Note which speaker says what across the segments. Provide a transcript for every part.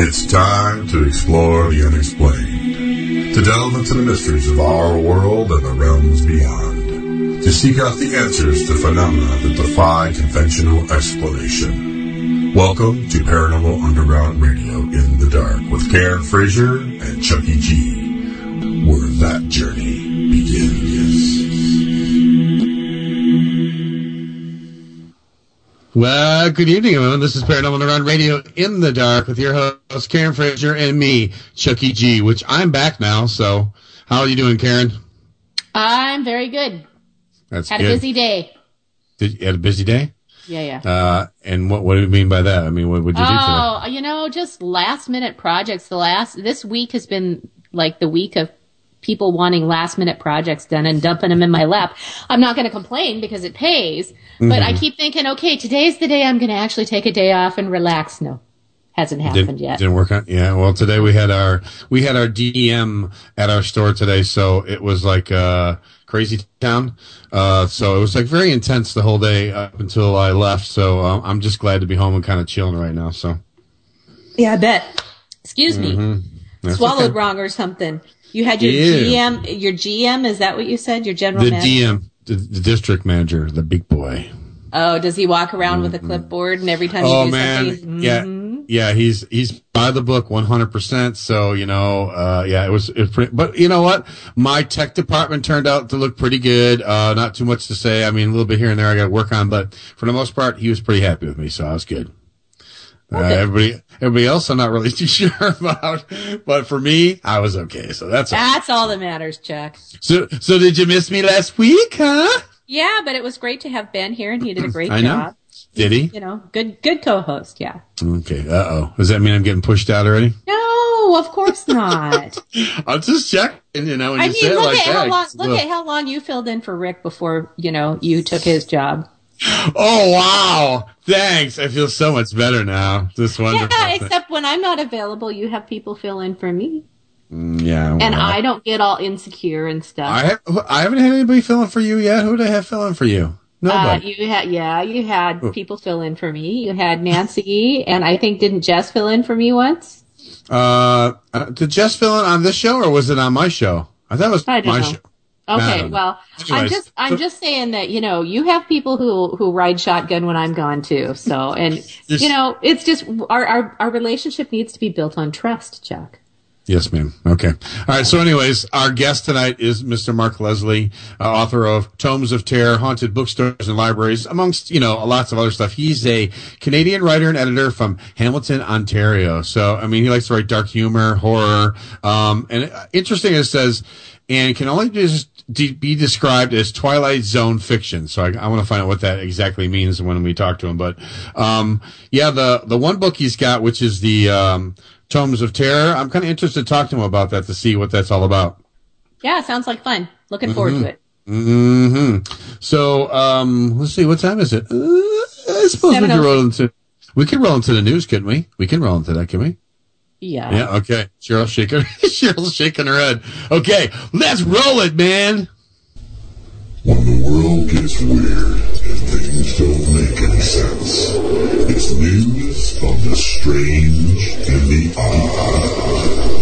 Speaker 1: It's time to explore the unexplained, to delve into the mysteries of our world and the realms beyond, to seek out the answers to phenomena that defy conventional explanation. Welcome to Paranormal Underground Radio in the Dark with Karen Frazier and Chucky G. We're that journey
Speaker 2: Well, good evening, everyone. This is Paranormal Underground Radio in the Dark with your host, Karen Frazier, and me, Chucky G, which I'm back now. So, how are you doing, Karen?
Speaker 3: I'm very good.
Speaker 2: That's
Speaker 3: Had
Speaker 2: good.
Speaker 3: a busy day.
Speaker 2: Did you had a busy day?
Speaker 3: Yeah, yeah.
Speaker 2: Uh, and what, what do you mean by that? I mean, what would you do
Speaker 3: oh, you know, just last minute projects. The last this week has been like the week of people wanting last minute projects done and dumping them in my lap. I'm not going to complain because it pays, but
Speaker 2: Mm-hmm.
Speaker 3: I keep thinking, okay, today's the day I'm going to actually take a day off and relax. No, hasn't happened
Speaker 2: Didn't,
Speaker 3: yet.
Speaker 2: didn't work out. Yeah. Well, today we had our we had our DEM at our store today, so it was like uh, crazy town. Uh, so it was like very intense the whole day up until I left. So uh, I'm just glad to be home and kind of chilling right now. So
Speaker 3: Yeah, I bet. Excuse me.
Speaker 2: Mm-hmm. That's
Speaker 3: Swallowed
Speaker 2: okay.
Speaker 3: wrong or something. You had your
Speaker 2: Yeah.
Speaker 3: GM, your GM, is that what you said? Your general
Speaker 2: the
Speaker 3: manager?
Speaker 2: DM, the, the district manager, the big boy.
Speaker 3: Oh, does he walk around with a clipboard and every time you
Speaker 2: Oh
Speaker 3: do
Speaker 2: man,
Speaker 3: something?
Speaker 2: yeah, yeah. He's he's by the book, one hundred percent. So you know, uh, yeah, it was it was pretty. But you know what? My tech department turned out to look pretty good. Uh, not too much to say. I mean, a little bit here and there I got to work on, but for the most part, he was pretty happy with me, so I was good. Uh, everybody, everybody else, I'm not really too sure about, but for me, I was okay. So that's all.
Speaker 3: That's all that matters, Chuck.
Speaker 2: so. So did you miss me last week, huh?
Speaker 3: Yeah, but it was great to have Ben here and he did a great
Speaker 2: I know.
Speaker 3: job.
Speaker 2: Did he?
Speaker 3: You know, good good co-host, yeah.
Speaker 2: Okay. Uh oh. Does that mean I'm getting pushed out already?
Speaker 3: No, of course not.
Speaker 2: I'll just check. And you know,
Speaker 3: I
Speaker 2: you
Speaker 3: mean, look
Speaker 2: like
Speaker 3: at
Speaker 2: that,
Speaker 3: how long look at how long you filled in for Rick before, you know, you took his job.
Speaker 2: Oh wow! Thanks. I feel so much better now. This wonderful.
Speaker 3: Yeah,
Speaker 2: thing.
Speaker 3: except when I'm not available, you have people fill in for me.
Speaker 2: Mm, yeah.
Speaker 3: And I don't get all insecure and stuff.
Speaker 2: I have. I haven't had anybody filling for you yet. Who did I have filling for you?
Speaker 3: Uh,
Speaker 2: Nobody.
Speaker 3: you had, yeah, you had
Speaker 2: Oh.
Speaker 3: people fill in for me. You had Nancy, and I think didn't Jess fill in for me once?
Speaker 2: uh, uh, did Jess fill in on this show or was it on my show? I thought it was my
Speaker 3: know.
Speaker 2: show.
Speaker 3: Okay,
Speaker 2: Um,
Speaker 3: well, I'm just I'm
Speaker 2: so-
Speaker 3: just saying that you know you have people who who ride shotgun when I'm gone too. So and you know it's just our our our relationship needs to be built on trust, Chuck.
Speaker 2: Yes, ma'am. Okay. All right. So, anyways, our guest tonight is Mr. Mark Leslie, uh, author of Tomes of Terror, Haunted Bookstores and Libraries, amongst, you know, lots of other stuff. He's a Canadian writer and editor from Hamilton, Ontario. So, I mean, he likes to write dark humor, horror. Um, and uh, interesting, it says, and can only just be described as Twilight Zone fiction. So I, I want to find out what that exactly means when we talk to him. But, um, yeah, the, the one book he's got, which is the, um, Tomes of Terror. I'm kind of interested to talk to him about that to see what that's all about.
Speaker 3: Yeah, sounds like fun. Looking forward to it.
Speaker 2: hmm So, um, let's see, what time is it? Uh, I suppose we could
Speaker 3: oh
Speaker 2: roll into, we could roll into the news, couldn't we? We can roll into that, can we?
Speaker 3: Yeah.
Speaker 2: Yeah, okay. Cheryl's shaking, Cheryl's shaking her head. Okay, let's roll it, man.
Speaker 1: When the world gets weird and things don't make any sense, it's news of the strange and the odd.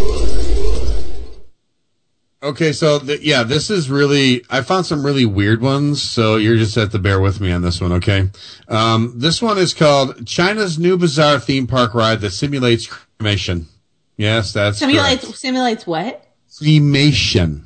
Speaker 2: Okay, so th- yeah, this is really, I found some really weird ones, so you're just have to bear with me on this one, okay? Um, this one is called China's New Bizarre Theme Park Ride that simulates cremation. Yes, that's
Speaker 3: Simulates
Speaker 2: correct.
Speaker 3: simulates what?
Speaker 2: cremation.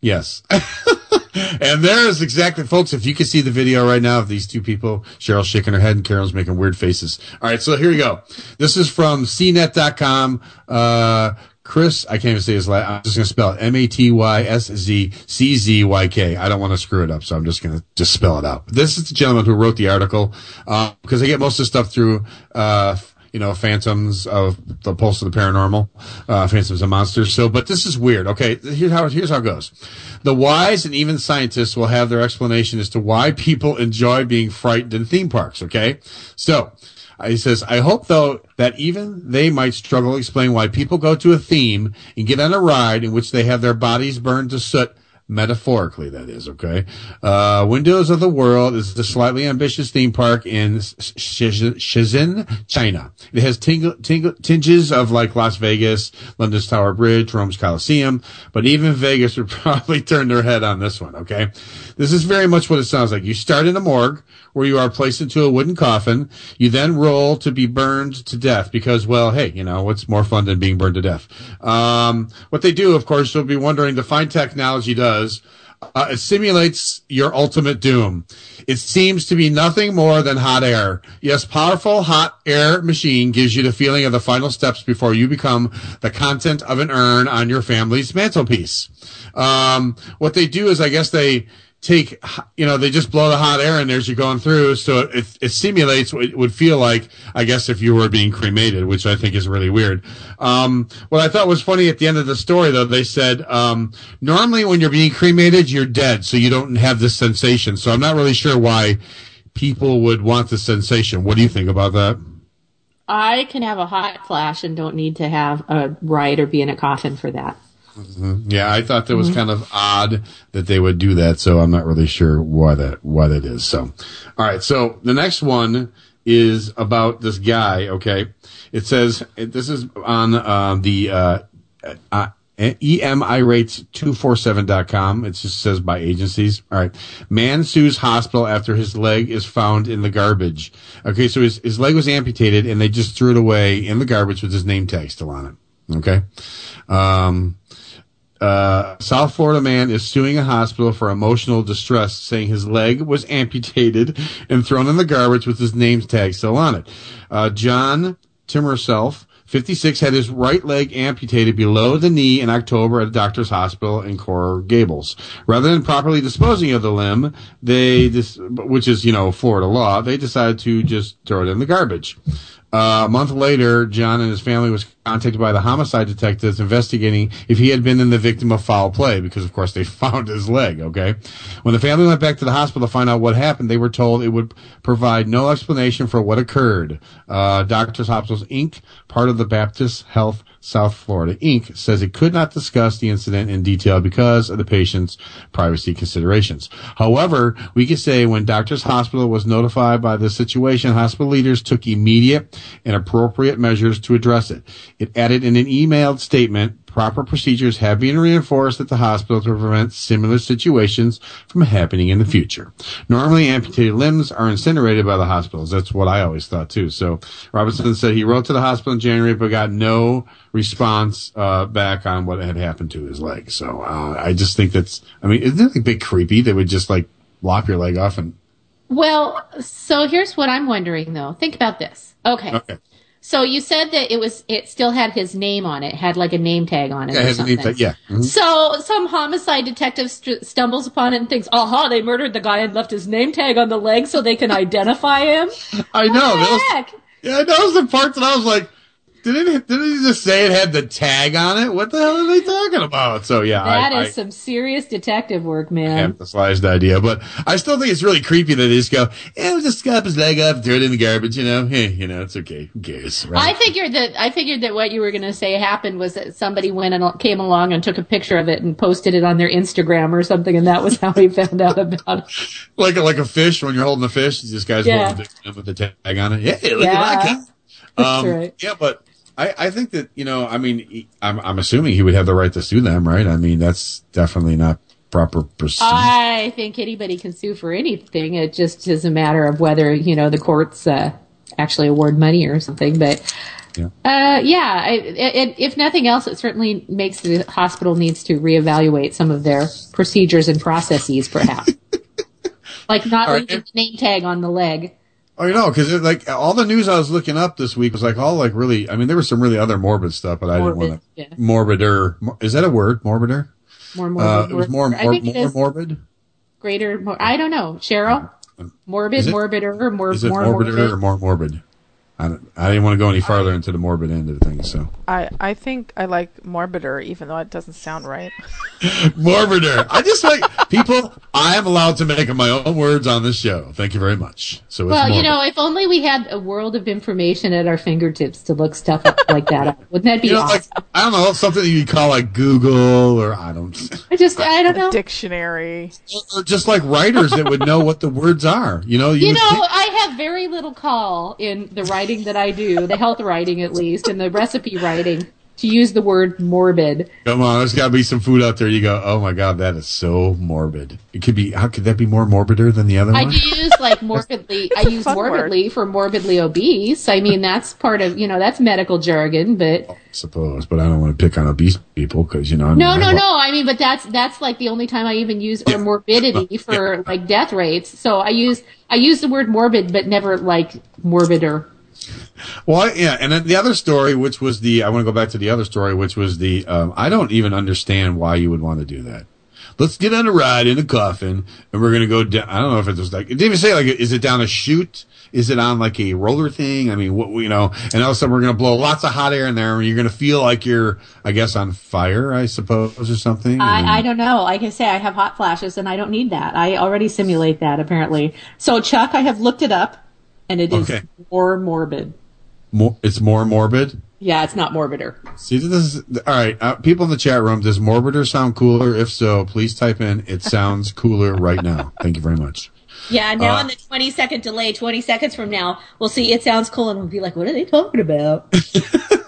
Speaker 2: Yes. and there is exactly, folks, if you can see the video right now of these two people, Cheryl's shaking her head and Carol's making weird faces. All right, so here we go. This is from cnet.com. Uh, Chris, I can't even say his last, I'm just going to spell it. M-A-T-Y-S-Z-C-Z-Y-K. I don't want to screw it up, so I'm just going to just spell it out. This is the gentleman who wrote the article, uh, because I get most of the stuff through, uh, you know, Phantoms of the Pulse of the Paranormal, uh, Phantoms of Monsters. So, but this is weird. Okay, here's how here's how it goes. The wise and even scientists will have their explanation as to why people enjoy being frightened in theme parks. Okay, so. uh, He says, I hope though that even they might struggle to explain why people go to a theme and get on a ride in which they have their bodies burned to soot Metaphorically, that is, okay? Uh, Windows of the World is the slightly ambitious theme park in Shenzhen, China. It has tingle, tingle, tinges of like Las Vegas, London's Tower Bridge, Rome's Coliseum, but even Vegas would probably turn their head on this one, okay? This is very much what it sounds like. You start in a morgue where you are placed into a wooden coffin. You then roll to be burned to death because, well, hey, you know, what's more fun than being burned to death? Um, what they do, of course, you'll be wondering, the fine technology does uh, it simulates your ultimate doom. It seems to be nothing more than hot air. Yes, powerful hot air machine gives you the feeling of the final steps before you become the content of an urn on your family's mantelpiece. Um, what they do is, I guess they take, you know, they just blow the hot air in there as you're going through. So it, it simulates what it would feel like, I guess, if you were being cremated, which I think is really weird. Um, what I thought was funny at the end of the story, though, they said, um, normally when you're being cremated, you're dead. So you don't have this sensation. So I'm not really sure why people would want the sensation. What do you think about that?
Speaker 3: I can have a hot flash and don't need to have a ride or be in a coffin for that.
Speaker 2: Mm-hmm. Yeah, I thought that was mm-hmm. kind of odd that they would do that, so I'm not really sure why that why that is. So, all right. So the next one is about this guy. Okay, it says this is on uh, the uh, uh, emirates247.com. It just says by agencies. All right. Man sues hospital after his leg is found in the garbage. Okay. So his, his leg was amputated and they just threw it away in the garbage with his name tag still on it. Okay. Um, uh, South Florida man is suing a hospital for emotional distress, saying his leg was amputated and thrown in the garbage with his name tag still on it. Uh, John Timmerself, 56, had his right leg amputated below the knee in October at a doctor's hospital in Coral Gables. Rather than properly disposing of the limb, they, which is, you know, Florida law, they decided to just throw it in the garbage. Uh, a month later, John and his family was contacted by the homicide detectives investigating if he had been in the victim of foul play because, of course, they found his leg. Okay. When the family went back to the hospital to find out what happened, they were told it would provide no explanation for what occurred. Uh, Doctors Hospitals Inc., part of the Baptist Health South Florida Inc. says it could not discuss the incident in detail because of the patient's privacy considerations. However, we can say when Doctors Hospital was notified by the situation, hospital leaders took immediate and appropriate measures to address it. It added in an emailed statement proper procedures have been reinforced at the hospital to prevent similar situations from happening in the future. Normally, amputated limbs are incinerated by the hospitals. That's what I always thought too. So Robinson said he wrote to the hospital in January, but got no response uh, back on what had happened to his leg. So uh, I just think that's. I mean, isn't it a bit creepy? They would just like lop your leg off and.
Speaker 3: Well, so here's what I'm wondering though. Think about this. Okay. Okay. So you said that it was it still had his name on it, had like a name tag on it.
Speaker 2: Yeah, a name tag. Yeah.
Speaker 3: Mm-hmm. So some homicide detective st- stumbles upon it and thinks, "Aha! They murdered the guy and left his name tag on the leg so they can identify him."
Speaker 2: I know. What the heck? Was, yeah, that was the part that I was like, didn't it, didn't he just say it had the tag on it? What the hell are they talking about? So yeah,
Speaker 3: that I, is I, some serious detective work, man. I
Speaker 2: have the slightest idea, but I still think it's really creepy that they just go, "Yeah, we'll just scrap his leg up, throw it in the garbage." You know, hey, you know, it's okay. Who cares?
Speaker 3: Right? I figured that I figured that what you were going to say happened was that somebody went and came along and took a picture of it and posted it on their Instagram or something, and that was how he found out about it.
Speaker 2: like a, like a fish when you're holding a fish, this guy's yeah. holding a with the tag on it. Yeah, look yeah. at that. Um, right. Yeah, but I, I think that you know, I mean, I'm, I'm assuming he would have the right to sue them, right? I mean, that's definitely not proper procedure.
Speaker 3: I think anybody can sue for anything. It just is a matter of whether you know the courts uh, actually award money or something. But yeah, uh, yeah it, it, if nothing else, it certainly makes the hospital needs to reevaluate some of their procedures and processes, perhaps. like not right, leaving the name tag on the leg.
Speaker 2: Oh, you know, because like all the news I was looking up this week was like all like really. I mean, there was some really other morbid stuff, but I didn't want to yeah. morbider. Is that a word? Morbider.
Speaker 3: More morbid. Uh,
Speaker 2: it was more more, more morbid.
Speaker 3: Greater. More, I don't know, Cheryl. Morbid, it, morbider, more.
Speaker 2: Is it morbider morbid? or more morbid? I, I didn't want to go any farther into the morbid end of the thing, so.
Speaker 4: I I think I like morbider, even though it doesn't sound right.
Speaker 2: morbider. I just like people. I am allowed to make my own words on this show. Thank you very much. So
Speaker 3: well, you know, if only we had a world of information at our fingertips to look stuff up like that up. Wouldn't that be you know, awesome?
Speaker 2: Like, I don't know something you call like Google or I don't.
Speaker 3: I just I don't know
Speaker 4: dictionary.
Speaker 2: Or just like writers that would know what the words are. You know.
Speaker 3: You, you know, think- I have very little call in the writing that I do, the health writing at least, and the recipe writing to use the word morbid.
Speaker 2: Come on, there's got to be some food out there. You go, oh my god, that is so morbid. It could be. How could that be more morbider than the other
Speaker 3: I
Speaker 2: one?
Speaker 3: I use like morbidly. I use morbidly word. for morbidly obese. I mean, that's part of you know that's medical jargon, but.
Speaker 2: I suppose, but I don't want to pick on obese people because you know. I
Speaker 3: mean, no, no, no. I mean, but that's that's like the only time I even use or morbidity for like death rates. So I use I use the word morbid, but never like morbider.
Speaker 2: Well, yeah, and then the other story, which was the, I want to go back to the other story, which was the, um, I don't even understand why you would want to do that. Let's get on a ride in a coffin, and we're gonna go down. I don't know if it was like, it didn't even say like, is it down a chute? Is it on like a roller thing? I mean, what you know? And all of a sudden, we're gonna blow lots of hot air in there, and you're gonna feel like you're, I guess, on fire, I suppose, or something.
Speaker 3: I, I don't know. Like I say, I have hot flashes, and I don't need that. I already simulate that apparently. So, Chuck, I have looked it up, and it is okay. more morbid.
Speaker 2: More, it's more morbid.
Speaker 3: Yeah, it's not morbider.
Speaker 2: See, this is all right. Uh, people in the chat room, does morbider sound cooler? If so, please type in. It sounds cooler right now. Thank you very much.
Speaker 3: Yeah, now uh, on the 20 second delay, 20 seconds from now, we'll see it sounds cool and we'll be like, what are they talking about?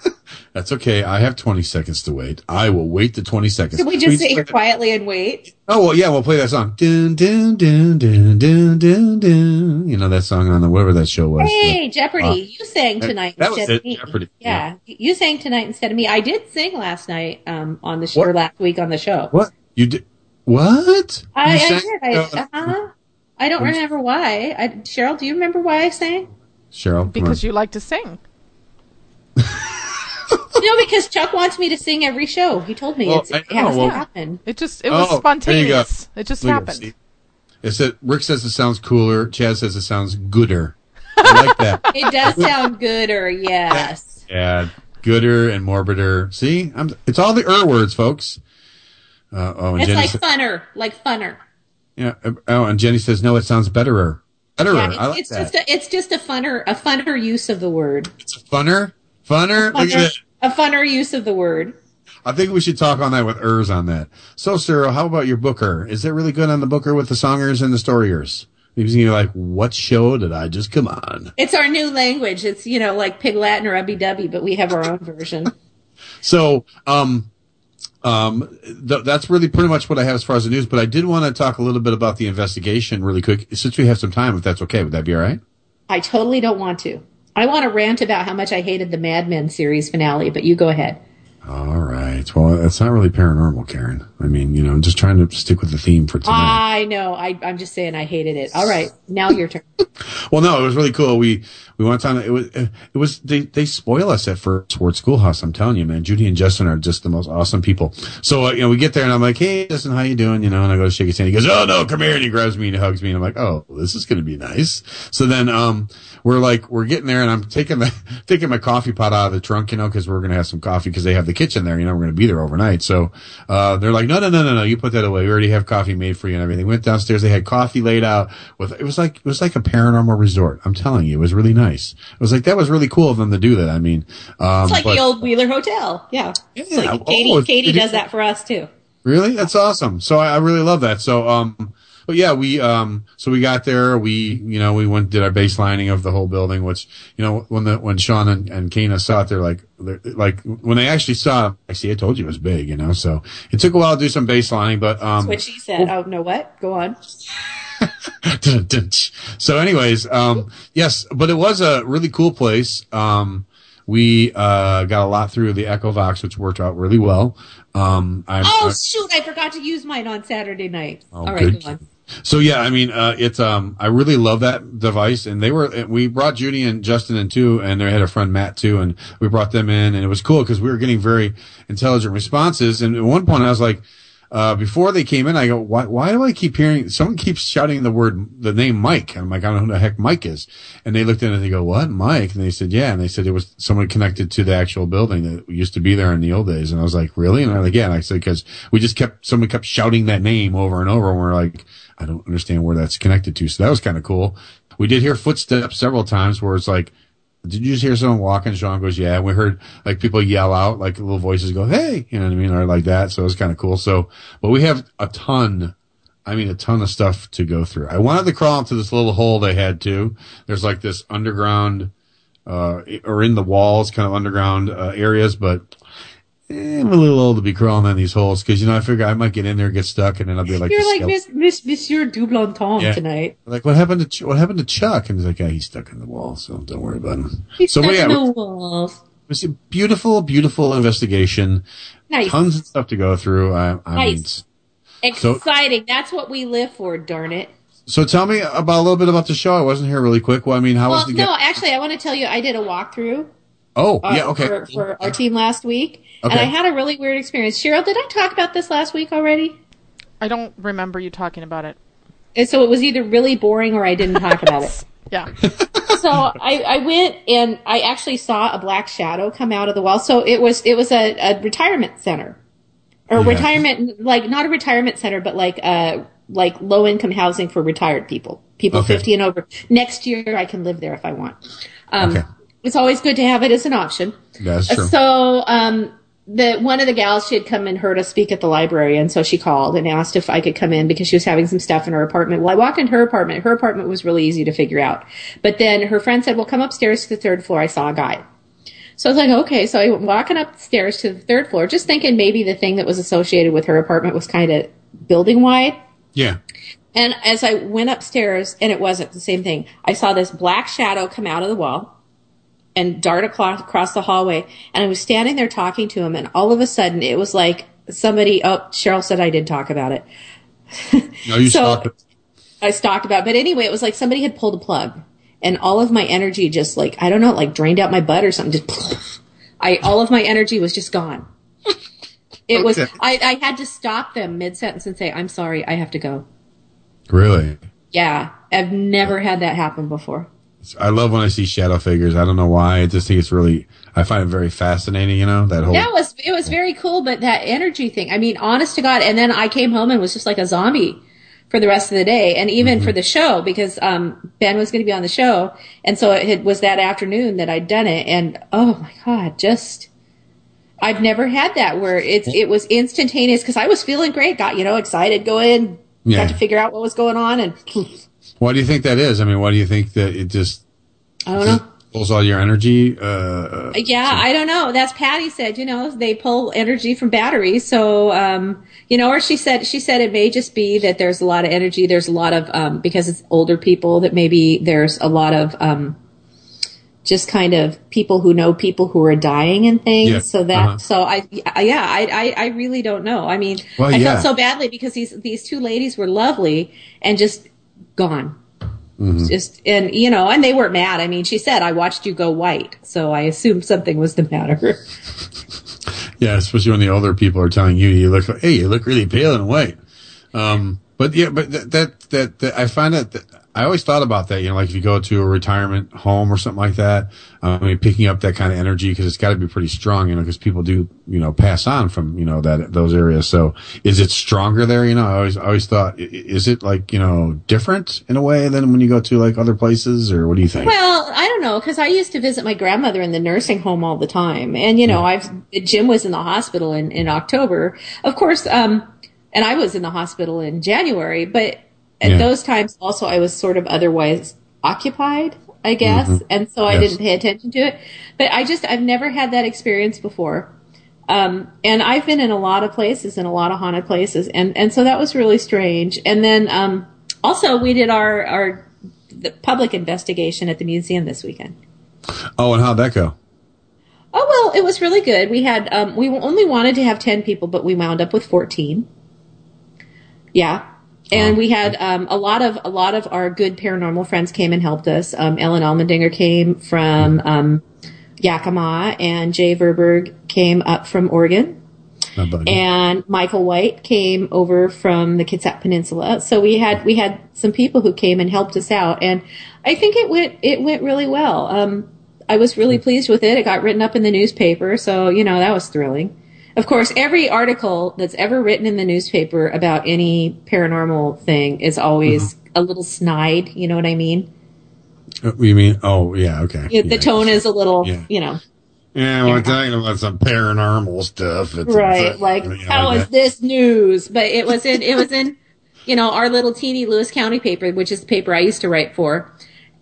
Speaker 2: That's okay. I have 20 seconds to wait. I will wait the 20 seconds.
Speaker 3: Can we just sit here quietly and wait?
Speaker 2: Oh, well, yeah, we'll play that song. Dun, dun, dun, dun, dun, dun, dun. You know that song on the, whatever that show was.
Speaker 3: Hey, Jeopardy, uh, you sang tonight
Speaker 2: that, instead was it, of me. Jeopardy.
Speaker 3: Yeah, yeah, you sang tonight instead of me. I did sing last night, um, on the show, or last week on the show.
Speaker 2: What? You did? What?
Speaker 3: I, I did. I, uh-huh. I don't remember why. I, Cheryl, do you remember why I sang?
Speaker 2: Cheryl?
Speaker 4: Because you like to sing.
Speaker 3: no, because Chuck wants me to sing every show. He told me well, it's, it has well, to happen.
Speaker 4: It just it was oh, spontaneous. It just happened.
Speaker 2: It said Rick says it sounds cooler. Chad says it sounds gooder. I like that.
Speaker 3: it does sound gooder. Yes.
Speaker 2: Yeah, gooder and morbider. See, I'm, it's all the er words, folks.
Speaker 3: Uh, oh, and it's Jenny like says, funner, like funner.
Speaker 2: Yeah. Uh, oh, and Jenny says no. It sounds betterer. Betterer. Yeah,
Speaker 3: it's,
Speaker 2: I like
Speaker 3: it's
Speaker 2: that.
Speaker 3: just a, it's just a funner, a funner use of the word.
Speaker 2: It's a funner, funner.
Speaker 3: A funner, a funner use of the word.
Speaker 2: I think we should talk on that with ers on that. So, Cyril, how about your booker? Is it really good on the booker with the songers and the storyers? Because you're like, what show did I just come on?
Speaker 3: It's our new language. It's, you know, like Pig Latin or Ubby Dubby, but we have our own version.
Speaker 2: so, um, um, th- that's really pretty much what I have as far as the news, but I did want to talk a little bit about the investigation really quick, since we have some time, if that's okay. Would that be all right?
Speaker 3: I totally don't want to. I want to rant about how much I hated the Mad Men series finale, but you go ahead.
Speaker 2: All right. Well, it's not really paranormal, Karen. I mean, you know, I'm just trying to stick with the theme for tonight.
Speaker 3: I know. I, am just saying I hated it. All right. Now your turn.
Speaker 2: well, no, it was really cool. We, we went on, it was, it was, they, they spoil us at first Sports Schoolhouse. I'm telling you, man, Judy and Justin are just the most awesome people. So, uh, you know, we get there and I'm like, Hey, Justin, how you doing? You know, and I go to shake his hand. He goes, Oh no, come here. And he grabs me and he hugs me. And I'm like, Oh, this is going to be nice. So then, um, we're like, we're getting there and I'm taking the, taking my coffee pot out of the trunk, you know, cause we're going to have some coffee because they have the kitchen there, you know, we're going to be there overnight. So, uh, they're like, no, no, no, no, no, you put that away. We already have coffee made for you and everything. Went downstairs. They had coffee laid out with, it was like, it was like a paranormal resort. I'm telling you, it was really nice. It was like, that was really cool of them to do that. I mean,
Speaker 3: um, it's like but, the old Wheeler Hotel. Yeah. yeah like Katie, oh, Katie does that for us too.
Speaker 2: Really? That's awesome. So I, I really love that. So, um, but yeah, we um so we got there. We you know we went did our baselining of the whole building, which you know when the when Sean and, and Kana saw it, they're like they're, like when they actually saw, I see, I told you it was big, you know. So it took a while to do some baselining, but um.
Speaker 3: That's what she said. Oh no, what? Go on.
Speaker 2: so anyways, um, yes, but it was a really cool place. Um, we uh, got a lot through the Echovox, which worked out really well. Um,
Speaker 3: oh shoot! I forgot to use mine on Saturday night. Oh, All right, good.
Speaker 2: So yeah, I mean, uh, it's um, I really love that device, and they were we brought Judy and Justin in too, and they had a friend Matt too, and we brought them in, and it was cool because we were getting very intelligent responses. And at one point, I was like, uh, before they came in, I go, why, why do I keep hearing, someone keeps shouting the word, the name Mike. And I'm like, I don't know who the heck Mike is. And they looked at it and they go, what, Mike? And they said, yeah. And they said it was someone connected to the actual building that used to be there in the old days. And I was like, really? And they're like, yeah. And I said, cause we just kept, someone kept shouting that name over and over. And we're like, I don't understand where that's connected to. So that was kind of cool. We did hear footsteps several times where it's like, did you just hear someone walking? Sean goes, yeah. And we heard like people yell out, like little voices go, hey, you know what I mean? Or like that. So it was kind of cool. So, but we have a ton, I mean, a ton of stuff to go through. I wanted to crawl into this little hole they had too. There's like this underground, uh, or in the walls, kind of underground uh, areas, but I'm a little old to be crawling in these holes because you know I figure I might get in there, and get stuck, and then I'll be like,
Speaker 3: you're like Miss, Miss Monsieur Dublanton yeah. tonight.
Speaker 2: Like what happened to Ch- what happened to Chuck? And he's like, yeah, he's stuck in the wall, so don't worry about him.
Speaker 3: He's
Speaker 2: so
Speaker 3: stuck
Speaker 2: yeah,
Speaker 3: in the walls.
Speaker 2: It's a beautiful, beautiful investigation.
Speaker 3: Nice.
Speaker 2: Tons of stuff to go through. I, I
Speaker 3: nice. Mean, Exciting. So, That's what we live for. Darn it.
Speaker 2: So tell me about a little bit about the show. I wasn't here really quick. Well, I mean, how
Speaker 3: well,
Speaker 2: was the?
Speaker 3: No, get- actually, I want to tell you, I did a walkthrough.
Speaker 2: Oh, uh, yeah, okay.
Speaker 3: For, for our team last week. Okay. And I had a really weird experience. Cheryl, did I talk about this last week already?
Speaker 4: I don't remember you talking about it.
Speaker 3: And so it was either really boring or I didn't talk about it.
Speaker 4: Yeah.
Speaker 3: so I, I went and I actually saw a black shadow come out of the wall. So it was it was a, a retirement center, or yeah. retirement like not a retirement center, but like uh like low income housing for retired people, people okay. fifty and over. Next year I can live there if I want. Um, okay. It's always good to have it as an option.
Speaker 2: That's true.
Speaker 3: So um, the one of the gals she had come and heard us speak at the library and so she called and asked if I could come in because she was having some stuff in her apartment. Well, I walked into her apartment. Her apartment was really easy to figure out. But then her friend said, "Well, come upstairs to the third floor. I saw a guy." So I was like, "Okay." So I went walking upstairs to the third floor, just thinking maybe the thing that was associated with her apartment was kind of building wide.
Speaker 2: Yeah.
Speaker 3: And as I went upstairs, and it wasn't the same thing, I saw this black shadow come out of the wall and dart across the hallway. And I was standing there talking to him, and all of a sudden it was like somebody. Oh, Cheryl said I did talk about it.
Speaker 2: No, you so
Speaker 3: stalked I stalked about, it. but anyway, it was like somebody had pulled a plug, and all of my energy just like I don't know, like drained out my butt or something. Just I all of my energy was just gone. It okay. was I, I had to stop them mid sentence and say, "I'm sorry, I have to go."
Speaker 2: Really?
Speaker 3: Yeah, I've never had that happen before.
Speaker 2: I love when I see shadow figures. I don't know why. I just think it's really, I find it very fascinating, you know, that whole.
Speaker 3: That was, it was very cool, but that energy thing, I mean, honest to God. And then I came home and was just like a zombie for the rest of the day and even mm-hmm. for the show because, um, Ben was going to be on the show. And so it was that afternoon that I'd done it. And oh my God, just, I've never had that where it's, it was instantaneous because I was feeling great, got, you know, excited, going, in, yeah. got to figure out what was going on and
Speaker 2: Why do you think that is? I mean, why do you think that it just?
Speaker 3: I don't know.
Speaker 2: Pulls all your energy. Uh, uh,
Speaker 3: yeah, so. I don't know. That's Patty said. You know, they pull energy from batteries. So, um, you know, or she said she said it may just be that there's a lot of energy. There's a lot of um, because it's older people that maybe there's a lot of um, just kind of people who know people who are dying and things. Yeah. So that, uh-huh. so I, yeah, I, I, I, really don't know. I mean, well, I yeah. felt so badly because these, these two ladies were lovely and just gone. Mm-hmm. Just and you know, and they weren't mad. I mean, she said, "I watched you go white," so I assumed something was the matter.
Speaker 2: yeah, especially when the older people are telling you, "You look, hey, you look really pale and white." Um, but yeah, but that, that that, that I find that, that I always thought about that, you know, like if you go to a retirement home or something like that, um, I mean, picking up that kind of energy because it's got to be pretty strong, you know, because people do, you know, pass on from, you know, that, those areas. So is it stronger there? You know, I always, I always thought, is it like, you know, different in a way than when you go to like other places or what do you think?
Speaker 3: Well, I don't know because I used to visit my grandmother in the nursing home all the time. And, you know, yeah. I've, Jim was in the hospital in, in October. Of course, um, and I was in the hospital in January, but at yeah. those times also I was sort of otherwise occupied, I guess, mm-hmm. and so I yes. didn't pay attention to it. But I just I've never had that experience before. Um, and I've been in a lot of places, in a lot of haunted places, and and so that was really strange. And then um, also we did our our the public investigation at the museum this weekend.
Speaker 2: Oh, and how'd that go?
Speaker 3: Oh well, it was really good. We had um, we only wanted to have ten people, but we wound up with fourteen. Yeah, and we had um, a lot of a lot of our good paranormal friends came and helped us. Um, Ellen Almendinger came from um, Yakima, and Jay Verberg came up from Oregon. And Michael White came over from the Kitsap Peninsula. So we had we had some people who came and helped us out, and I think it went it went really well. Um, I was really pleased with it. It got written up in the newspaper, so you know that was thrilling. Of course, every article that's ever written in the newspaper about any paranormal thing is always a little snide. You know what I mean?
Speaker 2: Uh, you mean? Oh, yeah. Okay.
Speaker 3: Yeah, the
Speaker 2: Yeah.
Speaker 3: tone is a little,
Speaker 2: Yeah.
Speaker 3: you know,
Speaker 2: Yeah, we're talking about some paranormal stuff. It's,
Speaker 3: right
Speaker 2: it's,
Speaker 3: like
Speaker 2: you know,
Speaker 3: how
Speaker 2: like
Speaker 3: is this news but it was in it was in you know our little teeny lewis county paper which is the paper i used to write for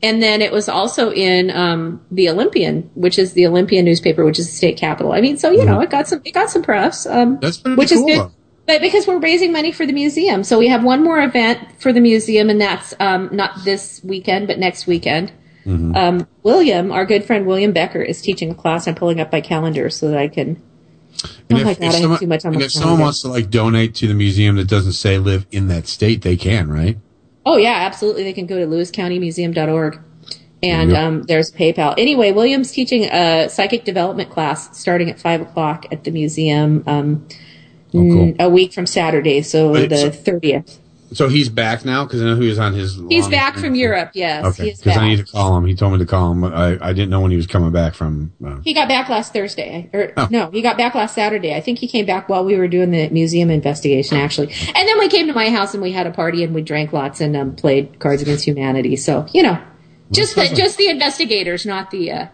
Speaker 3: and then it was also in um, the olympian which is the olympian newspaper which is the state capital i mean so you know it got some it got some press um,
Speaker 2: Mm-hmm. That's pretty
Speaker 3: which
Speaker 2: cool.
Speaker 3: is good but because we're raising money for the museum so we have one more event for the museum and that's um, not this weekend but next weekend
Speaker 2: Mm-hmm.
Speaker 3: um, william our good friend william becker is teaching a class i'm pulling up my calendar so that i can
Speaker 2: And
Speaker 3: Oh my God, I have too much on my
Speaker 2: if someone wants to like donate to the museum that doesn't say live in that state, they can, right?
Speaker 3: Oh yeah, absolutely. They can go to lewiscountymuseum.org. And
Speaker 2: go.
Speaker 3: um, there's PayPal. Anyway, William's teaching a psychic development class starting at five o'clock at the museum um,
Speaker 2: Oh, cool.
Speaker 3: a week from Saturday, so
Speaker 2: Wait,
Speaker 3: the thirtieth.
Speaker 2: So he's back now because I know he was on his.
Speaker 3: He's back from Europe. Yes,
Speaker 2: Okay, because. I need to call him. He told me to call him. I, I didn't know when he was coming back from. Uh,
Speaker 3: He got back last Thursday. Or
Speaker 2: Oh.
Speaker 3: no, he got back last Saturday. I think he came back while we were doing the museum investigation, actually. And then we came to my house and we had a party and we drank lots and um, played Cards Against Humanity. So you know, just the
Speaker 2: like-
Speaker 3: just the investigators, not the uh,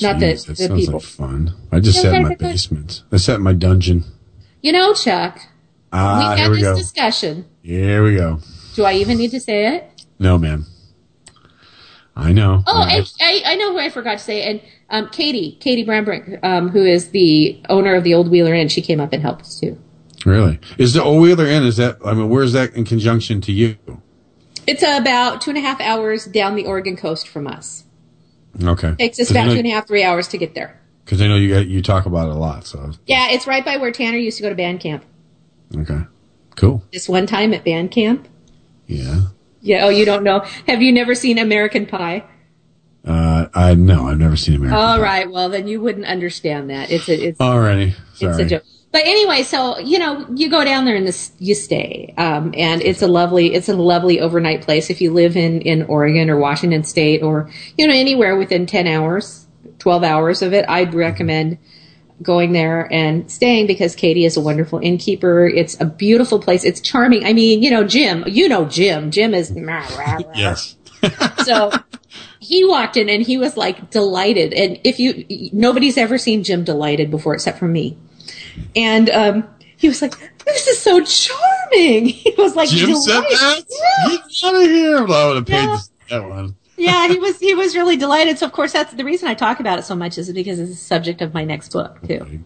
Speaker 3: not the,
Speaker 2: that
Speaker 3: the
Speaker 2: sounds
Speaker 3: people.
Speaker 2: like fun. I just sat in my basement. I sat in my dungeon.
Speaker 3: You know, Chuck,
Speaker 2: Ah,
Speaker 3: we
Speaker 2: here
Speaker 3: had
Speaker 2: we
Speaker 3: this
Speaker 2: go.
Speaker 3: discussion.
Speaker 2: Here we go.
Speaker 3: Do I even need to say it?
Speaker 2: No, ma'am. I know.
Speaker 3: Oh,
Speaker 2: I-
Speaker 3: I, I, know who I forgot to say. And um, Katie, Katie Brambrink, um, who is the owner of the Old Wheeler Inn, she came up and helped us too.
Speaker 2: really is the Old Wheeler Inn? Is that? I mean, where's that in conjunction to you?
Speaker 3: It's about two and a half hours down the Oregon coast from us.
Speaker 2: Okay.
Speaker 3: Takes us about
Speaker 2: know-
Speaker 3: two and a half, three hours to get there.
Speaker 2: Because I know you got, you talk about it a lot. So
Speaker 3: Yeah, it's right by where Tanner used to go to band camp.
Speaker 2: okay, cool.
Speaker 3: Just one time at band camp.
Speaker 2: Yeah.
Speaker 3: Yeah. Oh, you don't know? Have you never seen American Pie?
Speaker 2: Uh, I no, I've never seen American.
Speaker 3: All
Speaker 2: Pie.
Speaker 3: right. Well, then you wouldn't understand that. It's a, it's
Speaker 2: Alrighty. Sorry.
Speaker 3: It's a joke. But anyway, so you know, you go down there and this, you stay, um, and it's a lovely, it's a lovely overnight place. If you live in in Oregon or Washington State or you know anywhere within ten hours, twelve hours of it, I'd recommend going there and staying because Katie is a wonderful innkeeper. It's a beautiful place. It's charming. I mean, you know, Jim, you know Jim. Jim is
Speaker 2: Yes.
Speaker 3: so he walked in and he was like delighted. And if you, nobody's ever seen Jim delighted before except for me. And, um, he was like, this is so charming. He was like,
Speaker 2: Jim said that.
Speaker 3: Yeah.
Speaker 2: Get out of here! Well, I would have paid
Speaker 3: Yeah.
Speaker 2: that one.
Speaker 3: Yeah, he was, he was really delighted. So of course that's the reason I talk about it so much is because it's the subject of my next book too.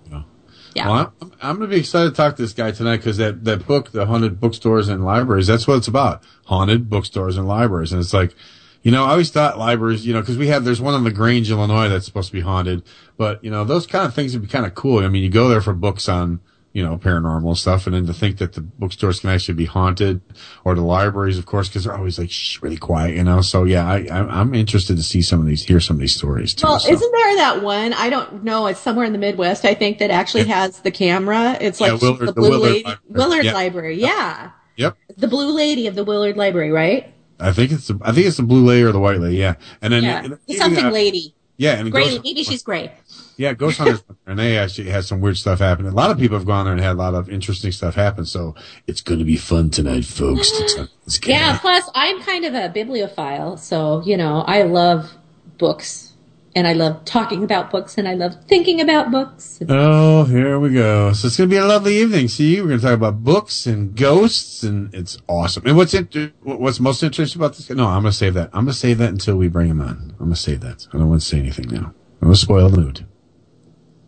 Speaker 3: Yeah.
Speaker 2: Well, I'm, I'm going to be excited to talk to this guy tonight because that, that book, The Haunted Bookstores and Libraries, that's what it's about. Haunted bookstores and libraries. And it's like, you know, I always thought libraries, you know, because we have, there's one in LaGrange, Illinois that's supposed to be haunted. But, you know, those kind of things would be kind of cool. I mean, you go there for books on, you know, paranormal stuff. And then to think that the bookstores can actually be haunted or the libraries, of course, because they're always like shh, really quiet, you know. So yeah, I, I'm interested to see some of these, hear some of these stories too.
Speaker 3: Well,
Speaker 2: so.
Speaker 3: isn't there that one? I don't know. It's somewhere in the Midwest. I think that actually has the camera. It's
Speaker 2: Yeah,
Speaker 3: like
Speaker 2: Willard-
Speaker 3: the
Speaker 2: the
Speaker 3: Blue
Speaker 2: Willard
Speaker 3: Lady,
Speaker 2: Library.
Speaker 3: Willard
Speaker 2: Yeah.
Speaker 3: Library. Yeah,
Speaker 2: Yep.
Speaker 3: the Blue Lady of the Willard Library, right?
Speaker 2: I think it's the, I think it's the blue lady or the white lady. Yeah. And then,
Speaker 3: Yeah, something lady.
Speaker 2: Yeah, and
Speaker 3: Gray.
Speaker 2: Ghost,
Speaker 3: Maybe she's gray.
Speaker 2: Yeah, Ghost Hunters, and they actually had some weird stuff happen. A lot of people have gone there and had a lot of interesting stuff happen. So it's going to be fun tonight, folks. to talk this guy.
Speaker 3: Yeah. Plus, I'm kind of a bibliophile, so you know, I love books, and I love talking about books, and I love thinking about books.
Speaker 2: Oh, here we go. So it's going to be a lovely evening. See, we're going to talk about books and ghosts, and it's awesome. And what's it? What's most interesting about this? No, I'm going to save that. I'm going to save that until we bring him on. I'm going to save that. I don't want to say anything now. I'm going to spoil the mood.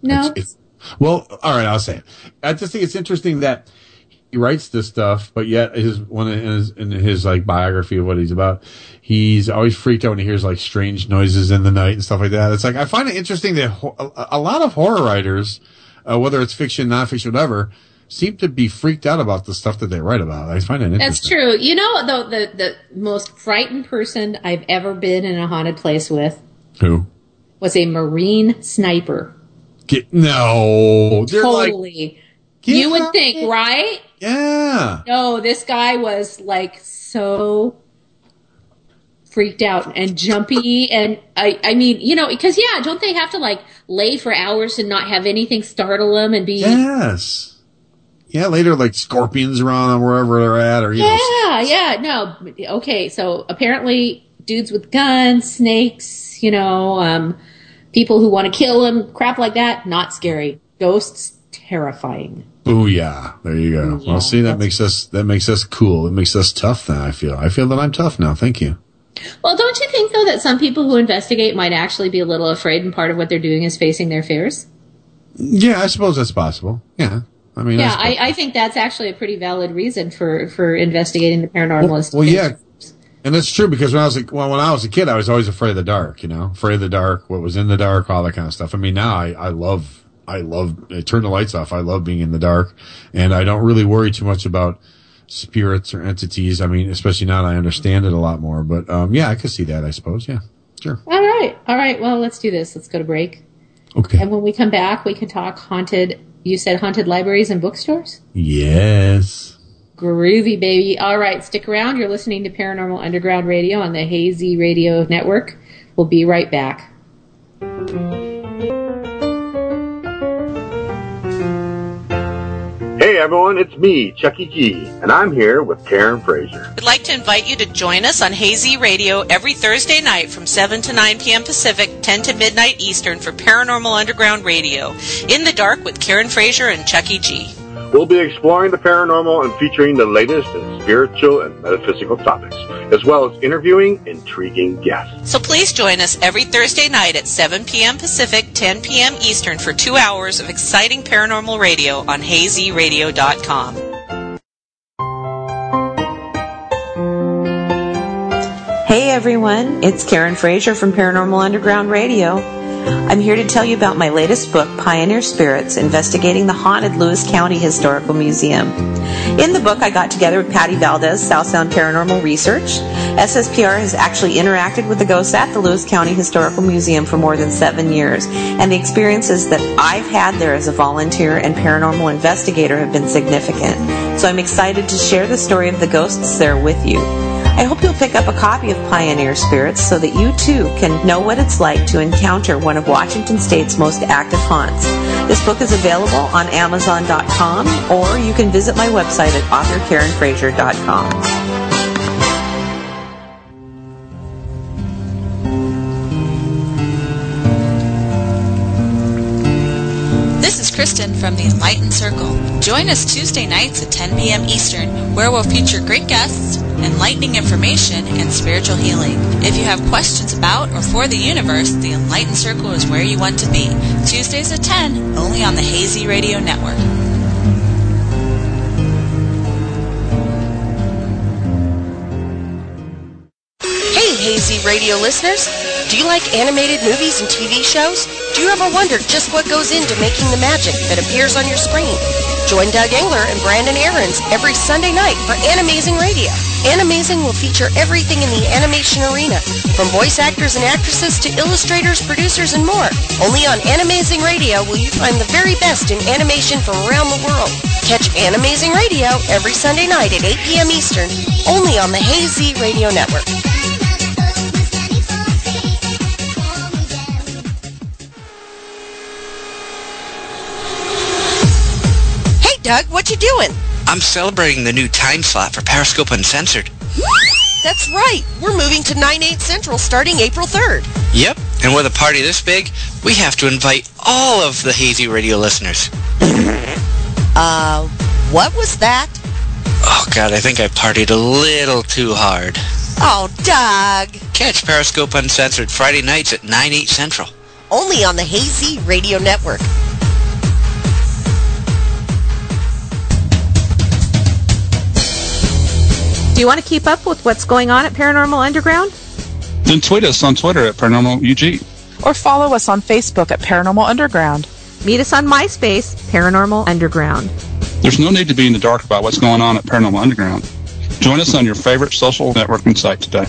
Speaker 3: No,
Speaker 2: It's, it's, well, all right, I'll say it. I just think it's interesting that he writes this stuff, but yet his one in his, in his like biography of what he's about, he's always freaked out when he hears like strange noises in the night and stuff like that. It's like I find it interesting that ho- a, lot of horror writers, uh, whether it's fiction, nonfiction, whatever, seem to be freaked out about the stuff that they write about. I find it interesting.
Speaker 3: that's true. You know, though the the most frightened person I've ever been in a haunted place with
Speaker 2: Who?
Speaker 3: was a Marine sniper.
Speaker 2: Get, no, they're like
Speaker 3: Totally.
Speaker 2: Yeah.
Speaker 3: You would think, right?
Speaker 2: Yeah.
Speaker 3: No, this guy was like so freaked out and jumpy and I I mean, you know, because yeah, don't they have to like lay for hours and not have anything startle them and be
Speaker 2: Yes. Yeah, later like scorpions around them wherever they're at or you know
Speaker 3: Yeah, yeah, no. Okay, so apparently dudes with guns, snakes, you know, um people who want to kill them, crap like that, not scary. Ghosts terrifying.
Speaker 2: Oh yeah, There you go.
Speaker 3: Booyah.
Speaker 2: Well see that makes us that makes us cool. It makes us tough Then I feel. I feel that I'm tough now. Thank you.
Speaker 3: Well, don't you think though that some people who investigate might actually be a little afraid and part of what they're doing is facing their fears?
Speaker 2: Yeah, I suppose that's possible. Yeah. I mean
Speaker 3: Yeah,
Speaker 2: suppose-
Speaker 3: I, I think that's actually a pretty valid reason for, for investigating the paranormal.
Speaker 2: Well, well, yeah, and that's true because when I was a, well, when I was a kid, I was always afraid of the dark. You know, afraid of the dark, what was in the dark, all that kind of stuff. I mean, now I, I love, I love, I turn the lights off. I love being in the dark, and I don't really worry too much about spirits or entities. I mean, especially now that I understand it a lot more. But um, yeah, I could see that. I suppose. Yeah, sure.
Speaker 3: All right, all right. Well, let's do this. Let's go to break,
Speaker 2: Okay.
Speaker 3: and when we come back, we can talk haunted. You said haunted libraries and bookstores.
Speaker 2: Yes.
Speaker 3: Groovy, baby. All right, stick around. You're listening to Paranormal Underground Radio on the Hazy Radio Network. We'll be right back.
Speaker 5: Hey everyone, it's me, Chucky G, and I'm here with Karen Frazier.
Speaker 6: We'd like to invite you to join us on Hazy Radio every Thursday night from 7 to 9 p.m. Pacific, 10 to midnight Eastern for Paranormal Underground Radio. In the Dark with Karen Frazier and Chucky G.
Speaker 5: We'll be exploring the paranormal and featuring the latest in spiritual and metaphysical topics, as well as interviewing intriguing guests.
Speaker 6: So please join us every Thursday night at 7 p.m. Pacific, 10 p.m. Eastern for two hours of exciting paranormal radio on hazyradio.com.
Speaker 7: Hey everyone, it's Karen Frazier from Paranormal Underground Radio. I'm here to tell you about my latest book, Pioneer Spirits Investigating the Haunted Lewis County Historical Museum. In the book, I got together with Patty Valdez, South Sound Paranormal Research. SSPR has actually interacted with the ghosts at the Lewis County Historical Museum for more than seven years, and the experiences that I've had there as a volunteer and paranormal investigator have been significant. So I'm excited to share the story of the ghosts there with you. I hope you'll pick up a copy of Pioneer Spirits so that you too can know what it's like to encounter one of Washington State's most active haunts. This book is available on Amazon.com or you can visit my website at
Speaker 8: authorkarenfrazier.com. Kristen from the Enlightened Circle. Join us Tuesday nights at 10 p.m. Eastern, where we'll feature great guests, enlightening information, and spiritual healing. If you have questions about or for the universe, the Enlightened Circle is where you want to be. Tuesdays at 10, only on the Hazy Radio Network.
Speaker 9: Radio listeners! Do you like animated movies and TV shows? Do you ever wonder just what goes into making the magic that appears on your screen? Join Doug Engler and Brandon Aarons every Sunday night for Animazing Radio. Animazing will feature everything in the animation arena, from voice actors and actresses to illustrators, producers, and more. Only on Animazing Radio will you find the very best in animation from around the world. Catch Animazing Radio every Sunday night at 8 p.m. Eastern, only on the Hazy Radio Network. Doug, what you doing?
Speaker 10: I'm celebrating the new time slot for Periscope Uncensored.
Speaker 9: That's right. We're moving to 9-8 Central starting April 3rd.
Speaker 10: Yep, and with a party this big, we have to invite all of the Hazy Radio listeners.
Speaker 9: Uh, what was that?
Speaker 10: Oh god, I think I partied a little too hard.
Speaker 9: Oh, Doug.
Speaker 10: Catch Periscope Uncensored Friday nights at 9, 8 Central.
Speaker 9: Only on the Hazy Radio Network.
Speaker 11: Do you want to keep up with what's going on at Paranormal Underground?
Speaker 12: Then tweet us on Twitter at ParanormalUG.
Speaker 4: Or follow us on Facebook at Paranormal Underground.
Speaker 11: Meet us on MySpace, Paranormal Underground.
Speaker 12: There's no need to be in the dark about what's going on at Paranormal Underground. Join us on your favorite social networking site today.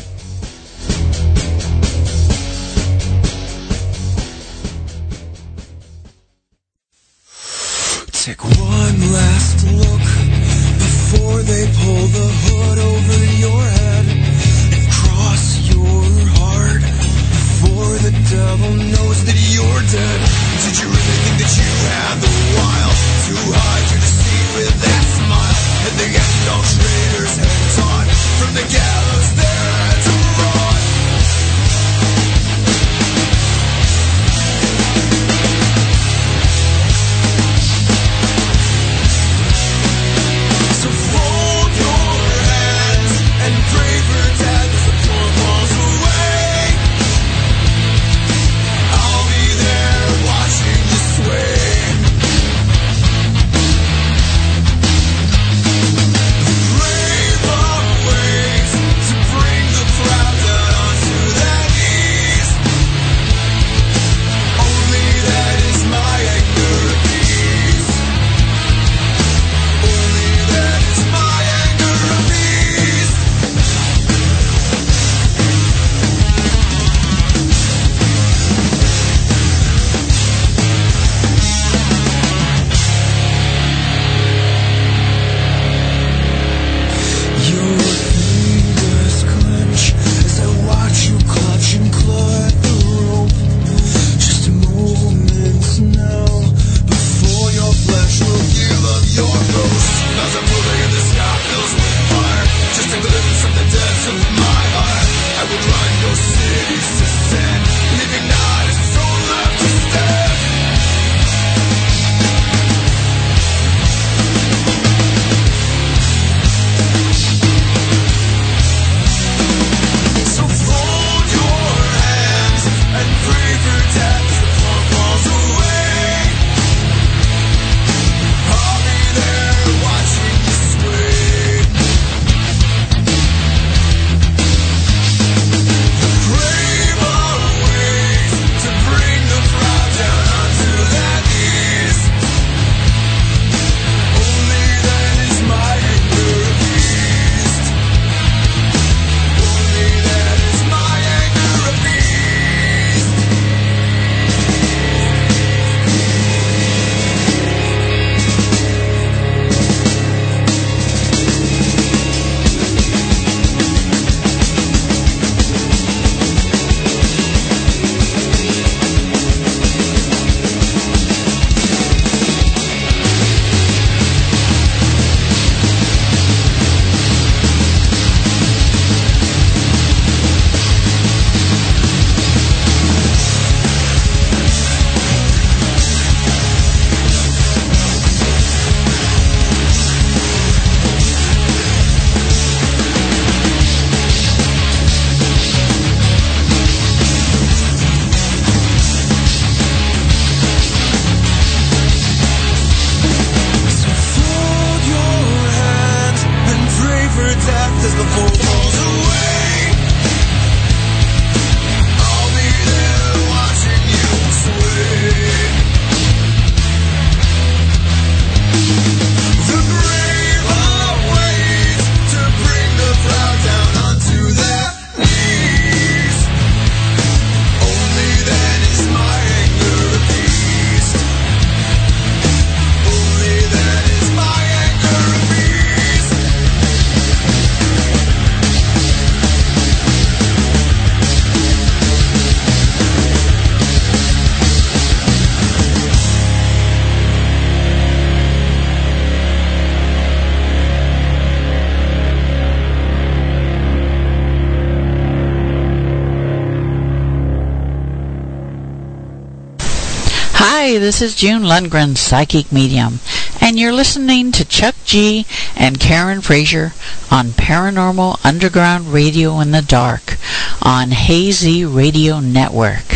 Speaker 13: This is June Lundgren, Psychic Medium, and you're listening to Chuck G and Karen Frazier on Paranormal Underground Radio in the Dark on Hazy Radio Network.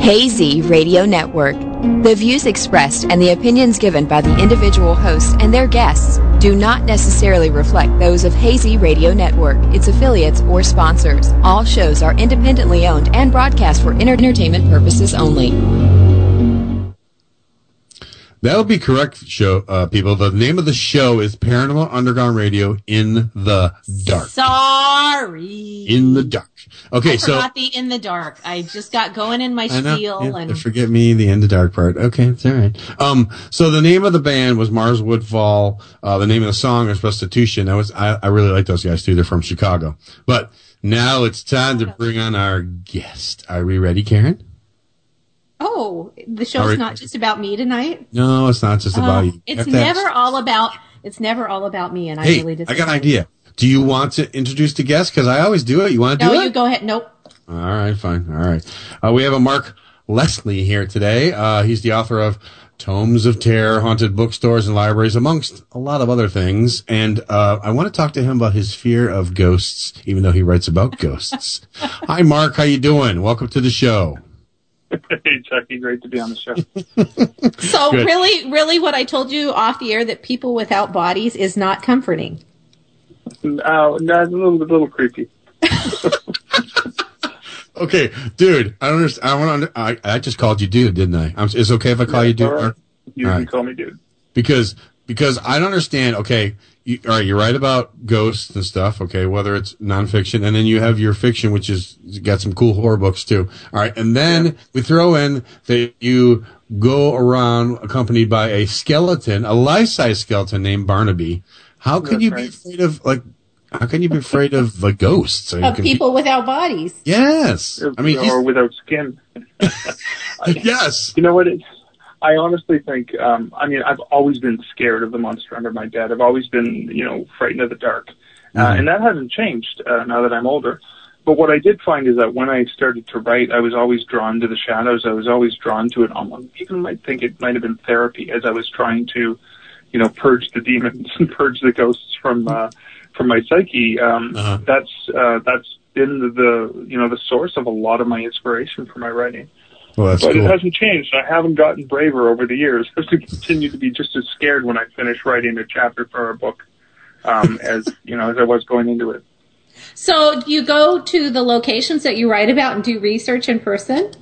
Speaker 14: Hazy Radio Network the views expressed and the opinions given by the individual hosts and their guests do not necessarily reflect those of Hazy Radio Network, its affiliates, or sponsors. All shows are independently owned and broadcast for entertainment purposes only.
Speaker 2: That would be correct, show uh, people. The name of the show is Paranormal Underground Radio in the Dark.
Speaker 3: Sorry.
Speaker 2: In the Dark. Okay,
Speaker 3: I
Speaker 2: so
Speaker 3: the in the dark. I just got going in my spiel
Speaker 2: Yeah,
Speaker 3: and
Speaker 2: forget me the in the dark part. Okay, it's all right. Um, so the name of the band was Mars Woodfall. Uh, the name of the song is Restitution. That was I, I really like those guys too. They're from Chicago. But now it's time to bring on our guest. Are we ready, Karen?
Speaker 3: oh, the show's
Speaker 2: right.
Speaker 3: not just about me tonight.
Speaker 2: No, it's not just about
Speaker 3: Uh,
Speaker 2: you.
Speaker 3: It's never all about. It's never all about me, and I
Speaker 2: Hey,
Speaker 3: really
Speaker 2: I got an idea. Do you want to introduce the guest? Because I always do it. You want to
Speaker 3: No,
Speaker 2: do it?
Speaker 3: No, you go ahead. Nope.
Speaker 2: All right, fine. All right. Uh, we have a Mark Leslie here today. Uh, he's the author of Tomes of Terror, Haunted Bookstores and Libraries, amongst a lot of other things. And uh, I want to talk to him about his fear of ghosts, even though he writes about ghosts. Hi, Mark. How you doing? Welcome to the show.
Speaker 15: hey, Chucky, great to be on the show.
Speaker 3: So
Speaker 2: Good.
Speaker 3: really, really, what I told you off the air that people without bodies is not comforting.
Speaker 15: Uh, that's a little, a little creepy.
Speaker 2: Okay, dude. I don't understand. I want to. I, I just called you dude, didn't I? I'm, is it okay if I call you dude?
Speaker 15: all right.
Speaker 2: Or-
Speaker 15: You
Speaker 2: all
Speaker 15: can
Speaker 2: right.
Speaker 15: call me dude.
Speaker 2: because because I don't understand. Okay, you, all right, you're right about ghosts and stuff. Okay, whether it's nonfiction, and then you have your fiction, which is got some cool horror books too. All right, and then we throw in that you go around accompanied by a skeleton, a life-size skeleton named Barnaby. How can
Speaker 15: That's
Speaker 2: you be afraid of like? How can you be afraid of the ghosts? So you
Speaker 3: Of
Speaker 2: can be-
Speaker 3: people without bodies.
Speaker 2: yes, I mean, he's-
Speaker 15: or without skin.
Speaker 2: yes.
Speaker 15: You know what? It, I honestly think. Um, I mean, I've always been scared of the monster under my bed. I've always been, you know, frightened of the dark, uh,
Speaker 2: Mhm.
Speaker 15: and that hasn't changed uh, now that I'm older. But what I did find is that when I started to write, I was always drawn to the shadows. I was always drawn to it. Almost even might think it might have been therapy as I was trying to, you know, purge the demons and purge the ghosts from uh, from my psyche. Um,
Speaker 2: Uh-huh.
Speaker 15: That's uh, that's been the, the you know the source of a lot of my inspiration for my writing.
Speaker 2: Well, that's
Speaker 15: but it hasn't changed. I haven't gotten braver over the years. I continue to be just as scared when I finish writing a chapter for a book um, as you know as I was going into it.
Speaker 3: So do you go to the locations that you write about and do research in person?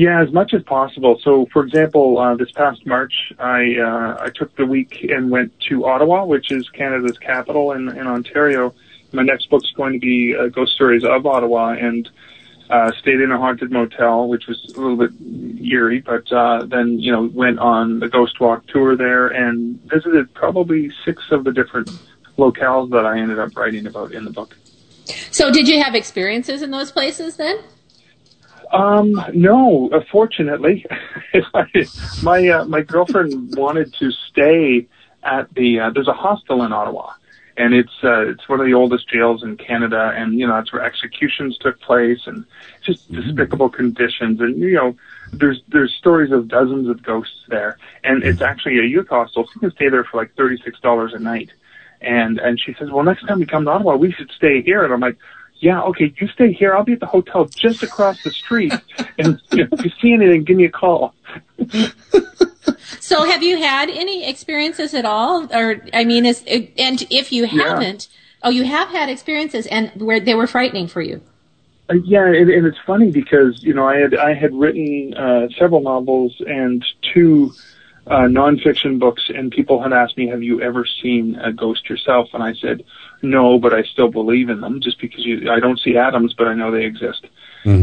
Speaker 15: Yeah, as much as possible. So, for example, uh, this past March, I uh, I took the week and went to Ottawa, which is Canada's capital, in, in Ontario. My next book's going to be uh, Ghost Stories of Ottawa, and uh, stayed in a haunted motel, which was a little bit eerie. But uh, then, you know, went on the Ghost Walk tour there and visited probably six of the different locales that I ended up writing about in the book.
Speaker 3: So did you have experiences in those places then?
Speaker 15: Um, no, uh, fortunately, my uh, my girlfriend wanted to stay at the. Uh, there's a hostel in Ottawa, and it's uh, it's one of the oldest jails in Canada, and you know that's where executions took place, and just despicable conditions, and you know there's there's stories of dozens of ghosts there, and it's actually a youth hostel, so you can stay there for like thirty six dollars a night, and and she says, well, next time we come to Ottawa, we should stay here, and I'm like yeah, okay, you stay here. I'll be at the hotel just across the street. And if you see anything, give me a call.
Speaker 3: So have you had any experiences at all? Or, I mean, is, and if you haven't, oh, you have had experiences and where they were frightening for you.
Speaker 15: Uh, yeah, and, and it's funny because you know I had I had written uh, several novels and two uh, nonfiction books, and people had asked me, "Have you ever seen a ghost yourself?" And I said, "No, but I still believe in them, just because you, I don't see atoms, but I know they exist."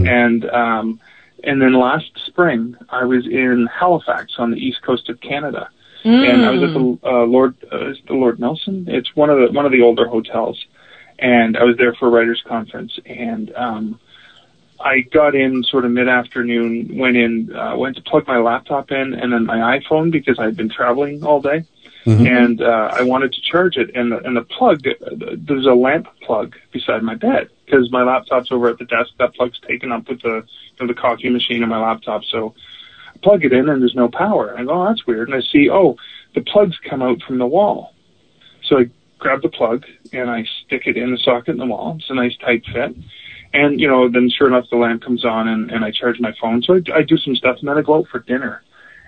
Speaker 15: And um, and then last spring, I was in Halifax on the east coast of Canada, and I was at the uh, Lord uh, the Lord Nelson. It's one of the one of the older hotels, and I was there for a writers' conference, and um, I got in sort of mid afternoon, went in, uh, went to plug my laptop in, and then my iPhone because I'd been traveling all day, and uh, I wanted to charge it, and the, and the plug there's a lamp plug beside my bed because my laptop's over at the desk. That plug's taken up with the you know, the coffee machine and my laptop, so I plug it in and there's no power. I go, oh, that's weird, and I see, oh, the plugs come out from the wall. So I grab the plug and I stick it in the socket in the wall. It's a nice tight fit. And, you know, then sure enough, the lamp comes on and, and I charge my phone. So I, I do some stuff and then I go out for dinner.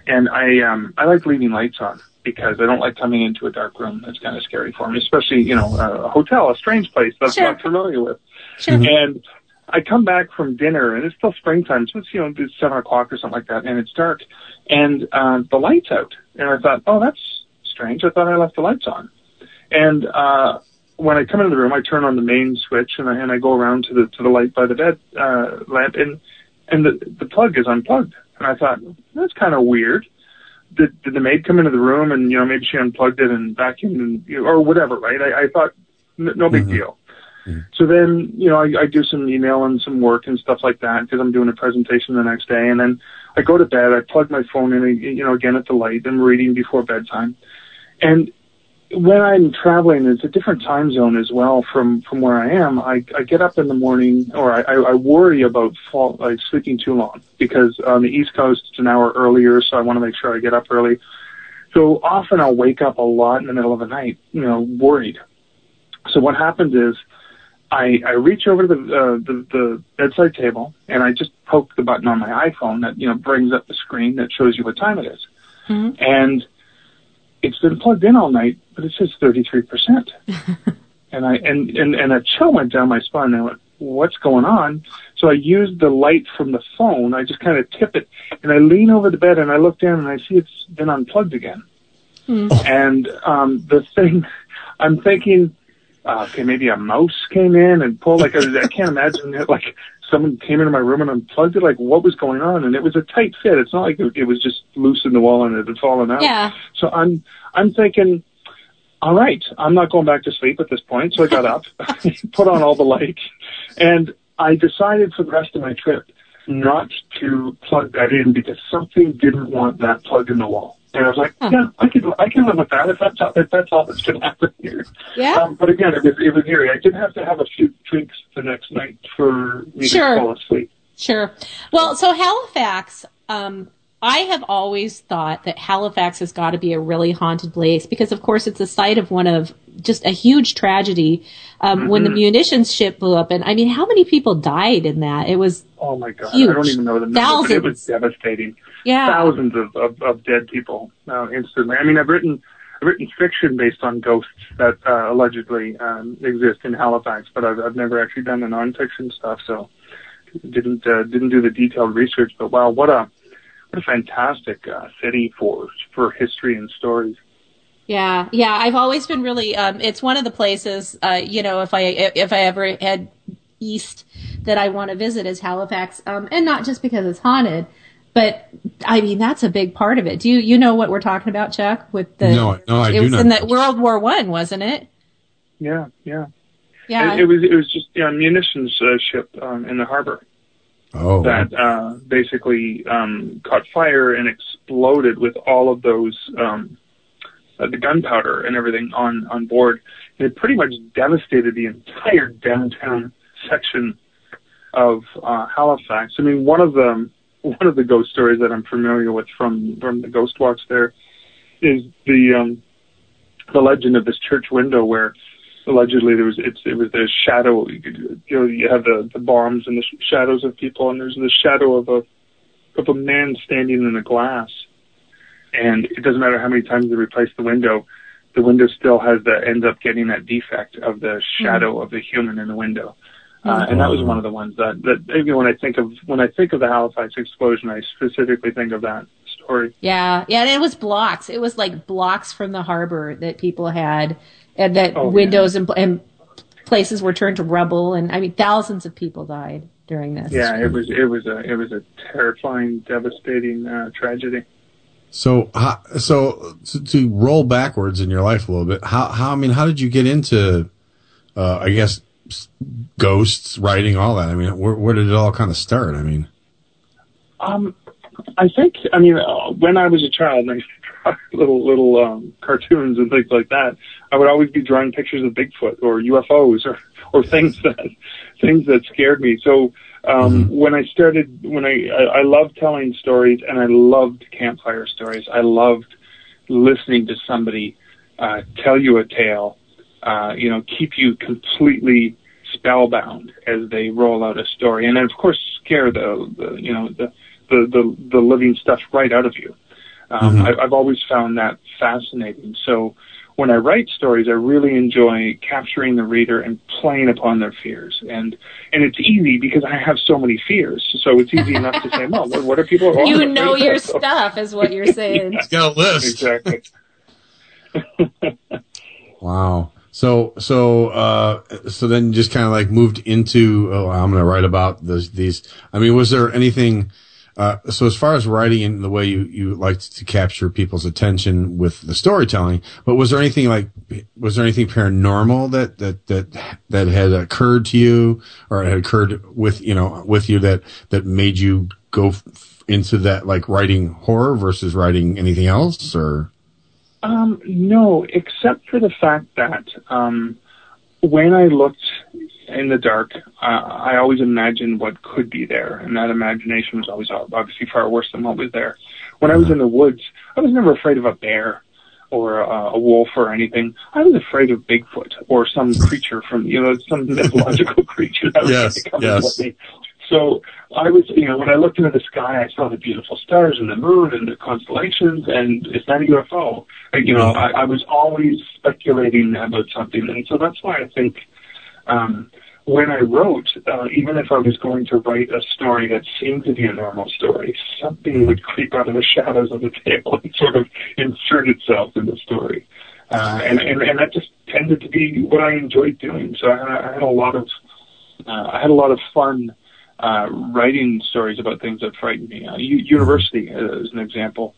Speaker 15: And I, um, I like leaving lights on because I don't like coming into a dark room. That's kind of scary for me, especially, you know, a hotel, a strange place that I'm not familiar with. Sure. And I come back from dinner and it's still springtime, so it's, you know, it's seven o'clock or something like that and it's dark and, uh, the light's out. And I thought, oh, that's strange. I thought I left the lights on. And, uh, when I come into the room, I turn on the main switch and I and I go around to the to the light by the bed uh, lamp, and and the the plug is unplugged. And I thought that's kind of weird. Did did the maid come into the room and you know maybe she unplugged it and vacuumed and you know, or whatever, right? I, I thought n- no big mm-hmm. deal. Mm-hmm. So then, you know, I, I do some email and some work and stuff like that because I'm doing a presentation the next day. And then I go to bed. I plug my phone in, you know, again at the light. I'm reading before bedtime. And when I'm traveling, it's a different time zone as well from from where I am. I, I get up in the morning, or I, I worry about fall, like sleeping too long because on the East Coast it's an hour earlier, so I want to make sure I get up early. So often I'll wake up a lot in the middle of the night, you know, worried. So what happens is I, I reach over to the, uh, the the bedside table and I just poke the button on my iPhone that you know brings up the screen that shows you what time it is. And it's been plugged in all night, but it says 33%. and I, and, and, and a chill went down my spine. and I went, what's going on? So I used the light from the phone. I just kind of tip it and I lean over the bed and I look down and I see it's been unplugged again. And, um, the thing, I'm thinking, uh, okay, maybe a mouse came in and pulled like, I can't imagine it like someone came into my room and unplugged it. Like what was going on? And it was a tight fit. It's not like it, it was just loose in the wall and it had fallen out.
Speaker 3: Yeah.
Speaker 15: So I'm, I'm thinking, all right, I'm not going back to sleep at this point. So I got up, put on all the lights, and I decided for the rest of my trip not to plug that in because something didn't want that plugged in the wall. And I was like, yeah, I can, I can live with that if that's all, if that's all that's going to happen here.
Speaker 3: Yeah.
Speaker 15: Um, but again, it was, it was eerie. I did have to have a few drinks the next night for me
Speaker 3: Sure.
Speaker 15: to fall asleep.
Speaker 3: Sure. Well, so Halifax, um, I have always thought that Halifax has got to be a really haunted place because, of course, it's the site of one of just a huge tragedy um, when the
Speaker 15: Mhm.
Speaker 3: munitions ship blew up. And I mean, how many people died in that? It was
Speaker 15: Oh my god,
Speaker 3: Huge.
Speaker 15: I don't even know the number, but it was devastating.
Speaker 3: Yeah.
Speaker 15: Thousands of, of, of dead people uh, instantly. I mean, I've written I've written fiction based on ghosts that uh, allegedly um, exist in Halifax, but I've, I've never actually done the nonfiction stuff, so didn't uh, didn't do the detailed research. But wow, what a what a fantastic uh, city for for history and stories.
Speaker 3: Yeah, yeah. I've always been really. Um, it's one of the places. Uh, you know, if I if I ever head east, that I want to visit is Halifax, um, and not just because it's haunted, but I mean that's a big part of it. Do you you know what we're talking about, Chuck? With the
Speaker 2: No, no, I
Speaker 3: it
Speaker 2: do
Speaker 3: was
Speaker 2: not.
Speaker 3: in the World War One, wasn't it?
Speaker 15: Yeah, yeah.
Speaker 3: Yeah.
Speaker 15: It, it was it was just yeah, a munitions uh, ship um, in the harbor.
Speaker 2: Oh.
Speaker 15: that uh, basically um, caught fire and exploded with all of those um, uh, the gunpowder and everything on on board. And it pretty much devastated the entire downtown section of uh, Halifax. I mean, one of the one of the ghost stories that I'm familiar with from from the ghost walks there is the um, the legend of this church window where allegedly there was it's it was the shadow you know you have the the bombs and the sh- shadows of people and there's the shadow of a of a man standing in the glass. And it doesn't matter how many times they replace the window the window still has the ends up getting that defect of the shadow of the human in the window. Uh, and that was one of the ones that that maybe when I think of when I think of the Halifax explosion I specifically think of that story.
Speaker 3: Yeah, yeah, and it was blocks. It was like blocks from the harbor that people had, and that
Speaker 15: Oh,
Speaker 3: windows and, and places were turned to rubble. And I mean, thousands of people died during this.
Speaker 15: yeah it was it was a it was a terrifying devastating uh, tragedy
Speaker 2: So, how, so to, to roll backwards in your life a little bit, how, how, I mean, how did you get into, uh, I guess, ghosts, writing, all that? I mean, where, where did it all kind of start? I mean,
Speaker 15: Um, I think, I mean, uh, when I was a child, and I used to draw little little um, cartoons and things like that. I would always be drawing pictures of Bigfoot or UFOs or or things that things that scared me. So um, when I started, when I, I I loved telling stories and I loved campfire stories. I loved listening to somebody uh, tell you a tale. Uh, you know, keep you completely spellbound as they roll out a story, and then of course scare the, the you know the, the the the living stuff right out of you. Um,
Speaker 2: Mhm.
Speaker 15: I, I've always found that fascinating. So when I write stories, I really enjoy capturing the reader and playing upon their fears. And and it's easy because I have so many fears. So it's easy enough to say, well, what, what are people? what
Speaker 3: You
Speaker 15: are
Speaker 3: know your
Speaker 15: So-
Speaker 3: stuff, is what you're saying.
Speaker 2: got a list.
Speaker 15: Exactly.
Speaker 2: wow. So so uh, so then just kind of like moved into oh I'm going to write about this, these. I mean, was there anything? Uh, so as far as writing and the way you you liked to capture people's attention with the storytelling, but was there anything like was there anything paranormal that that that that had occurred to you or had occurred with you know with you that that made you go f- into that like writing horror versus writing anything else or?
Speaker 15: Um, no, except for the fact that um, when I looked in the dark, uh, I always imagined what could be there, and that imagination was always obviously far worse than what was there. When I was in the woods, I was never afraid of a bear or uh, a wolf or anything. I was afraid of Bigfoot or some creature from you know some mythological creature that was
Speaker 2: Yes,
Speaker 15: gonna
Speaker 2: yes.
Speaker 15: me. So I was, you know, when I looked into the sky, I saw the beautiful stars and the moon and the constellations, and is that a UFO? You know, I, I was always speculating about something, and so that's why I think um, when I wrote, uh, even if I was going to write a story that seemed to be a normal story, something would creep out of the shadows of the table and sort of insert itself in the story. Uh, and, and, and that just tended to be what I enjoyed doing. So I, I had a lot of, uh, I had a lot of fun, uh, writing stories about things that frightened me. Uh, university uh, is an example.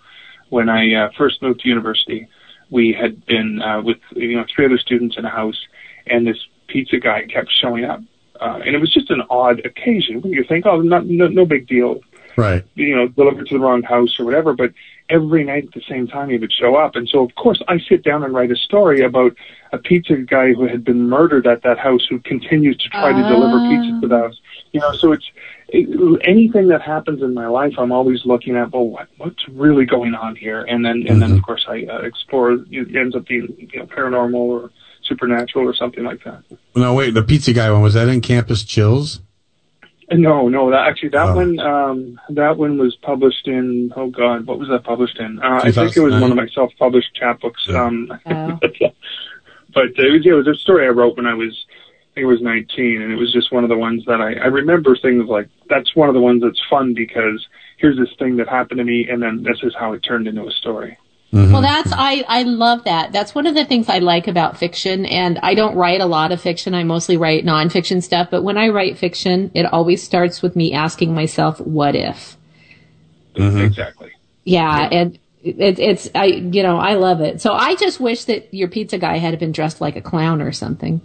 Speaker 15: When I uh, first moved to university, we had been uh, with you know three other students in a house, and this pizza guy kept showing up, uh, and it was just an odd occasion. You think, oh, not, no, no big deal,
Speaker 2: right
Speaker 15: you know, delivered to the wrong house or whatever. But every night at the same time, he would show up, and so of course I sit down and write a story about a pizza guy who had been murdered at that house, who continues to try to deliver pizza to the house. You know, so it's it, anything that happens in my life, I'm always looking at, well, what, what's really going on here? And then, and then of course I uh, explore. It ends up being, you know, paranormal or supernatural or something like that.
Speaker 2: no wait the pizza guy one was that in Campus Chills
Speaker 15: No, no, that actually that
Speaker 2: Oh.
Speaker 15: one, um, that one was published in. Oh God, what was that published in? Uh, I think it was one of my self-published chapbooks. Um,
Speaker 3: Oh.
Speaker 15: but it was, yeah, it was a story I wrote when I was, I think it was 19, and it was just one of the ones that I, I remember things like that's one of the ones that's fun because here's this thing that happened to me, and then this is how it turned into a story. Mm-hmm.
Speaker 3: Well, that's I I love that. That's one of the things I like about fiction. And I don't write a lot of fiction. I mostly write nonfiction stuff. But when I write fiction, it always starts with me asking myself, "What if?" Mm-hmm.
Speaker 15: Exactly.
Speaker 3: Yeah, and it, it's I you know I love it. So I just wish that your pizza guy had been dressed like a clown or something.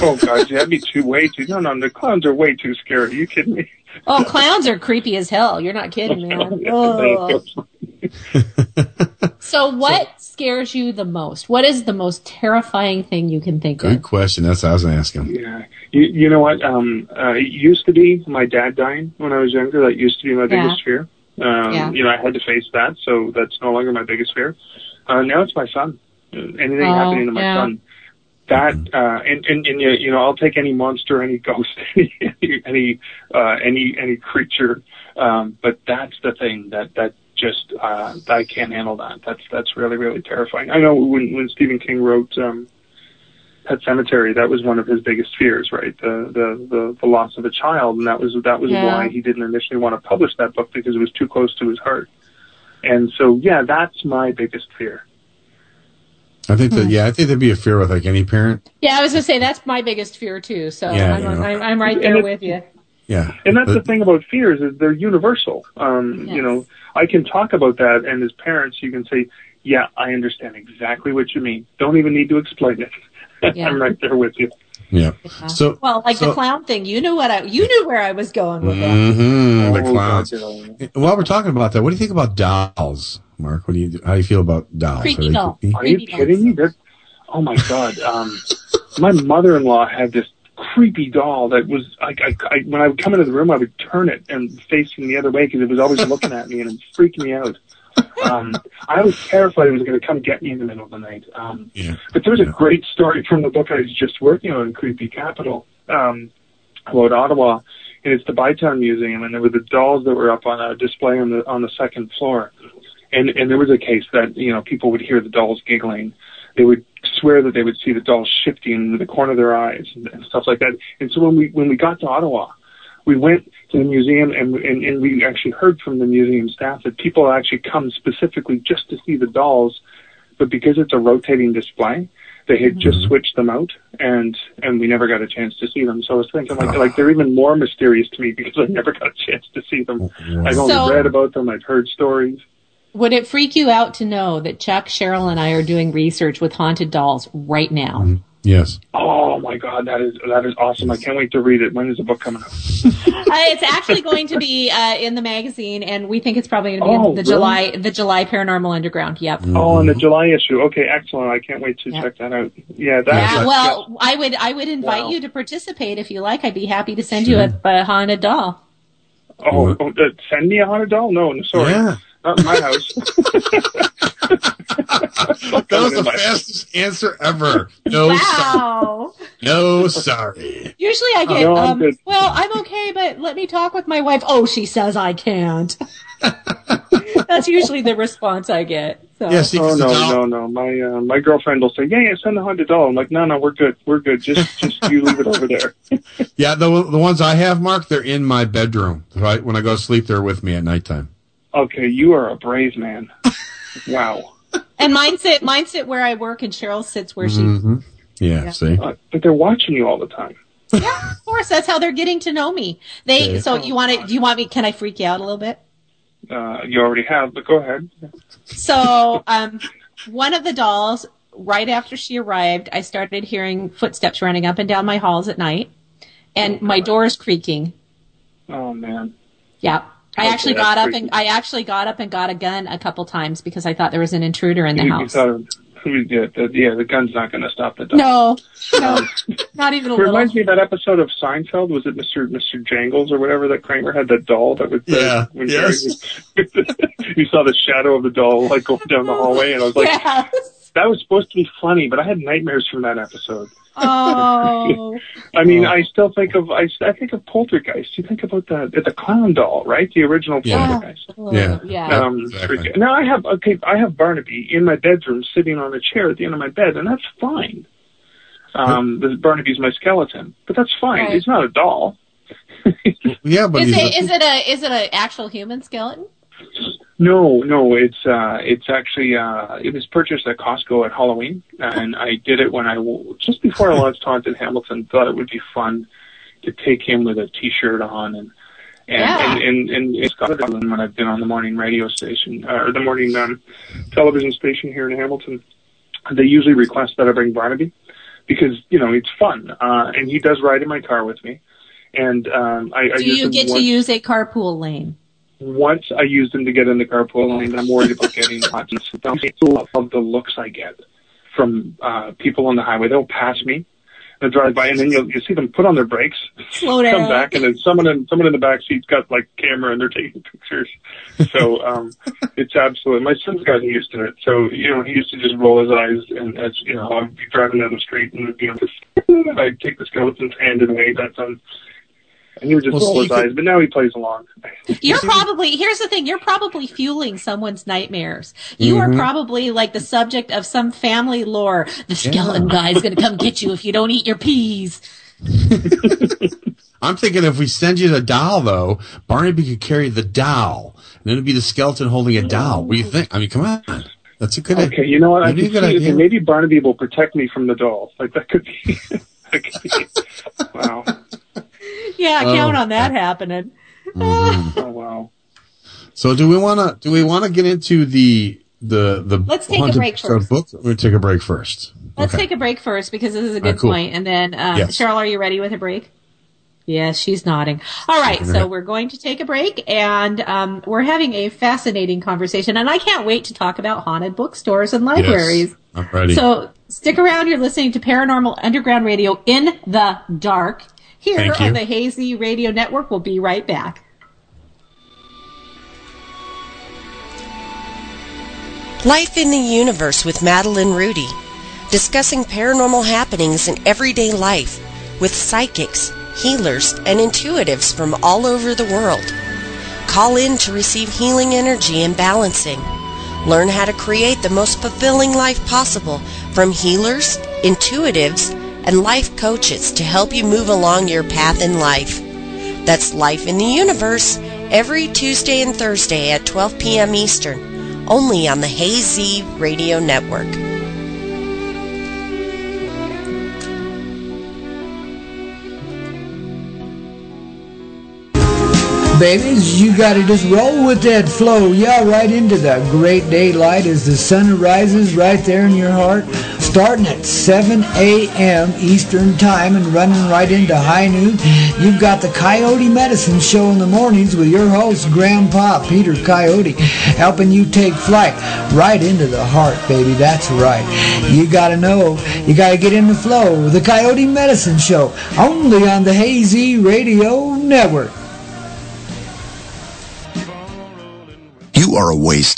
Speaker 15: Oh God, that'd be too way too. No, no, the clowns are way too scary. Are you kidding me?
Speaker 3: Oh, clowns are creepy as hell. You're not kidding, oh, man. Oh. So, what scares you the most? What is the most terrifying thing you can think
Speaker 2: good
Speaker 3: of?
Speaker 2: Good question that's what I was gonna ask him
Speaker 15: Yeah. You, you know what? Um, uh, it used to be my dad dying when I was younger. That used to be my
Speaker 3: Yeah.
Speaker 15: biggest fear. Um,
Speaker 3: Yeah.
Speaker 15: You know, I had to face that, so that's no longer my biggest fear. Uh, now it's my son. Anything
Speaker 3: Oh,
Speaker 15: happening to my
Speaker 3: yeah.
Speaker 15: son. That uh, and, and and you you know I'll take any monster, any ghost, any any uh, any any creature, um, but that's the thing that that just uh, I can't handle that. That's that's really really terrifying. I know when when Stephen King wrote um, Pet Sematary, that was one of his biggest fears, right? The the the, the loss of a child, and that was that was
Speaker 3: Yeah.
Speaker 15: why he didn't initially want to publish that book because it was too close to his heart. And so, yeah, that's my biggest fear.
Speaker 2: I think
Speaker 3: Hmm.
Speaker 2: that yeah I think that'd be a fear with like any parent
Speaker 3: Yeah, I was gonna say that's my biggest fear too. So
Speaker 2: Yeah,
Speaker 3: I'm,
Speaker 2: you know.
Speaker 3: I'm, I'm right
Speaker 15: And
Speaker 3: there
Speaker 15: it-
Speaker 3: with you.
Speaker 2: Yeah
Speaker 15: And that's the thing about fears is they're universal. Um,
Speaker 3: Yes.
Speaker 15: You know, I can talk about that, and as parents, you can say, "Yeah, I understand exactly what you mean. Don't even need to explain it.
Speaker 3: Yeah.
Speaker 15: I'm right there with you."
Speaker 2: yeah so
Speaker 3: Well, like the clown thing, you knew what I you knew where I was going with that.
Speaker 2: hmm the
Speaker 15: Oh,
Speaker 2: clowns
Speaker 15: God,
Speaker 2: while we're talking about that what do you think about dolls Mark what do you how do you feel about dolls
Speaker 3: Creepy
Speaker 2: Are they
Speaker 3: doll.
Speaker 2: creepy?
Speaker 15: Are you
Speaker 3: Creepy
Speaker 15: kidding me? That, oh my god! Um, my mother-in-law had this creepy doll that was I, I, I when I would come into the room, I would turn it and facing the other way because it was always looking at me and it freaked me out. Um, I was terrified it was going to come get me in the middle of the night. Um,
Speaker 2: yeah
Speaker 15: but there was a great story from the book I was just working on, Creepy Capital, um, about Ottawa, and it's the Bytown Museum, and there were the dolls that were up on a display on the on the second floor, and and there was a case that you know people would hear the dolls giggling, they would swear that they would see the dolls shifting in the corner of their eyes and, and stuff like that. And so when we when we got to Ottawa, we went to the museum and, and and we actually heard from the museum staff that people actually come specifically just to see the dolls, but because it's a rotating display, they had just mm-hmm. switched them out, and and we never got a chance to see them. So I was thinking like ah. like they're even more mysterious to me because I never got a chance to see them. I've only
Speaker 3: So-
Speaker 15: read about them. I've heard stories.
Speaker 3: Would it freak you out to know that Chuck, Cheryl, and I are doing research with haunted dolls right now?
Speaker 2: Yes.
Speaker 15: Oh my god, that is that is awesome! I can't wait to read it. When is the book coming out?
Speaker 3: uh, it's actually going to be uh, in the magazine, and we think it's probably going to be
Speaker 15: Oh,
Speaker 3: in the
Speaker 15: really?
Speaker 3: July the July Paranormal Underground. Yep.
Speaker 15: Oh, in the July issue. Okay, excellent. I can't wait to check that out. Yeah, that.
Speaker 3: Yeah,
Speaker 15: that-
Speaker 3: well, I would I would invite
Speaker 15: Wow.
Speaker 3: you to participate if you like. I'd be happy to send you a, a haunted doll.
Speaker 15: Oh, oh uh, send me a haunted doll? No, no, sorry.
Speaker 2: Yeah.
Speaker 15: Not in my house.
Speaker 2: That was the fastest answer ever. No, sorry. No, sorry.
Speaker 3: Usually I get,
Speaker 2: No, I'm
Speaker 3: um, well, I'm okay, but let me talk with my wife. Oh, she says I can't. That's usually the response I get. So.
Speaker 15: oh no, no, no. My uh, my girlfriend will say, "Yeah, yeah, send the haunted doll." I'm like, "No, no, we're good. We're good. Just just you leave it over there."
Speaker 2: Yeah, the the ones I have, Mark, they're in my bedroom. Right when I go to sleep, they're with me at nighttime.
Speaker 15: Okay, you are a brave man. Wow.
Speaker 3: And mine sit, mine sit where I work, and Cheryl sits where she.
Speaker 2: Mhm. Yeah,
Speaker 3: Yeah.
Speaker 2: see.
Speaker 15: Uh, but they're watching you all the time.
Speaker 3: Yeah, of course. That's how they're getting to know me. They.
Speaker 15: Okay.
Speaker 3: So you want to? Do you want me? Can I freak you out a little bit?
Speaker 15: Uh, you already have, but go ahead.
Speaker 3: So, um, one of the dolls, right after she arrived, I started hearing footsteps running up and down my halls at night, and my doors creaking.
Speaker 15: Oh man.
Speaker 3: Yeah. I actually
Speaker 15: that's
Speaker 3: got up
Speaker 15: freaky.
Speaker 3: and I actually got up and got a gun a couple times because I thought there was an intruder in the
Speaker 15: You- you
Speaker 3: house.
Speaker 15: thought yeah, the, yeah, the gun's not going to stop the dog.
Speaker 3: No, no, um, not even a
Speaker 15: It
Speaker 3: little.
Speaker 15: reminds me of that episode of Seinfeld. Was it Mr. Mr. Jangles or whatever that Kramer had that doll that was
Speaker 2: Yeah,
Speaker 15: when
Speaker 2: yes.
Speaker 15: Jerry- you saw the shadow of the doll like going down the hallway, and I was like, that was supposed to be funny, but I had nightmares from that episode.
Speaker 3: Oh,
Speaker 15: I mean, I still think of I, I think of Poltergeist. You think about the the clown doll, right? The original
Speaker 2: Yeah.
Speaker 15: Poltergeist.
Speaker 2: Yeah.
Speaker 3: yeah.
Speaker 15: Um,
Speaker 2: Exactly.
Speaker 15: Now I have okay, I have Barnaby in my bedroom, sitting on a chair at the end of my bed, and that's fine. Um, the Barnaby's my skeleton, but that's fine.
Speaker 3: Right.
Speaker 15: He's not a doll.
Speaker 2: Yeah, but
Speaker 3: Is
Speaker 2: he's
Speaker 3: it is it a is it an actual human skeleton?
Speaker 15: No, no, it's uh, it's actually uh, it was purchased at Costco at Halloween, and I did it when I w- just before I launched Haunted Hamilton. Thought it would be fun to take him with a T-shirt on and. And,
Speaker 3: Yeah.
Speaker 15: and, and, and it's on when I've been on the morning radio station, uh, or the morning um, television station here in Hamilton. They usually request that I bring Barnaby because, you know, it's fun. Uh, and he does ride in my car with me. And um, I, I
Speaker 3: Do
Speaker 15: use
Speaker 3: you get to use a carpool lane?
Speaker 15: Once I use them to get in the carpool lane, I'm worried about getting lots of the looks I get from uh, people on the highway. They'll pass me and drive by, and then you'll you see them put on their brakes,
Speaker 3: Slow down.
Speaker 15: come back, and then someone in someone in the back seat's got like camera and they're taking pictures. So um, it's absolute. My son's gotten used to it. So you know, he used to just roll his eyes, and as you know, I'd be driving down the street, and you know, I'd take the skeleton's hand and wave at them. And he would just
Speaker 2: Well,
Speaker 15: roll
Speaker 2: see,
Speaker 15: his
Speaker 2: could-
Speaker 15: eyes, but now he plays along.
Speaker 3: You're probably here's the thing. You're probably fueling someone's nightmares. You
Speaker 15: Mhm.
Speaker 3: are probably like the subject of some family lore. The skeleton guy's going to come get you if you don't eat your peas.
Speaker 2: I'm thinking if we send you the doll, though, Barnaby could carry the doll, and then it'd be the skeleton holding a doll. What do you think? I mean, come on, that's a good. Idea.
Speaker 15: Okay, you know what? I
Speaker 2: Maybe
Speaker 15: can
Speaker 2: a
Speaker 15: see
Speaker 2: idea.
Speaker 15: maybe Barnaby will protect me from the doll. Like that could be. that could be wow.
Speaker 3: Yeah,
Speaker 2: Oh.
Speaker 3: count on that happening.
Speaker 15: Oh wow.
Speaker 2: So do we want to do we want to get into the the the
Speaker 3: Let's take a
Speaker 2: haunted
Speaker 3: break
Speaker 2: bookstore
Speaker 3: first.
Speaker 2: book? We're take a break first.
Speaker 3: Let's
Speaker 2: Okay.
Speaker 3: take a break first because this is a
Speaker 2: All right,
Speaker 3: good
Speaker 2: cool.
Speaker 3: point. And then, um,
Speaker 2: Yes.
Speaker 3: Cheryl, are you ready with a break? Yes, she's nodding. All right, so we're going to take a break, and um, we're having a fascinating conversation, and I can't wait to talk about haunted bookstores and libraries.
Speaker 2: Yes, I'm ready.
Speaker 3: So stick around. You're listening to Paranormal Underground Radio in the dark here
Speaker 2: Thank you.
Speaker 3: on the Hazy Radio Network. We'll be right back.
Speaker 9: Life in the Universe with Madeline Rudy, discussing paranormal happenings in everyday life with psychics, healers, and intuitives from all over the world. Call in to receive healing energy and balancing. Learn how to create the most fulfilling life possible from healers, intuitives, and life coaches to help you move along your path in life. That's Life in the Universe every Tuesday and Thursday at 12 p.m. Eastern, only on the Hazy Radio Network.
Speaker 16: babies. You got to just roll with that flow. Yeah, right into the great daylight as the sun rises right there in your heart. Starting at 7 a.m. Eastern Time and running right into high noon. You've got the Coyote Medicine Show in the mornings with your host, Grandpa Peter Coyote, helping you take flight right into the heart, baby. That's right. You gotta know, you gotta get in the flow. The Coyote Medicine Show, only on the Hazy Radio Network.
Speaker 17: You are a waste.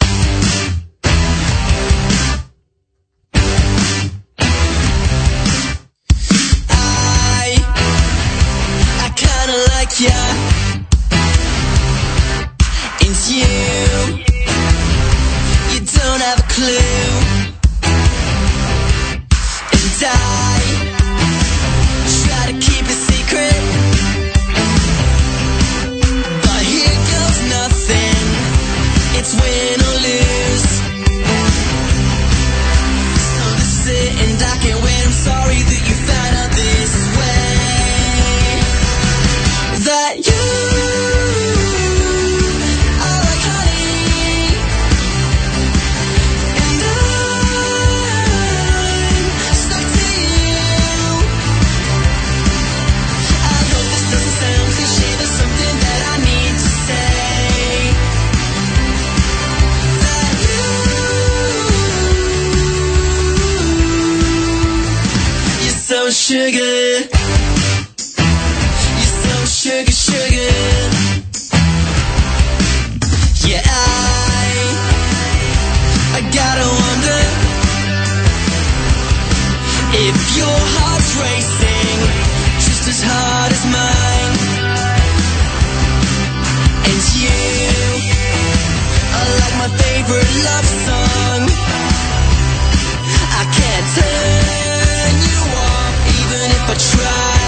Speaker 18: Even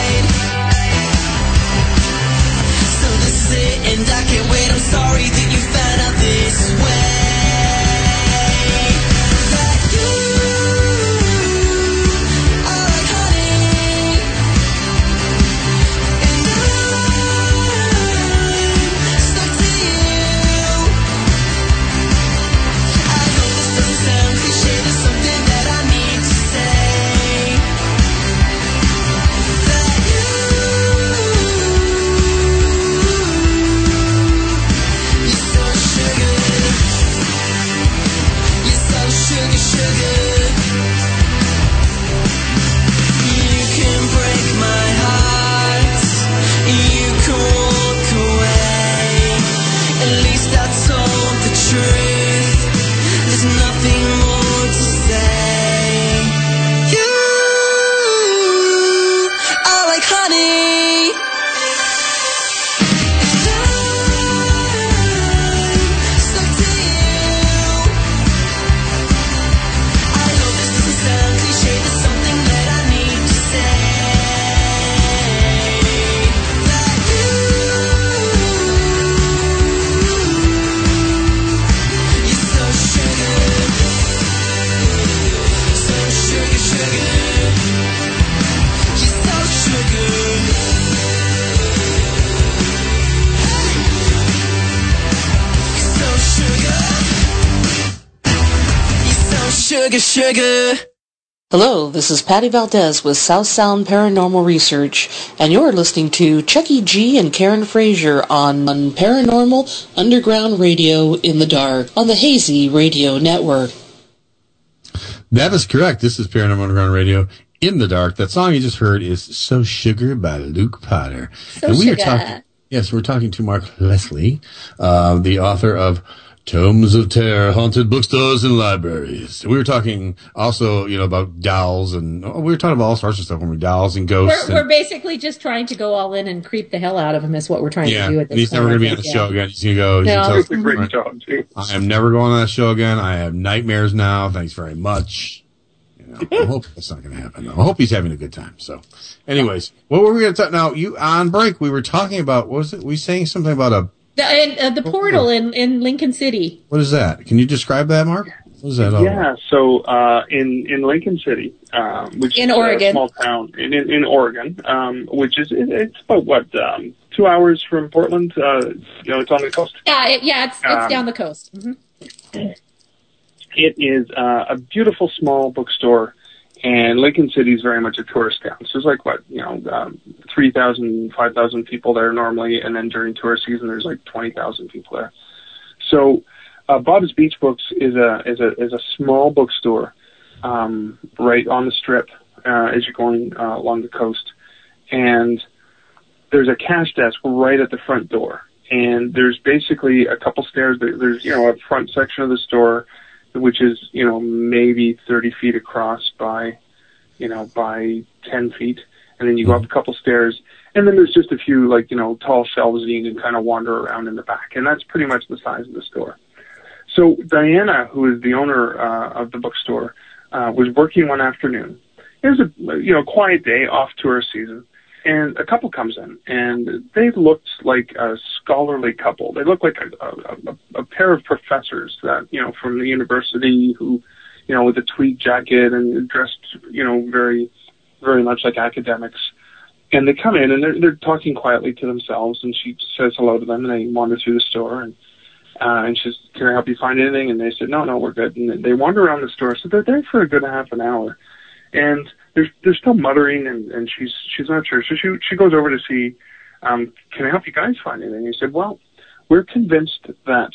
Speaker 18: told the truth. There's nothing sugar, sugar.
Speaker 19: Hello, this is Patty Valdez with South Sound Paranormal Research, and you're listening to Chucky G and Karen Frazier on, on Paranormal Underground Radio in the Dark on the Hazy Radio Network.
Speaker 2: That is correct. This is Paranormal Underground Radio in the dark. That song you just heard is "So Sugar" by Luke Potter,
Speaker 3: So
Speaker 2: and we
Speaker 3: Sugar.
Speaker 2: are talking. Yes, we're talking to Mark Leslie, uh, the author of Tomes of Terror, haunted bookstores and libraries. We were talking also, you know, about dolls and oh, we were talking about all sorts of stuff when we dolls and ghosts.
Speaker 3: We're, we're basically just trying to go all in and creep the hell out of him. Is what we're trying
Speaker 2: yeah,
Speaker 3: to do at
Speaker 2: and
Speaker 3: this
Speaker 2: he's never going to be on the
Speaker 3: think,
Speaker 2: show again. He's going to go. he's
Speaker 3: No.
Speaker 2: gonna
Speaker 3: It's
Speaker 2: tell
Speaker 3: a
Speaker 2: us-
Speaker 15: great job too.
Speaker 2: I am never going on that show again. I have nightmares now. Thanks very much. You know, I hope that's not going to happen. I hope he's having a good time. So, anyways, what were we going to talk now? You on break? We were talking about. What was it? We saying something about a.
Speaker 3: The, and, uh, the portal in, in Lincoln City.
Speaker 2: What is that? Can you describe that, Mark? What is that? all about?
Speaker 15: Yeah, so uh, in in Lincoln City, um, which
Speaker 3: In
Speaker 15: is
Speaker 3: Oregon.
Speaker 15: a small town in in, in Oregon, um, which is it, it's about what um, two hours from Portland. Uh, you know, it's on the coast.
Speaker 3: Yeah, it, yeah, it's, it's
Speaker 15: Um,
Speaker 3: down the coast. hmm
Speaker 15: It is uh, a beautiful small bookstore, and Lincoln City is very much a tourist town. So there's like what you know, um, 3,000, 5,000 people there normally, and then during tourist season, there's like twenty thousand people there. So uh, Bob's Beach Books is a is a is a small bookstore um, right on the strip uh, as you're going uh, along the coast, and there's a cash desk right at the front door, and there's basically a couple stairs. There's you know a front section of the store, which is you know maybe 30 feet across by you know by 10 feet, and then you go up a couple stairs, and then there's just a few like you know tall shelves that you can kind of wander around in the back, and that's pretty much the size of the store. So Diana, who is the owner uh, of the bookstore, uh, was working one afternoon. It was a you know quiet day off tourist season, and a couple comes in, and they looked like a scholarly couple. They looked like a, a, a, pair of professors that you know from the university who, you know, with a tweed jacket and dressed you know very, very much like academics. And they come in and they're they're talking quietly to themselves, and she says hello to them, and they wander through the store and uh, and she's, can I help you find anything? And they said, no, no, we're good. And they wander around the store. So they're there for a good half an hour. And they're, they're still muttering and, and she's, she's not sure. So she, she goes over to see, um, can I help you guys find anything? He said, well, we're convinced that,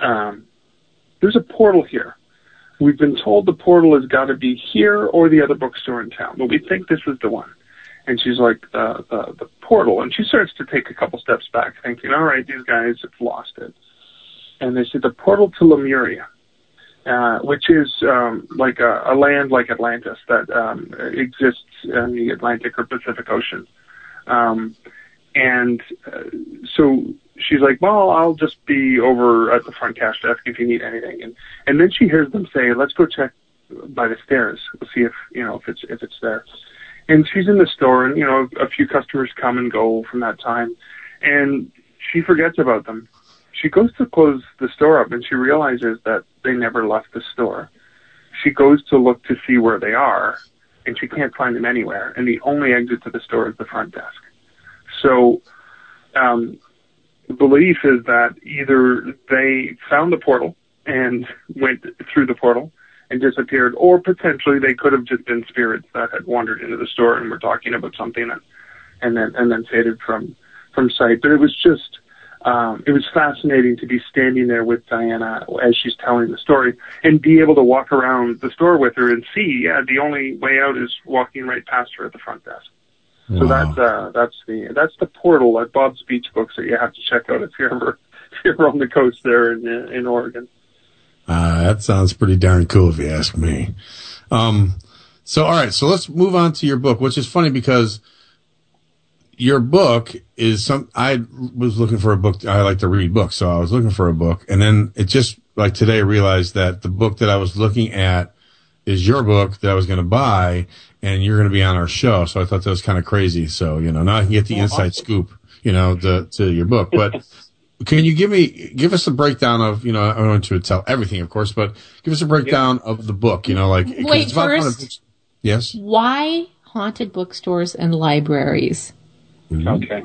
Speaker 15: um, there's a portal here. We've been told the portal has got to be here or the other bookstore in town, but we think this is the one. And she's like, the, the, the portal. And she starts to take a couple steps back, thinking, all right, these guys have lost it. And they said, the portal to Lemuria, uh, which is um, like a, a land like Atlantis that um, exists in the Atlantic or Pacific Ocean. Um, and uh, so she's like, well, I'll just be over at the front cash desk if you need anything. And, and then she hears them say, let's go check by the stairs. We'll see if, you know, if it's, if it's there. And she's in the store and, you know, a few customers come and go from that time and she forgets about them. She goes to close the store up and she realizes that they never left the store. She goes to look to see where they are and she can't find them anywhere. And the only exit to the store is the front desk. So, um, the belief is that either they found the portal and went through the portal and disappeared, or potentially they could have just been spirits that had wandered into the store and were talking about something and, and then and then faded from from sight. But it was just um, it was fascinating to be standing there with Diana as she's telling the story and be able to walk around the store with her and see, yeah, the only way out is walking right past her at the front desk. So that's uh that's the that's the portal at Bob's Beach Books that you have to check out if you're ever if you're on the coast there in in Oregon.
Speaker 2: Uh, that sounds pretty darn cool if you ask me. Um, so all right, so let's move on to your book, which is funny because your book is some, I was looking for a book. I like to read books. So I was looking for a book and then it just like today I realized that the book that I was looking at is your book that I was going to buy and you're going to be on our show. So I thought that was kind of crazy. So, you know, now I can get the inside scoop, you know, to, to your book, but can you give me, give us a breakdown of, you know, I don't want to tell everything, of course, but give us a breakdown of the book, you know, like
Speaker 3: Wait,
Speaker 2: it's about
Speaker 3: first-
Speaker 2: Yes.
Speaker 3: Why haunted bookstores and libraries?
Speaker 15: Okay.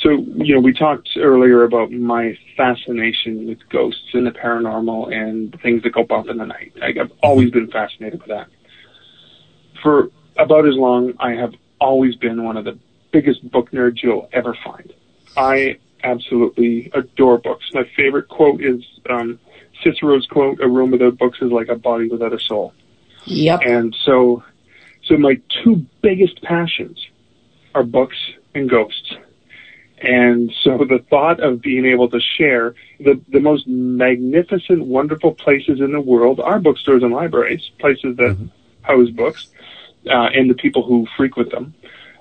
Speaker 15: So, you know, we talked earlier about my fascination with ghosts and the paranormal and things that go bump in the night. I- I've always been fascinated with that. For about as long, I have always been one of the biggest book nerds you'll ever find. I absolutely adore books. My favorite quote is um, Cicero's quote, "A room without books is like a body without a soul."
Speaker 3: Yep.
Speaker 15: And so, so my two biggest passions are books and ghosts. And so the thought of being able to share the, the most magnificent, wonderful places in the world are bookstores and libraries, places that house books, uh, and the people who frequent them.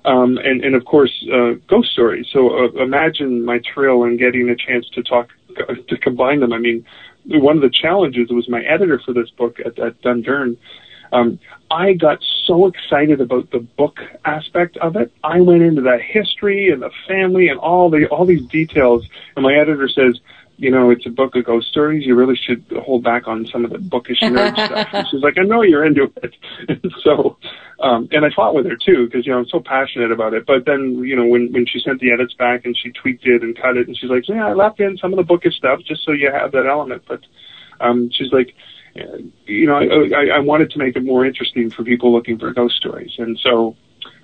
Speaker 15: Um, and, and of course, uh, ghost stories. So uh, imagine my thrill in getting a chance to talk, to combine them. I mean, one of the challenges was my editor for this book at, at Dundurn. Um, I got so excited about the book aspect of it. I went into the history and the family and all the all these details. And my editor says, you know, it's a book of ghost stories. You really should hold back on some of the bookish nerd stuff. And she's like, I know you're into it. And so, um, and I fought with her too because you know I'm so passionate about it. But then, you know, when when she sent the edits back and she tweaked it and cut it, and she's like, yeah, I left in some of the bookish stuff just so you have that element. But um, she's like, you know, I, I, I wanted to make it more interesting for people looking for ghost stories, and so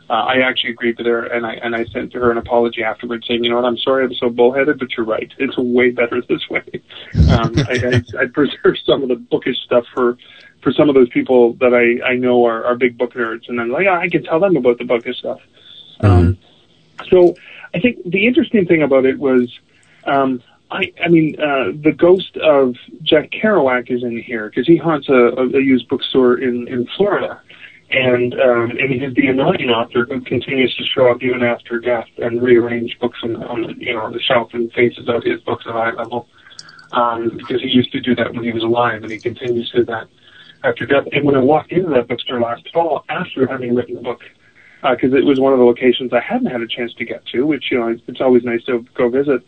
Speaker 15: uh, I actually agreed with her, and I and I sent to her an apology afterwards, saying, you know what, I'm sorry I'm so bullheaded, but you're right, it's way better this way. Um, I, I, I preserved some of the bookish stuff for for some of those people that I I know are, are big book nerds, and then like I can tell them about the bookish stuff. Um, so I think the interesting thing about it was. Um, I, I mean, uh, the ghost of Jack Kerouac is in here because he haunts a, a, used bookstore in, in Florida. And, um, and he's the annoying author who continues to show up even after death and rearrange books on, on the, you know, the shelf and faces out his books at eye level. Um, because he used to do that when he was alive and he continues to do that after death. And when I walked into that bookstore last fall after having written the book, because it was one of the locations I hadn't had a chance to get to, which, you know, it's always nice to go visit.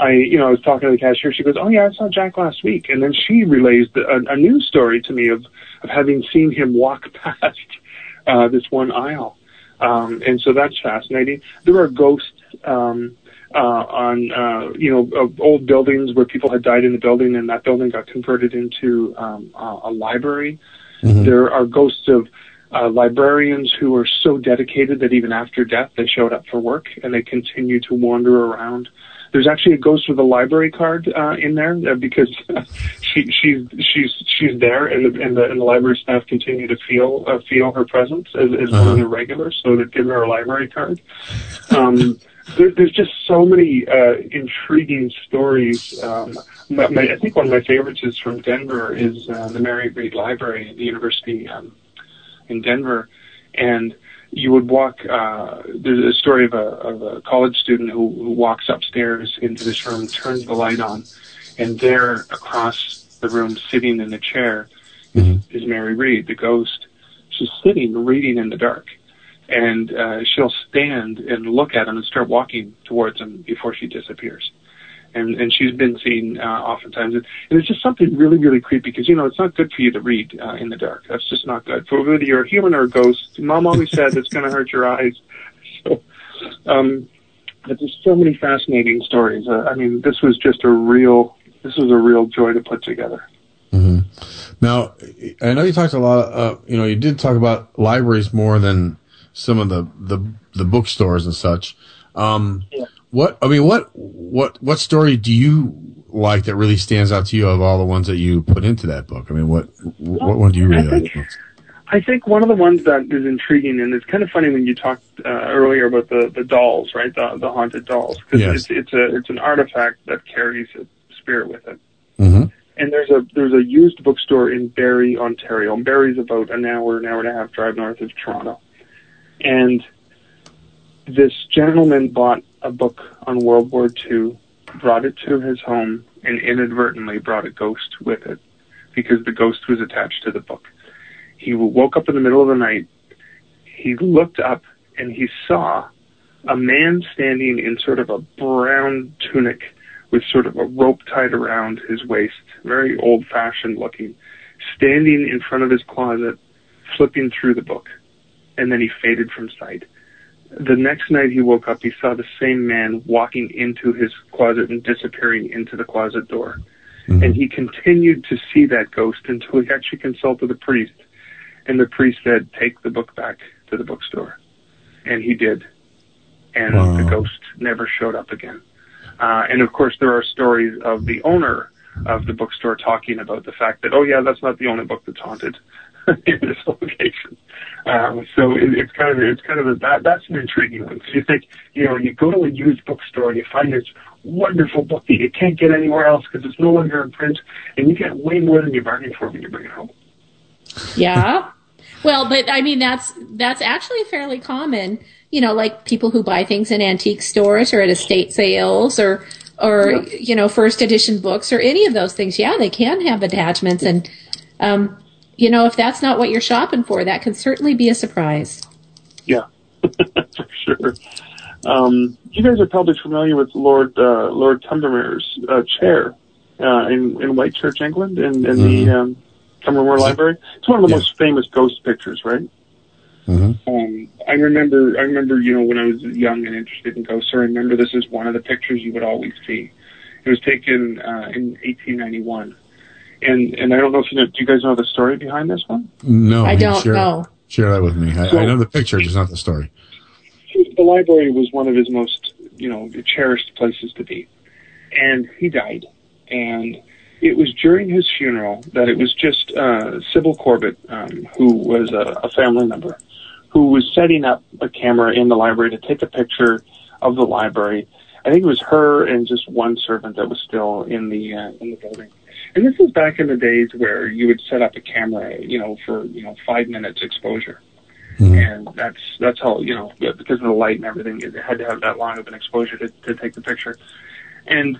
Speaker 15: I, you know, I was talking to the cashier. She goes, "Oh yeah, I saw Jack last week," and then she relays the, a, a news story to me of of having seen him walk past uh, this one aisle, um, and so that's fascinating. There are ghosts um, uh, on, uh, you know, old buildings where people had died in the building, and that building got converted into um, a, a library. There are ghosts of uh, librarians who are so dedicated that even after death they showed up for work and they continue to wander around. There's actually a ghost with a library card uh, in there uh, because she she's she's she's there and the and the, and the library staff continue to feel uh, feel her presence as, as one of the regulars, so they've given her a library card. Um, there, there's just so many uh, intriguing stories. Um, my, my, I think one of my favorites is from Denver is uh, the Mary Reed Library at the University um, in Denver, and you would walk. Uh, there's a story of a, of a college student who, who walks upstairs into this room, turns the light on, and there across the room, sitting in a chair, is, is Mary Reed, the ghost. She's sitting reading in the dark, and uh, she'll stand and look at him and start walking towards him before she disappears. And and she's been seen uh, oftentimes, and, and it's just something really really creepy because you know it's not good for you to read uh, in the dark. That's just not good for whether you're a human or a ghost. Mom always said it's going to hurt your eyes. So, um, but there's so many fascinating stories. Uh, I mean, this was just a real this was a real joy to put together.
Speaker 2: Now, I know you talked a lot. Uh, you know, you did talk about libraries more than some of the the, the bookstores and such. Um, What I mean, what what what story do you like that really stands out to you of all the ones that you put into that book? I mean, what what one do you really like? the most?
Speaker 15: I think one of the ones that is intriguing, and it's kind of funny when you talked uh, earlier about the, the dolls, right? The, the haunted dolls, because
Speaker 2: Yes.
Speaker 15: it's it's a it's an artifact that carries a spirit with it.
Speaker 2: Mm-hmm.
Speaker 15: And there's a there's a used bookstore in Barrie, Ontario. And Barrie's about an hour, an hour and a half drive north of Toronto. And this gentleman bought a book on World War II, brought it to his home, and inadvertently brought a ghost with it because the ghost was attached to the book. He woke up in the middle of the night. He looked up and he saw a man standing in sort of a brown tunic with sort of a rope tied around his waist, very old fashioned looking, standing in front of his closet, flipping through the book. And then he faded from sight. The next night he woke up, he saw the same man walking into his closet and disappearing into the closet door. And he continued to see that ghost until he actually consulted a priest. And the priest said, Take the book back to the bookstore. And he did. And the ghost never showed up again. Uh, and of course, there are stories of the owner of the bookstore talking about the fact that, oh yeah, that's not the only book that's haunted in this location. Um, so it, it's kind of it's kind of a, that that's an intriguing one. So you think you know you go to a used bookstore and you find this wonderful book that you can't get anywhere else because it's no longer in print, and you get way more than you bargained for when you bring it home.
Speaker 3: Yeah. Well, but I mean that's that's actually fairly common. You know, like people who buy things in antique stores or at estate sales or or
Speaker 15: Yeah.
Speaker 3: you know first edition books or any of those things. Yeah, they can have attachments, and um, you know if that's not what you're shopping for, that can certainly be a surprise.
Speaker 15: Yeah, for sure. Um, you guys are probably familiar with Lord uh, Lord Combermere's uh, chair uh, in in Whitchurch, England, in, in the um, Cumbermere Library. It's one of the most famous ghost pictures, right? Um, I remember, I remember, you know, when I was young and interested in ghosts, I remember this is one of the pictures you would always see. It was taken uh, in 1891, and and I don't know if you know. Do you guys know the story behind this one?
Speaker 2: No,
Speaker 3: I don't
Speaker 2: share,
Speaker 3: know.
Speaker 2: Share that with me. I,
Speaker 15: So-
Speaker 2: I know the picture, just not the story.
Speaker 15: the library was one of his most, you know, cherished places to be. And he died. And it was during his funeral that it was just uh, Sybil Corbett, um, who was a, a family member, who was setting up a camera in the library to take a picture of the library. I think it was her and just one servant that was still in the uh, in the building. And this was back in the days where you would set up a camera, you know, for you know five minutes exposure. Mm-hmm. And that's that's how you know because of the light and everything it had to have that long of an exposure to, to take the picture. And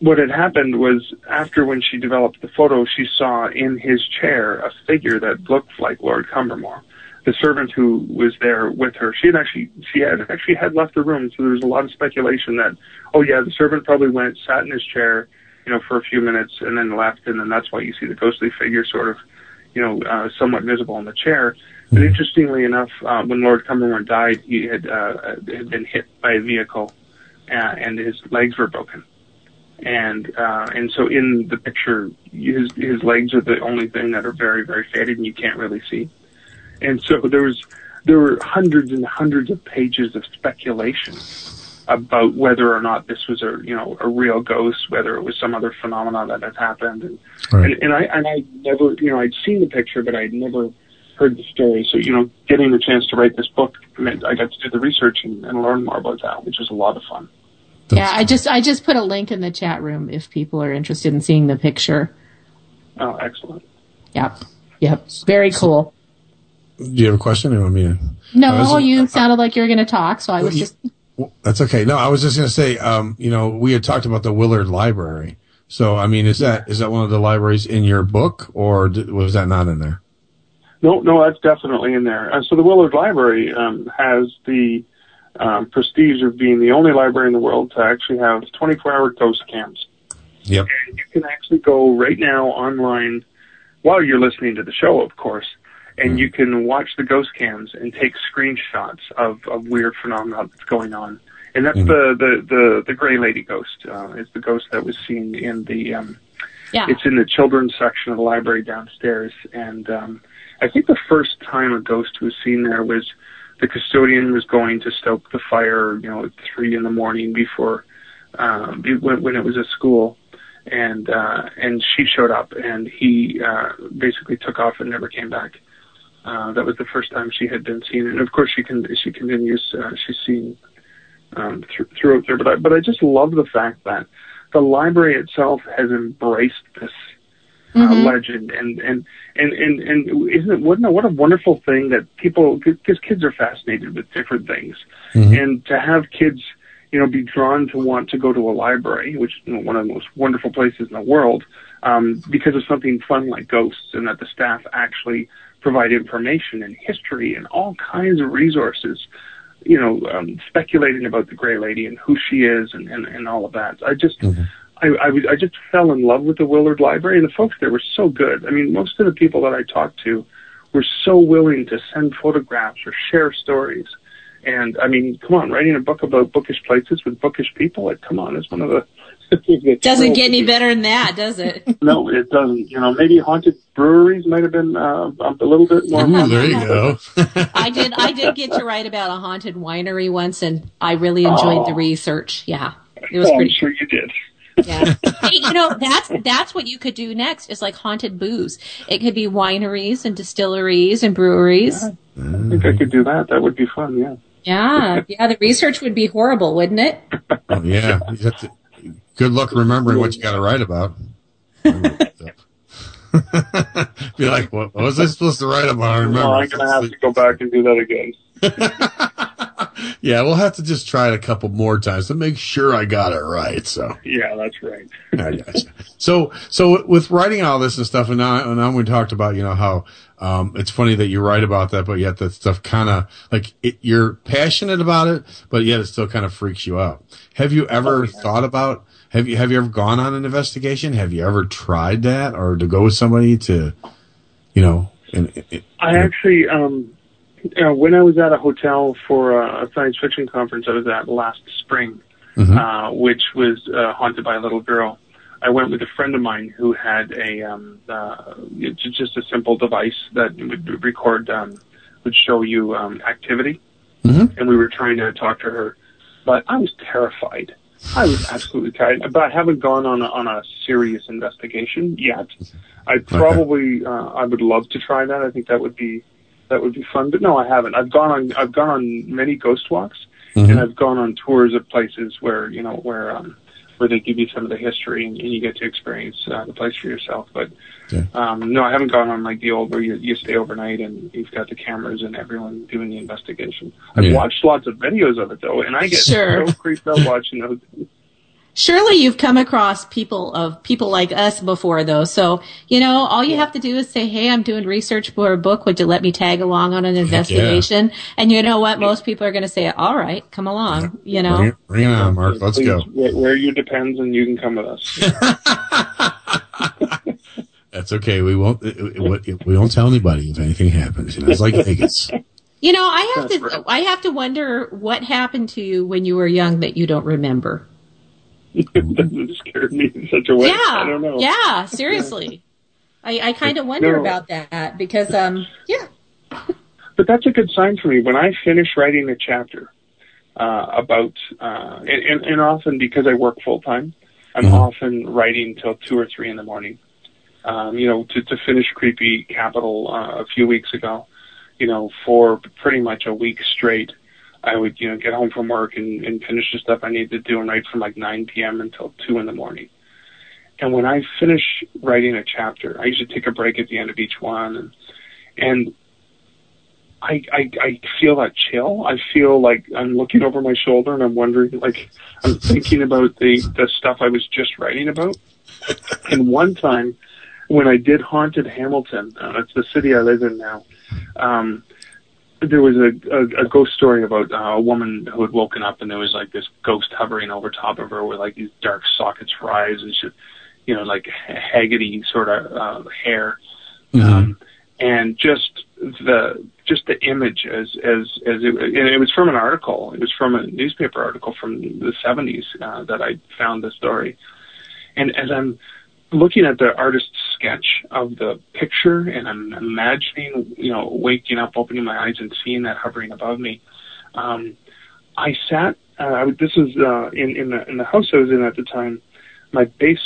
Speaker 15: what had happened was after when she developed the photo she saw in his chair a figure that looked like lord Combermere. The servant who was there with her she had actually she had actually had left the room so there was a lot of speculation that oh yeah the servant probably went sat in his chair you know for a few minutes and then left and then that's why you see the ghostly figure sort of you know uh, somewhat visible in the chair but interestingly enough, uh, when Lord Combermere died, he had uh, had been hit by a vehicle, uh, and his legs were broken. And uh, and so in the picture, his his legs are the only thing that are very very faded, and you can't really see. And so there was there were hundreds and hundreds of pages of speculation about whether or not this was a you know a real ghost, whether it was some other phenomenon that had happened, and
Speaker 2: Right.
Speaker 15: and, and I and I never you know I'd seen the picture, but I'd never heard the story. So you know, getting the chance to write this book meant I got to do the research and, and learn more about that, which was a lot of fun.
Speaker 3: yeah, I just I just put a link in the chat room if people are interested in seeing the picture.
Speaker 15: Oh, excellent.
Speaker 3: Yep. Yep. Very cool.
Speaker 2: Do you have a question? You want me to?
Speaker 3: No,
Speaker 2: was-
Speaker 3: you sounded like you were going to talk, so I was
Speaker 2: Well,
Speaker 3: just
Speaker 2: Well, That's okay. No, I was just going to say, um, you know, we had talked about the Willard Library. So, I mean, is that is that one of the libraries in your book, or was that not in there?
Speaker 15: No, no, that's definitely in there. Uh, so the Willard Library um, has the um, prestige of being the only library in the world to actually have 24-hour ghost cams.
Speaker 2: Yep.
Speaker 15: And you can actually go right now online while you're listening to the show, of course, and you can watch the ghost cams and take screenshots of, of weird phenomena that's going on. And that's the, the, the, the gray lady ghost. Uh, it's the ghost that was seen in the, um,
Speaker 3: yeah.
Speaker 15: it's in the children's section of the library downstairs. And, um, I think the first time a ghost was seen there was the custodian was going to stoke the fire, you know, at three in the morning before, um, when, when it was a school. And, uh, and she showed up and he, uh, basically took off and never came back. Uh, that was the first time she had been seen. And of course she can, she continues, uh, she's seen, um, th- throughout there. But I, but I just love the fact that the library itself has embraced this uh,
Speaker 3: Mm-hmm.
Speaker 15: legend and and and and and isn't it wouldn't it what a wonderful thing that people because kids are fascinated with different things and to have kids you know be drawn to want to go to a library which is you know, one of the most wonderful places in the world um, because of something fun like ghosts and that the staff actually provide information and history and all kinds of resources you know um, speculating about the gray lady and who she is and and, and all of that i just I, I, I just fell in love with the Willard Library, and the folks there were so good. I mean, most of the people that I talked to were so willing to send photographs or share stories. And I mean, come on, writing a book about bookish places with bookish people, like, come on, it's one of the things that
Speaker 3: doesn't get any better than that, does it?
Speaker 15: No, it doesn't. You know, maybe haunted breweries might have been uh, a little bit more.
Speaker 2: Ooh, there you go.
Speaker 3: I did I did get to write about a haunted winery once, and I really enjoyed the
Speaker 15: Oh.
Speaker 3: research. Yeah, it was
Speaker 15: Oh, I'm
Speaker 3: pretty.
Speaker 15: sure you did.
Speaker 3: Yeah. hey, you know, that's that's what you could do next is like haunted booze. It could be wineries and distilleries and breweries.
Speaker 15: I think I could do that. That would be fun. Yeah.
Speaker 3: Yeah. Yeah, the research would be horrible, wouldn't it?
Speaker 2: Oh, yeah. You have to- good luck remembering what you got to write about. Be like, what, what was I supposed to write about? I remember.
Speaker 15: Well, I'm gonna have to go back and do that again.
Speaker 2: Yeah, we'll have to just try it a couple more times to make sure I got it right. So.
Speaker 15: Yeah, that's right.
Speaker 2: I gotcha. So, so with writing all this and stuff, and now, and now we talked about, you know, how, um, it's funny that you write about that, but yet that stuff kind of, like, it, you're passionate about it, but yet it still kind of freaks you out. Have you ever thought about, have you, have you ever gone on an investigation? Have you ever tried that or to go with somebody to, you know, and, and-
Speaker 15: I actually, um, uh, when I was at a hotel for a, a science fiction conference I was at last spring,
Speaker 2: Mm-hmm.
Speaker 15: uh, which was uh, haunted by a little girl, I went with a friend of mine who had a um, uh, just a simple device that would record, um, would show you um, activity,
Speaker 2: Mhm.
Speaker 15: and we were trying to talk to her, but I was terrified. I was absolutely terrified. But I haven't gone on a, on a serious investigation yet. I probably uh, I would love to try that. I think that would be that would be fun. But no, I haven't. I've gone on I've gone on many ghost walks,
Speaker 2: Mhm.
Speaker 15: and I've gone on tours of places where you know where um, where they give you some of the history and, and you get to experience uh, the place for yourself. But um, no, I haven't gone on like the old where you, you stay overnight and you've got the cameras and everyone doing the investigation. I've
Speaker 3: Yeah.
Speaker 15: watched lots of videos of it though, and I get
Speaker 3: Sure.
Speaker 15: so creeped out watching those.
Speaker 3: Surely you've come across people of people like us before though. So, you know, all you have to do is say, Hey, I'm doing research for a book. Would you let me tag along on an investigation? And you know what? Most people are going to say, all right, come along, you know?
Speaker 2: bring, bring it on, Mark. Let's
Speaker 15: Please,
Speaker 2: go.
Speaker 15: Where, wear your depends and you can come with us.
Speaker 2: That's okay. We won't, it- it- we won't tell anybody if anything happens. You know, it's like Vegas.
Speaker 3: You know, I have to, I have to wonder what happened to you when you were young that you don't remember.
Speaker 15: that scared me in such a way.
Speaker 3: Yeah.
Speaker 15: I don't know.
Speaker 3: Yeah, seriously. I, I kind of wonder
Speaker 15: No.
Speaker 3: about that because, um, yeah.
Speaker 15: But that's a good sign for me. When I finish writing a chapter uh, about, uh, and, and, and often because I work full time, I'm often writing till two or three in the morning. Um, you know, to, to finish Creepy Capital uh, a few weeks ago, you know, for pretty much a week straight, I would, you know, get home from work and, and finish the stuff I needed to do and write from like 9 p.m. until 2 in the morning. And when I finish writing a chapter, I usually take a break at the end of each one and, and I, I I feel that chill. I feel like I'm looking over my shoulder and I'm wondering, like, I'm thinking about the the stuff I was just writing about. And one time, when I did Haunted Hamilton, uh, it's the city I live in now. Um, there was a, a, a ghost story about uh, a woman who had woken up and there was like this ghost hovering over top of her with like these dark sockets for eyes and she, you know, like haggity sort of uh, hair um, and just the just the image as as as it, and it was from an article. It was from a newspaper article from the seventies uh, that I found the story. And as I'm looking at the artist's sketch of the picture, and I'm imagining, you know, waking up, opening my eyes, and seeing that hovering above me, um, I sat. Uh, this was uh, in in the in the house I was in at the time. My base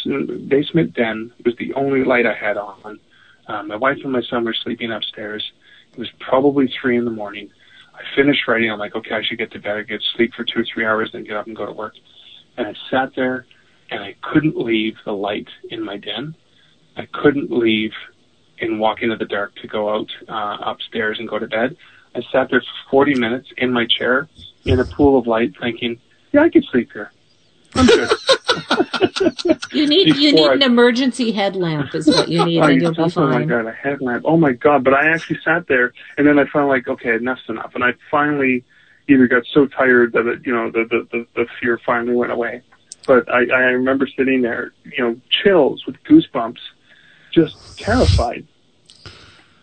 Speaker 15: basement den was the only light I had on. Um, my wife and my son were sleeping upstairs. It was probably three in the morning. I finished writing. I'm like, okay, I should get to bed. I get sleep for two or three hours, then get up and go to work. And I sat there, and I couldn't leave the light in my den. I couldn't leave and walk into the dark to go out uh, upstairs and go to bed. I sat there for 40 minutes in my chair in a pool of light, thinking, yeah, I could sleep here. I'm good.
Speaker 3: You need you need
Speaker 15: I-
Speaker 3: an emergency headlamp is what you need,
Speaker 15: Oh,
Speaker 3: and
Speaker 15: you
Speaker 3: you'll be
Speaker 15: think, oh my god, a headlamp. Oh my god! But I actually sat there, and then I found like, okay, enough's enough, and I finally either got so tired that it, you know the the the, the fear finally went away. But I I remember sitting there, you know, chills with goosebumps, just terrified.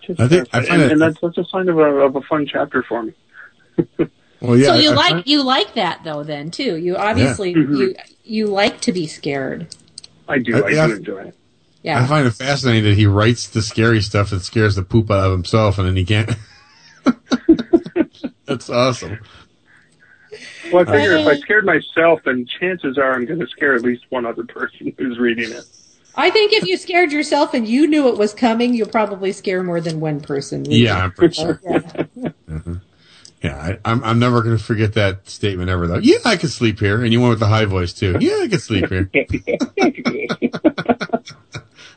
Speaker 15: Just
Speaker 2: I think- I find
Speaker 15: and,
Speaker 2: it-
Speaker 15: and that's that's a sign of a of a fun chapter for me.
Speaker 2: Well, yeah.
Speaker 3: so you
Speaker 2: I- I
Speaker 3: like
Speaker 2: find-
Speaker 3: you like that though, then too. You obviously
Speaker 15: Mhm.
Speaker 3: you you like to be scared.
Speaker 15: I do. I
Speaker 2: yeah.
Speaker 15: do enjoy it.
Speaker 3: Yeah.
Speaker 2: I find it fascinating that he writes the scary stuff that scares the poop out of himself, and then he can't. That's awesome.
Speaker 15: Well, I figure if I scared myself, then chances are I'm going to scare at least one other person who's reading it.
Speaker 3: I think if you scared yourself and you knew it was coming, you'll probably scare more than one person.
Speaker 2: Yeah, I'm pretty sure.
Speaker 3: Yeah.
Speaker 2: Mhm. Yeah, I, I'm I'm never going to forget that statement ever. Though, yeah, I could sleep here, and you went with the high voice too. Yeah, I could sleep here.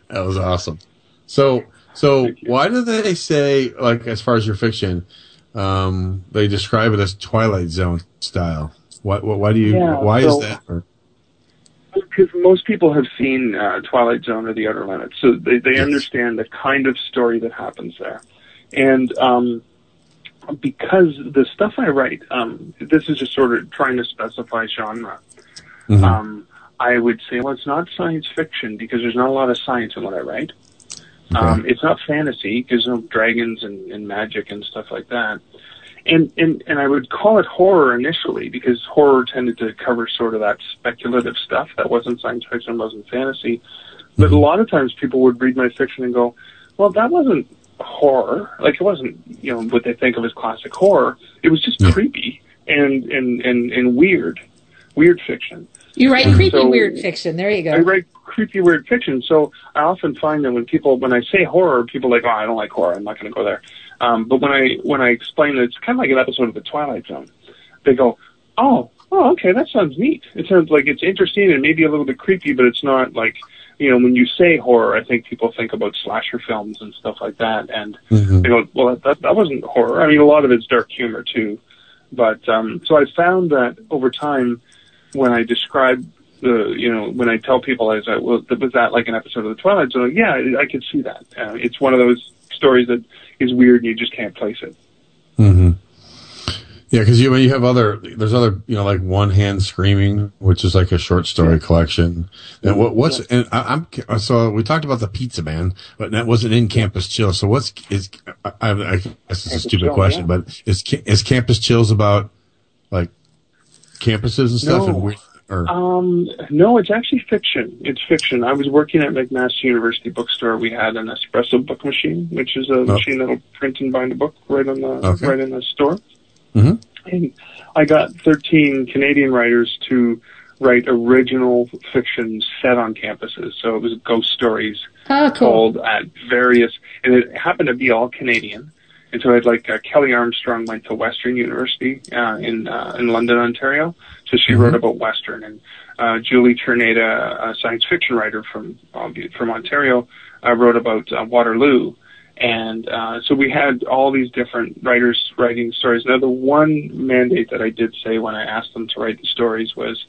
Speaker 2: that was awesome. So, so why do they say like as far as your fiction, um, they describe it as Twilight Zone style? Why, why, why do you?
Speaker 15: Yeah,
Speaker 2: why
Speaker 15: so-
Speaker 2: is that?
Speaker 15: Because most people have seen uh, Twilight Zone or The Outer Limits, so they, they understand the kind of story that happens there. And um, because the stuff I write, um, this is just sort of trying to specify genre. Um, I would say, well, it's not science fiction because there's not a lot of science in what I write. Um, it's not fantasy because no dragons and, and magic and stuff like that. And, and and I would call it horror initially because horror tended to cover sort of that speculative stuff that wasn't science fiction, wasn't fantasy. But a lot of times people would read my fiction and go, "Well, that wasn't horror. Like it wasn't, you know, what they think of as classic horror. It was just creepy and and and and weird, weird fiction."
Speaker 3: You write creepy,
Speaker 15: so-
Speaker 3: weird fiction. There you go.
Speaker 15: I write creepy, weird fiction. So I often find that when people, when I say horror, people are like, oh, I don't like horror. I'm not going to go there. Um, but when I when I explain that it's kind of like an episode of the Twilight Zone, they go, oh, oh, okay, that sounds neat. It sounds like it's interesting and maybe a little bit creepy, but it's not like, you know, when you say horror, I think people think about slasher films and stuff like that, and they go, well, that that wasn't horror. I mean, a lot of it's dark humor too. But um, so I found that over time, when I describe the, you know, when I tell people, I say, well, was that like an episode of the Twilight Zone? Yeah, I, I could see that. Uh, it's one of those stories that is weird and you just can't place it.
Speaker 2: Mm-hmm. Yeah, because you you have other there's other you know like one hand screaming, which is like a short story collection. And what what's and I, I'm so we talked about the Pizza Man, but that wasn't in Campus Chill. So what's is I, I, I guess it's a stupid
Speaker 15: Chill,
Speaker 2: question,
Speaker 15: yeah.
Speaker 2: but is is Campus Chills about like campuses and stuff?
Speaker 15: No.
Speaker 2: And we, or
Speaker 15: Um, no, it's actually fiction. It's fiction. I was working at McMaster University Bookstore. We had an espresso book machine, which is a machine that'll print and bind a book right on the
Speaker 2: Okay.
Speaker 15: right in the store.
Speaker 2: Mhm.
Speaker 15: And I got 13 Canadian writers to write original fiction set on campuses. So it was ghost stories
Speaker 3: Oh, cool.
Speaker 15: told at various, and it happened to be all Canadian. And so I had like uh, Kelley Armstrong went to Western University uh, in uh, in London, Ontario. So she wrote about Western, and uh, Julie Czerneda, a science fiction writer from um, from Ontario, uh, wrote about uh, Waterloo. And uh, so we had all these different writers writing stories. Now, the one mandate that I did say when I asked them to write the stories was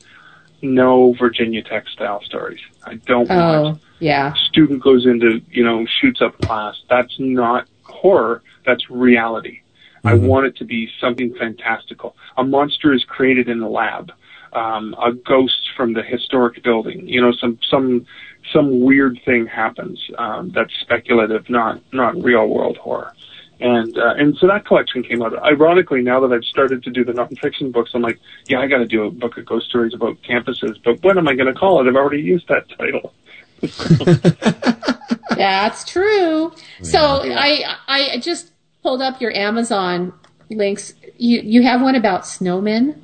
Speaker 15: no Virginia Tech style stories. I don't want
Speaker 3: Oh, yeah.
Speaker 15: student goes into, you know, shoots up class. That's not horror. That's reality. I want it to be something fantastical. A monster is created in the lab. Um, a ghost from the historic building. You know, some some some weird thing happens. Um, that's speculative, not not real world horror. And uh, and so that collection came out. Ironically, now that I've started to do the nonfiction books, I'm like, yeah, I got to do a book of ghost stories about campuses. But what am I going to call it? I've already used that title.
Speaker 3: That's true. So I I just pulled up your Amazon links. You you have one about snowmen.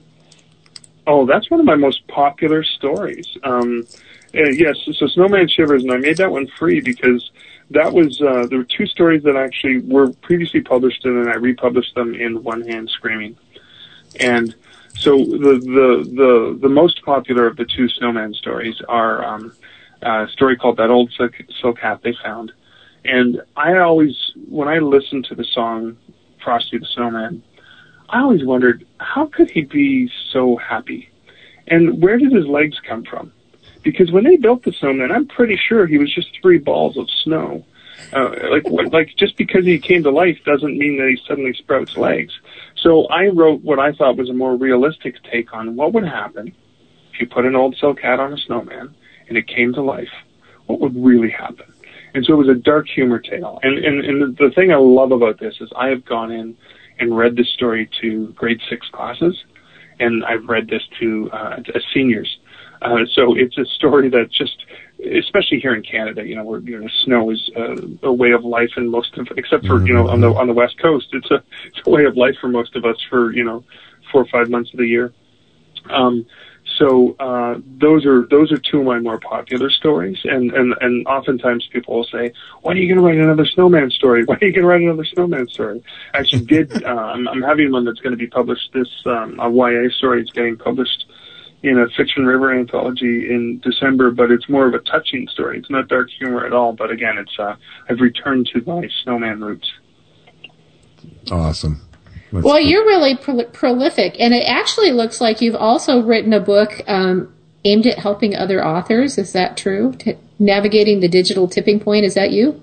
Speaker 15: Oh, that's one of my most popular stories. Um, uh, yes, so Snowman Shivers, and I made that one free because that was uh, there were two stories that actually were previously published, and then I republished them in One Hand Screaming. And so the the the the most popular of the two Snowman stories are um, a story called "That Old Silk, Silk Hat They Found," and I always when I listened to the song "Frosty the Snowman," I always wondered how could he be so happy, and where did his legs come from? Because when they built the snowman, I'm pretty sure he was just three balls of snow. Uh, like, like just because he came to life doesn't mean that he suddenly sprouts legs. So I wrote what I thought was a more realistic take on what would happen if you put an old silk hat on a snowman and it came to life. What would really happen? And so it was a dark humor tale. And, and, and the thing I love about this is I have gone in and read this story to grade six classes, and I've read this to uh, to seniors. Uh, so it's a story that just, especially here in Canada, you know, where you know snow is uh, a way of life in most of, except for you know on the on the west coast, it's a it's a way of life for most of us for you know four or five months of the year. Um, so uh, those are those are two of my more popular stories, and and and oftentimes people will say, "When are you going to write another snowman story? When are you going to write another snowman story?" I actually did. Uh, I'm, I'm having one that's going to be published. This um, a YA story is getting published in a fiction river anthology in December, but it's more of a touching story. It's not dark humor at all, but again, it's uh, I've returned to my snowman roots.
Speaker 2: Awesome. That's
Speaker 3: well,
Speaker 2: cool.
Speaker 3: you're really pro- prolific, and it actually looks like you've also written a book um, aimed at helping other authors. Is that true? T- navigating the digital tipping point. Is that you?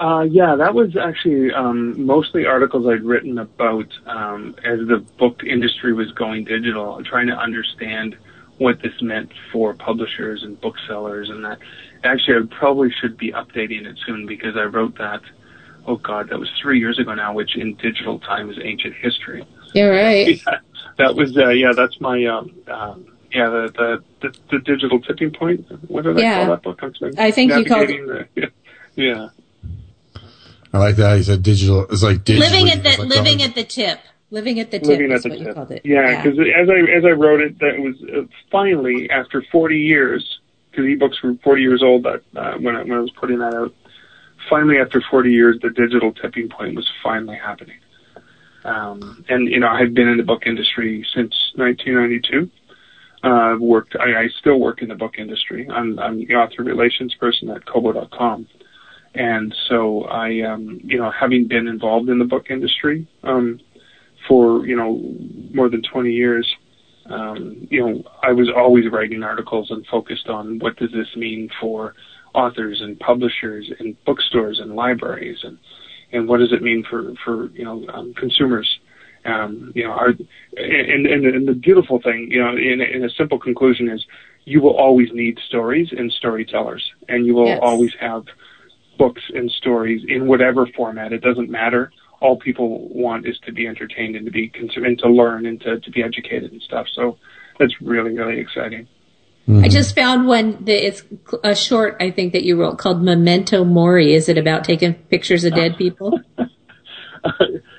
Speaker 15: Uh, yeah, that was actually um, mostly articles I'd written about um, as the book industry was going digital, trying to understand what this meant for publishers and booksellers, and that. Actually, I probably should be updating it soon because I wrote that. Oh God, that was three years ago now, which in digital time is ancient history.
Speaker 3: Yeah, right.
Speaker 15: Yeah, that was uh, yeah. That's my um, um, yeah the, the the the digital tipping point. What did I
Speaker 3: Yeah.
Speaker 15: call that book? I'm.
Speaker 3: I think you called-
Speaker 15: Navigating the- yeah.
Speaker 2: I like that. He said digital. It's like digital.
Speaker 3: living at the living at the tip. Living at the tip
Speaker 15: Living
Speaker 3: is
Speaker 15: at the
Speaker 3: what
Speaker 15: tip.
Speaker 3: called it.
Speaker 15: Yeah, because as I as I wrote it, that was uh, finally after 40 years, because ebooks were 40 years old that uh, when I, when I was putting that out. Finally, after 40 years, the digital tipping point was finally happening. Um, and you know, I've been in the book industry since 1992. Uh, worked. I, I still work in the book industry. I'm, I'm the author relations person at Kobo.com. And so I, um, you know, having been involved in the book industry, um, for, you know, more than 20 years, um, you know, I was always writing articles and focused on what does this mean for authors and publishers and bookstores and libraries and, and what does it mean for, for, you know, um, consumers. Um, you know, our, and, and, and the beautiful thing, you know, in, in a simple conclusion is you will always need stories and storytellers and you will
Speaker 3: Yes.
Speaker 15: always have books and stories in whatever format. It doesn't matter. All people want is to be entertained and to be consumed and to learn and to, to be educated and stuff. So that's really, really exciting.
Speaker 3: I just found one that it's a short, I think, that you wrote called Memento Mori. Is it about taking pictures of dead people?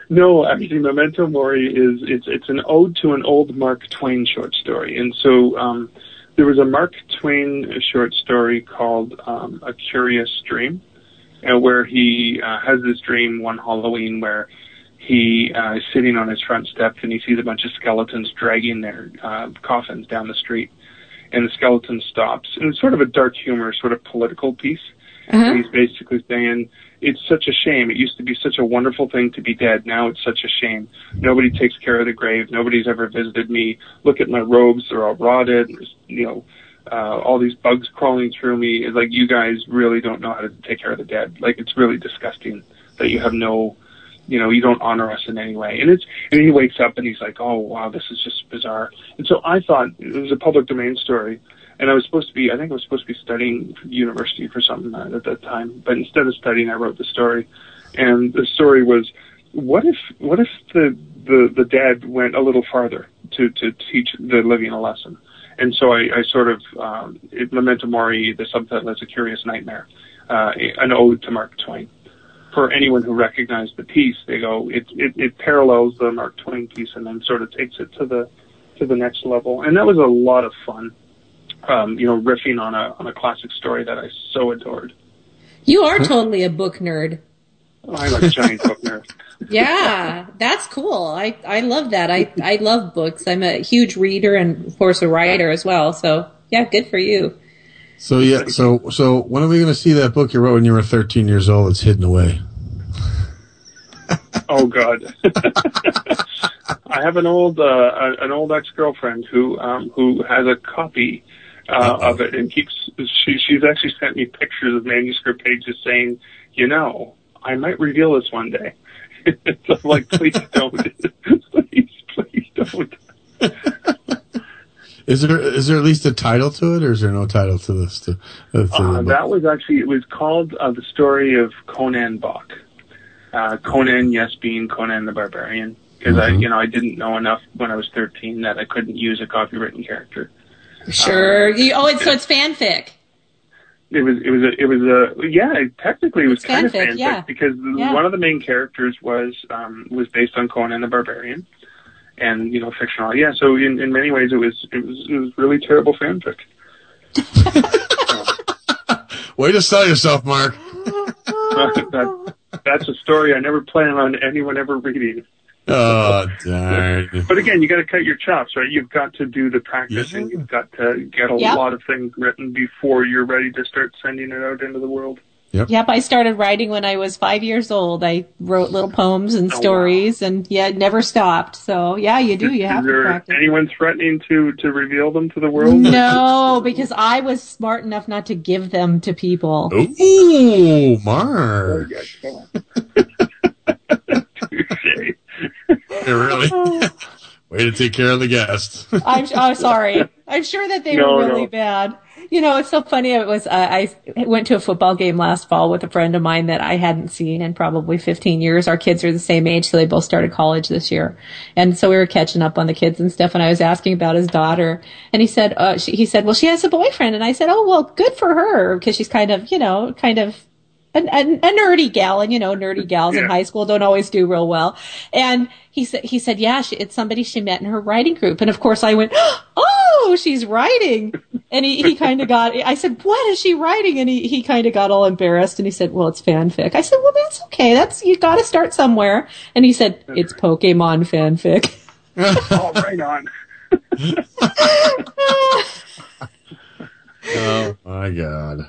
Speaker 15: No, actually, Memento Mori is it's it's an ode to an old Mark Twain short story, and so um, there was a Mark Twain short story called um, A Curious Dream, uh, where he uh, has this dream one Halloween where he uh, is sitting on his front steps and he sees a bunch of skeletons dragging their uh, coffins down the street, and the skeleton stops, and it's sort of a dark humor, sort of political piece. And he's basically saying, it's such a shame. It used to be such a wonderful thing to be dead. Now it's such a shame. Nobody takes care of the grave. Nobody's ever visited me. Look at my robes. They're all rotted. There's, you know, uh, all these bugs crawling through me. It's like you guys really don't know how to take care of the dead. Like it's really disgusting that you have no, you know, you don't honor us in any way. And it's, and he wakes up and he's like, oh wow, this is just bizarre. And so I thought it was a public domain story and I was supposed to be, I think I was supposed to be studying university for something at that time. But instead of studying, I wrote the story, and the story was, what if, what if the the the dad went a little farther to to teach the living a lesson? And so I, I sort of, um, it, Memento Mori, the subtitle is A Curious Nightmare, uh, an ode to Mark Twain. For anyone who recognized the piece, they go, it, it, it parallels the Mark Twain piece and then sort of takes it to the, to the next level. And that was a lot of fun um, you know, riffing on a on a classic story that I so adored.
Speaker 3: You are totally a book nerd.
Speaker 15: I'm a giant book nerd.
Speaker 3: Yeah, that's cool. I, I love that. I, I love books. I'm a huge reader and, of course, a writer as well. So, yeah, good for you.
Speaker 2: So yeah. So so when are we going to see that book you wrote when you were 13 years old? It's hidden away.
Speaker 15: Oh God, I have an old uh, an old ex girlfriend who um, who has a copy uh, of it and keeps. She she's actually sent me pictures of manuscript pages saying, you know, I might reveal this one day. so I'm like, please don't, please please don't.
Speaker 2: Is there is there at least a title to it, or is there no title to this? To, uh, to
Speaker 15: Uh, that was actually it was called uh, the story of Conan Bach. Uh, Conan, yes, being Conan the Barbarian, because I,
Speaker 2: Mhm.
Speaker 15: you know, I didn't know enough when I was 13 that I couldn't use a copywritten character.
Speaker 3: Sure. You, oh, it's, so it's fanfic.
Speaker 15: It was, it was, a, it was a, yeah, technically it was
Speaker 3: It's
Speaker 15: kind of
Speaker 3: fanfic,
Speaker 15: fanfic
Speaker 3: yeah.
Speaker 15: because
Speaker 3: Yeah.
Speaker 15: one of the main characters was, um, was based on Conan the Barbarian. And you know fictional. Yeah, so in, in many ways it was it was it was really terrible fanfic.
Speaker 2: Way to sell yourself, Mark.
Speaker 15: that, that's a story I never plan on anyone ever reading.
Speaker 2: Oh, darn.
Speaker 15: But again, you got to cut your chops, right? You've got to do the practicing. You've got to get a
Speaker 3: Yep.
Speaker 15: lot of things written before you're ready to start sending it out into the world.
Speaker 3: Yep, yep. I started writing when I was five years old. I wrote little poems and
Speaker 15: Oh, wow.
Speaker 3: stories, and yeah, it never stopped. So yeah, you do. You
Speaker 15: Is
Speaker 3: have to
Speaker 15: there
Speaker 3: practice.
Speaker 15: anyone threatening to to reveal them to the world?
Speaker 3: No, because I was smart enough not to give them to people.
Speaker 2: Ooh, Mark. Yeah, really? Way to take care of the guest.
Speaker 3: I'm oh sorry. I'm sure that they
Speaker 2: No,
Speaker 3: were really
Speaker 2: no.
Speaker 3: bad. You know, it's so funny. It was uh, I went to a football game last fall with a friend of mine that I hadn't seen in probably 15 years. Our kids are the same age, so they both started college this year, and so we were catching up on the kids and stuff. And I was asking about his daughter, and he said, uh, she, he said, well, she has a boyfriend, and I said, oh, well, good for her because she's kind of, you know, kind of a, a, a nerdy gal, and you know, nerdy gals in high school don't always do real well. And he said, he said, yeah, she, it's somebody she met in her writing group. And of course, I went, oh, she's writing. And he, he kind of got. I said, what is she writing? And he, he kind of got all embarrassed, and he said, well, it's fanfic. I said, well, that's okay. That's you got to start somewhere. And he said, it's Pokemon fanfic.
Speaker 15: oh, right on.
Speaker 2: Oh my god.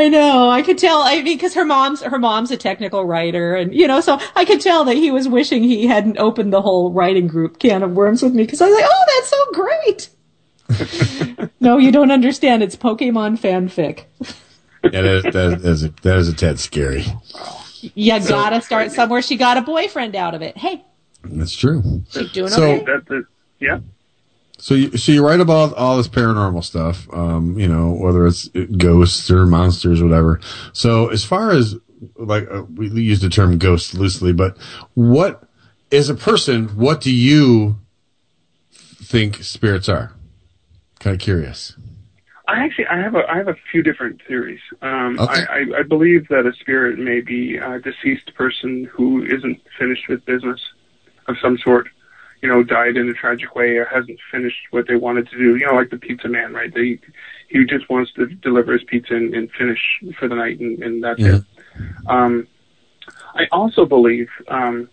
Speaker 3: I know. I could tell. I mean, because her mom's her mom's a technical writer, and you know, so I could tell that he was wishing he hadn't opened the whole writing group can of worms with me. Because I was like, oh, that's so great. no, you don't understand. It's Pokemon fanfic.
Speaker 2: Yeah, that, that, is a, that is a tad scary.
Speaker 3: You gotta start somewhere. She got a boyfriend out of it. Hey,
Speaker 2: That's true.
Speaker 3: she's doing
Speaker 2: So-
Speaker 3: okay.
Speaker 15: That, that, yeah.
Speaker 2: So you, so you write about all this paranormal stuff, um, you know, whether it's ghosts or monsters or whatever. So as far as like uh, we use the term ghost loosely, but what as a person, what do you think spirits are? Kind of curious.
Speaker 15: I actually I have a I have a few different theories. Um,
Speaker 2: Okay.
Speaker 15: I, I, I believe that a spirit may be a deceased person who isn't finished with business of some sort. You know, died in a tragic way or hasn't finished what they wanted to do. You know, like the pizza man, right? They he just wants to deliver his pizza and, and finish for the night, and, and that's it. Um, I also believe um,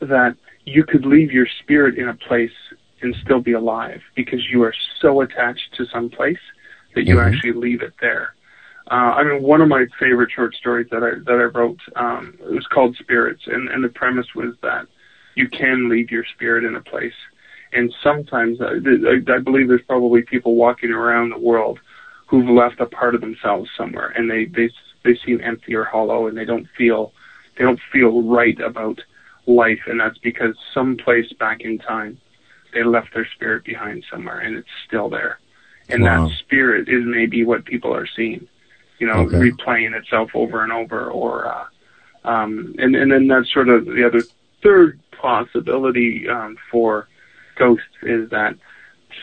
Speaker 15: that you could leave your spirit in a place and still be alive because you are so attached to some place that you
Speaker 18: Mhm.
Speaker 15: actually leave it there. Uh, I mean, one of my favorite short stories that I that I wrote um, it was called Spirits, and and the premise was that you can leave your spirit in a place, and sometimes uh, I, I believe there's probably people walking around the world who've left a part of themselves somewhere, and they they they seem empty or hollow, and they don't feel they don't feel right about life, and that's because someplace back in time they left their spirit behind somewhere, and it's still there, and
Speaker 2: Wow.
Speaker 15: that spirit is maybe what people are seeing, you know,
Speaker 2: Okay.
Speaker 15: replaying itself over and over, or uh, um, and and then that's sort of the other third possibility um, for ghosts is that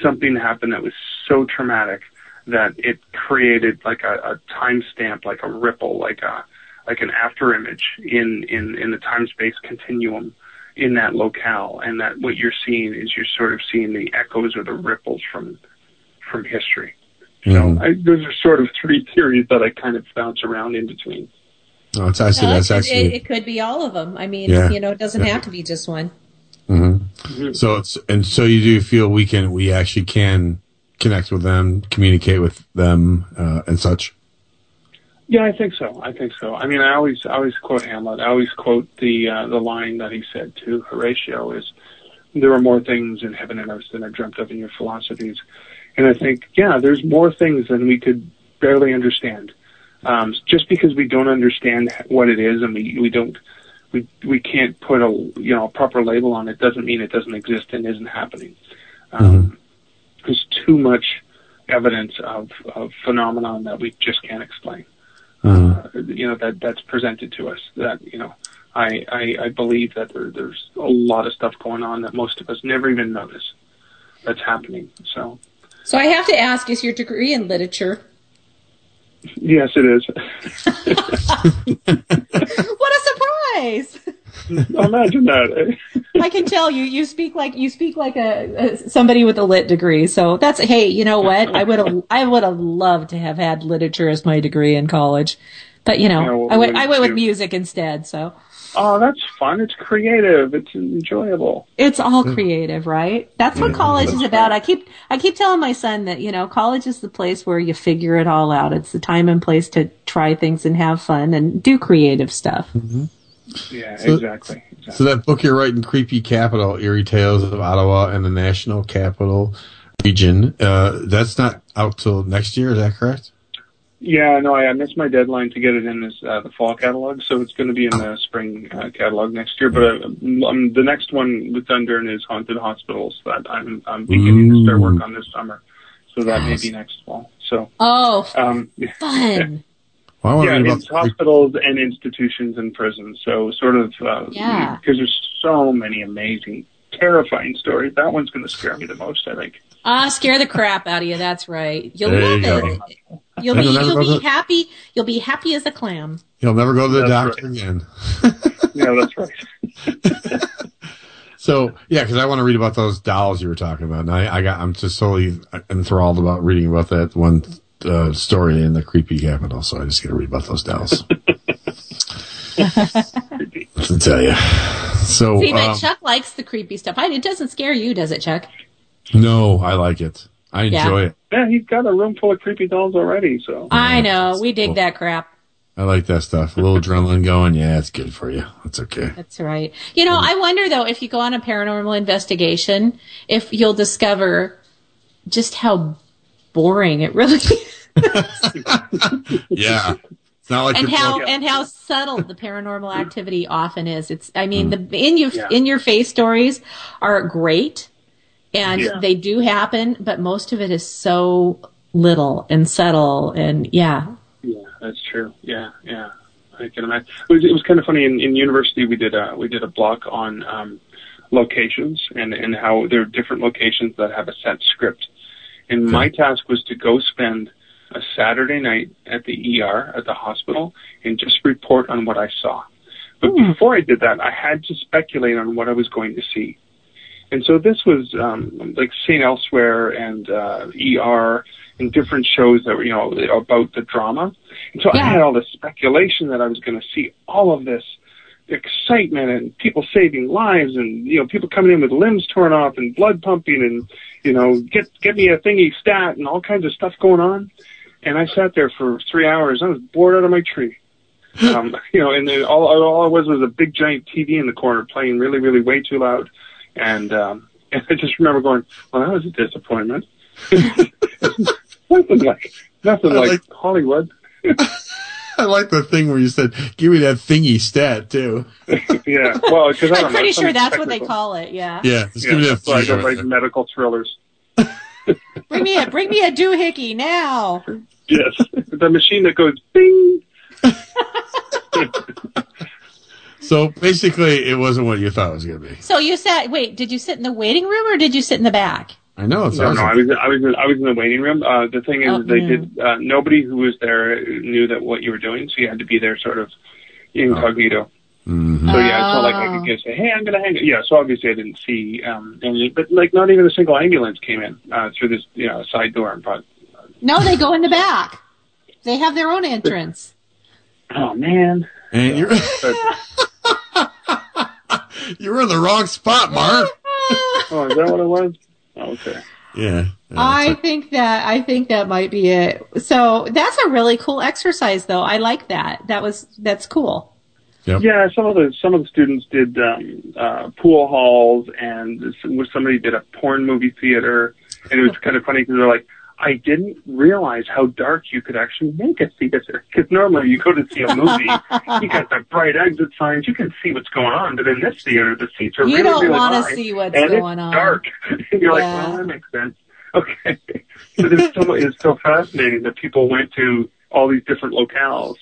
Speaker 15: something happened that was so traumatic that it created like a, a timestamp, like a ripple, like a like an after image in in in the time space continuum in that locale, and that what you're seeing is you're sort of seeing the echoes or the ripples from from history.
Speaker 2: Mhm.
Speaker 15: I, those are sort of three theories that I kind of bounce around in between.
Speaker 2: Oh, it's actually that's
Speaker 3: it,
Speaker 2: actually.
Speaker 3: it could be all of them. I mean,
Speaker 2: Yeah.
Speaker 3: you know, it doesn't
Speaker 2: Yeah.
Speaker 3: have to be just one.
Speaker 2: hmm
Speaker 15: Mm-hmm.
Speaker 2: So it's and so you do feel we can we actually can connect with them, communicate with them, uh, and such.
Speaker 15: Yeah, I think so. I think so. I mean, I always, I always quote Hamlet. I always quote the uh, the line that he said to Horatio: "Is there are more things in heaven and earth than are dreamt of in your philosophies." And I think, yeah, there's more things than we could barely understand. Um, just because we don't understand what it is, and we we don't, we we can't put a you know a proper label on it, doesn't mean it doesn't exist and isn't happening. Um, There's too much evidence of of phenomenon that we just can't explain uh, you know that that's presented to us. That you know, I I, I believe that there, there's a lot of stuff going on that most of us never even notice that's happening. So
Speaker 3: So I have to ask: Is your degree in literature?
Speaker 15: Yes, it is.
Speaker 3: what a surprise!
Speaker 15: Imagine that.
Speaker 3: I can tell you. You speak like you speak like a, a somebody with a lit degree. So that's hey. You know what? I would have I would have loved to have had literature as my degree in college, but you know,
Speaker 15: Yeah, well,
Speaker 3: I went I went with music instead. So
Speaker 15: Oh, that's fun. It's creative. It's enjoyable.
Speaker 3: it's all hmm. creative, right? That's what
Speaker 15: hmm.
Speaker 3: college is about. I keep I keep telling my son that you know college is the place where you figure it all out. It's the time and place to try things and have fun and do creative stuff. Mm-hmm.
Speaker 15: Yeah,
Speaker 2: So-
Speaker 15: exactly.
Speaker 2: So that book you're writing, Creepy Capital, Eerie Tales of Ottawa and the National Capital Region, uh, that's not out till next year, is that correct?
Speaker 15: Yeah, no, I, I missed my deadline to get it in this uh, the fall catalog, so it's going to be in the spring uh, catalog next year. But uh, um, the next one with Dundurn is Haunted Hospitals that I'm I'm beginning to start work on this summer, so that may be next fall. So
Speaker 3: Oh,
Speaker 15: um,
Speaker 3: fun!
Speaker 2: Well, I want
Speaker 15: yeah, it's
Speaker 2: about
Speaker 15: hospitals and institutions and prisons. So sort of uh,
Speaker 3: Yeah.
Speaker 15: because there's so many amazing, terrifying stories. That one's going to scare me the most, I think.
Speaker 3: Ah, scare the crap out of you. That's right. You'll
Speaker 2: There you
Speaker 3: love
Speaker 2: go.
Speaker 3: It. You'll be
Speaker 2: You'll never
Speaker 3: you'll
Speaker 2: go
Speaker 3: be
Speaker 2: to-
Speaker 3: happy. You'll be happy as a clam.
Speaker 2: You'll never go to the
Speaker 15: That's
Speaker 2: doctor again.
Speaker 15: Yeah, that's right.
Speaker 2: So yeah, because I want to read about those dolls you were talking about, and I, I got I'm just totally enthralled about reading about that one uh, story in the creepy capital. So I just got to read about those dolls. to tell you. So
Speaker 3: See, but
Speaker 2: um,
Speaker 3: Chuck likes the creepy stuff. I, it doesn't scare you, does it, Chuck?
Speaker 2: no, I like it. I
Speaker 3: Yeah.
Speaker 2: enjoy it.
Speaker 15: Yeah, he's got a room full of creepy dolls already. So
Speaker 3: I know. We dig that crap.
Speaker 2: I like that stuff. A little adrenaline going. Yeah, it's good for you. That's okay.
Speaker 3: That's right. You know, I wonder though if you go on a paranormal investigation, if you'll discover just how boring it really is.
Speaker 2: Yeah. It's not like
Speaker 3: and how
Speaker 2: book-
Speaker 3: and how subtle the paranormal activity often is. It's I mean
Speaker 2: Mm.
Speaker 3: the in your
Speaker 15: Yeah.
Speaker 3: in your face stories are great and
Speaker 15: Yeah.
Speaker 3: they do happen, but most of it is so little and subtle and yeah.
Speaker 15: Yeah, that's true. Yeah, yeah. I can imagine. It was, it was kind of funny in, in university. We did a we did a block on um, locations and and how there are different locations that have a set script. And my task was to go spend a Saturday night at the ER at the hospital and just report on what I saw. But before I did that, I had to speculate on what I was going to see. And so this was um, like St. Elsewhere and uh, ER and different shows that were, you know, about the drama. And so I had all this speculation that I was going to see all of this excitement and people saving lives and, you know, people coming in with limbs torn off and blood pumping and, you know, get, get me a thingy stat and all kinds of stuff going on. And I sat there for three hours. I was bored out of my tree. Um, you know, and then all, all it was was a big giant TV in the corner playing really, really way too loud. And, um, and I just remember going, well, that was a disappointment. nothing like, nothing like,
Speaker 2: like-
Speaker 15: Hollywood.
Speaker 2: I like the thing where you said, "Give me that thingy stat too."
Speaker 15: yeah, well, because I
Speaker 3: I'm
Speaker 15: don't know,
Speaker 3: pretty sure that's what they call it, yeah.
Speaker 2: Yeah, just
Speaker 15: Yeah,
Speaker 2: give me that
Speaker 15: that's why I don't write medical thrillers.
Speaker 3: Bring me a bring me a doohickey now.
Speaker 15: Yes, the machine that goes bing.
Speaker 2: So basically, it wasn't what you thought it was going to be.
Speaker 3: So you sat wait, did you sit in the waiting room or did you sit in the back?
Speaker 2: I know it's
Speaker 15: No,
Speaker 2: awesome.
Speaker 15: no, I was I was in, I was in the waiting room. Uh, the thing is,
Speaker 3: Oh,
Speaker 15: they
Speaker 3: yeah.
Speaker 15: did uh, nobody who was there knew that what you were doing, so you had to be there sort of incognito.
Speaker 2: Mhm.
Speaker 15: So yeah, it's not like I
Speaker 3: Oh.
Speaker 15: could just say, "Hey, I'm gonna hang." Yeah, so obviously I didn't see um, any, but like not even a single ambulance came in uh, through this you know side door. But
Speaker 3: No, they go in the back. They have their own entrance.
Speaker 15: oh man,
Speaker 2: And you're you were in the wrong spot, Mark.
Speaker 15: oh is that what it was? Okay.
Speaker 2: Yeah.
Speaker 3: I think that I think that might be it. So that's a really cool exercise though. I like that. That was that's cool.
Speaker 2: Yep.
Speaker 15: Yeah, some of the some of the students did um, uh, pool halls, and s- somebody did a porn movie theater, and it was kind of funny because they're like, I didn't realize how dark you could actually make a theater. Because normally you go to see a movie, you got the bright exit signs, you can see what's going on, but in this theater, the seats are
Speaker 3: You
Speaker 15: really
Speaker 3: don't
Speaker 15: really
Speaker 3: wanna see what's
Speaker 15: and
Speaker 3: going
Speaker 15: it's
Speaker 3: on.
Speaker 15: dark. and you're
Speaker 3: Yeah.
Speaker 15: like, well, that makes sense. Okay, but it's so it's so fascinating that people went to all these different locales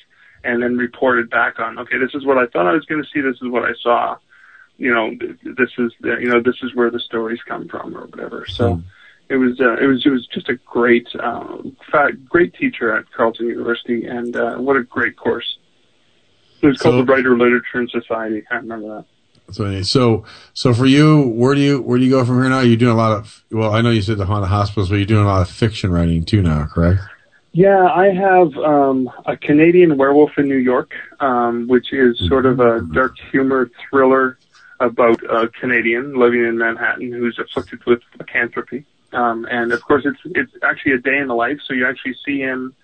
Speaker 15: and then reported back on, okay, this is what I thought I was going to see. This is what I saw. You know, this is the, you know this is where the stories come from or whatever. So hmm. It was uh, it was it was just a great uh, fa- great teacher at Carleton University, and uh, what a great course. It was called
Speaker 2: So-
Speaker 15: the Writer Literature and Society. I remember that.
Speaker 2: So, so, so for you, where do you where do you go from here now? You're doing a lot of. Well, I know you said the haunted hospitals, but you're doing a lot of fiction writing too now, correct?
Speaker 15: Yeah, I have um, a Canadian Werewolf in New York, um, which is sort of a dark humor thriller about a Canadian living in Manhattan who's afflicted with lycanthropy. Um, and of course, it's it's actually a day in the life. So you actually see him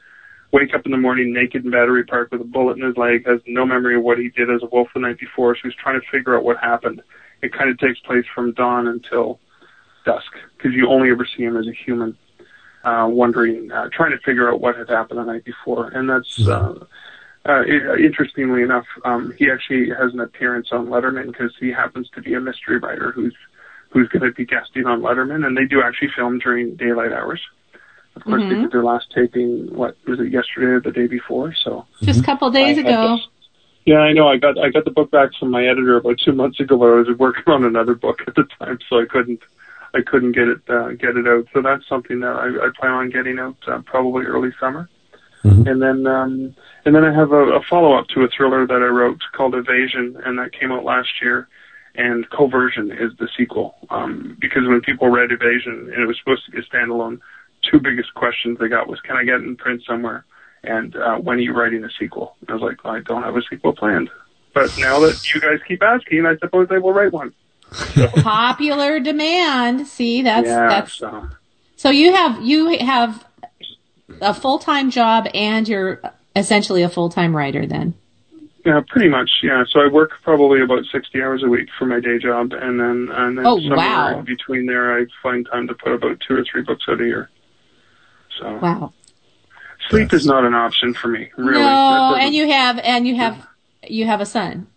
Speaker 15: wake up in the morning naked in Battery Park with a bullet in his leg, has no memory of what he did as a wolf the night before. So he's trying to figure out what happened. It kind of takes place from dawn until dusk because you only ever see him as a human, uh, wondering, uh, trying to figure out what had happened the night before. And that's, uh, uh, interestingly enough, um, he actually has an appearance on Letterman because he happens to be a mystery writer who's who's going to be guesting on Letterman, and they do actually film during daylight hours. Of course, they
Speaker 3: Mhm.
Speaker 15: did their last taping. What was it yesterday or the day before? So
Speaker 3: Just a couple days
Speaker 15: I had
Speaker 3: ago.
Speaker 15: yeah, I know. I got I got the book back from my editor about two months ago, but I was working on another book at the time, so I couldn't I couldn't get it uh, get it out. So that's something that I, I plan on getting out uh, probably early summer. And then um, and then I have a, a follow up to a thriller that I wrote called Evasion, and that came out last year. And Coversion is the sequel um, because when people read Evasion and it was supposed to be a standalone, two biggest questions they got was, "Can I get it in print somewhere?" and uh, when are you writing a sequel? And I was like, I don't have a sequel planned. But now that you guys keep asking, I suppose I will write one.
Speaker 3: Popular demand. See, that's
Speaker 15: yeah,
Speaker 3: that's
Speaker 15: so
Speaker 3: so you have you have a full time job and you're essentially a full time writer then.
Speaker 15: Yeah, pretty much. Yeah, so I work probably about sixty hours a week for my day job, and then and then
Speaker 3: Oh,
Speaker 15: somewhere
Speaker 3: wow.
Speaker 15: in between there, I find time to put about two or three books out a year. So
Speaker 3: Wow.
Speaker 15: sleep is not an option for me, really. That
Speaker 3: No, and you have and you have you have a son.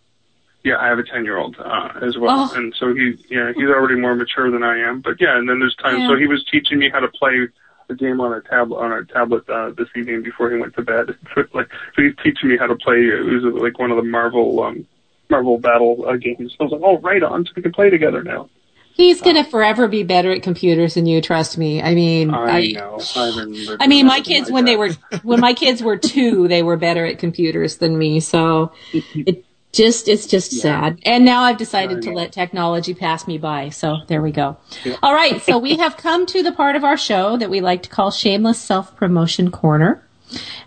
Speaker 15: Yeah, I have a ten year old uh, as well,
Speaker 3: Oh.
Speaker 15: and so he, yeah, he's already more mature than I am. But yeah, and then there's times. So he was teaching me how to play a game on a tablet on our tablet uh, this evening before he went to bed. So, like, so he's teaching me how to play. It was like one of the Marvel um, Marvel battle uh, games. I was like, oh, right on, so we can play together now.
Speaker 3: He's gonna forever be better at computers than you. Trust me. I mean,
Speaker 15: I, know. I.
Speaker 3: I mean, my
Speaker 15: that
Speaker 3: kids when they were when my kids were two, they were better at computers than me. So it just it's just sad. And now I've decided to let technology pass me by. So there we go. All right, so we have come to the part of our show that we like to call shameless self promotion corner.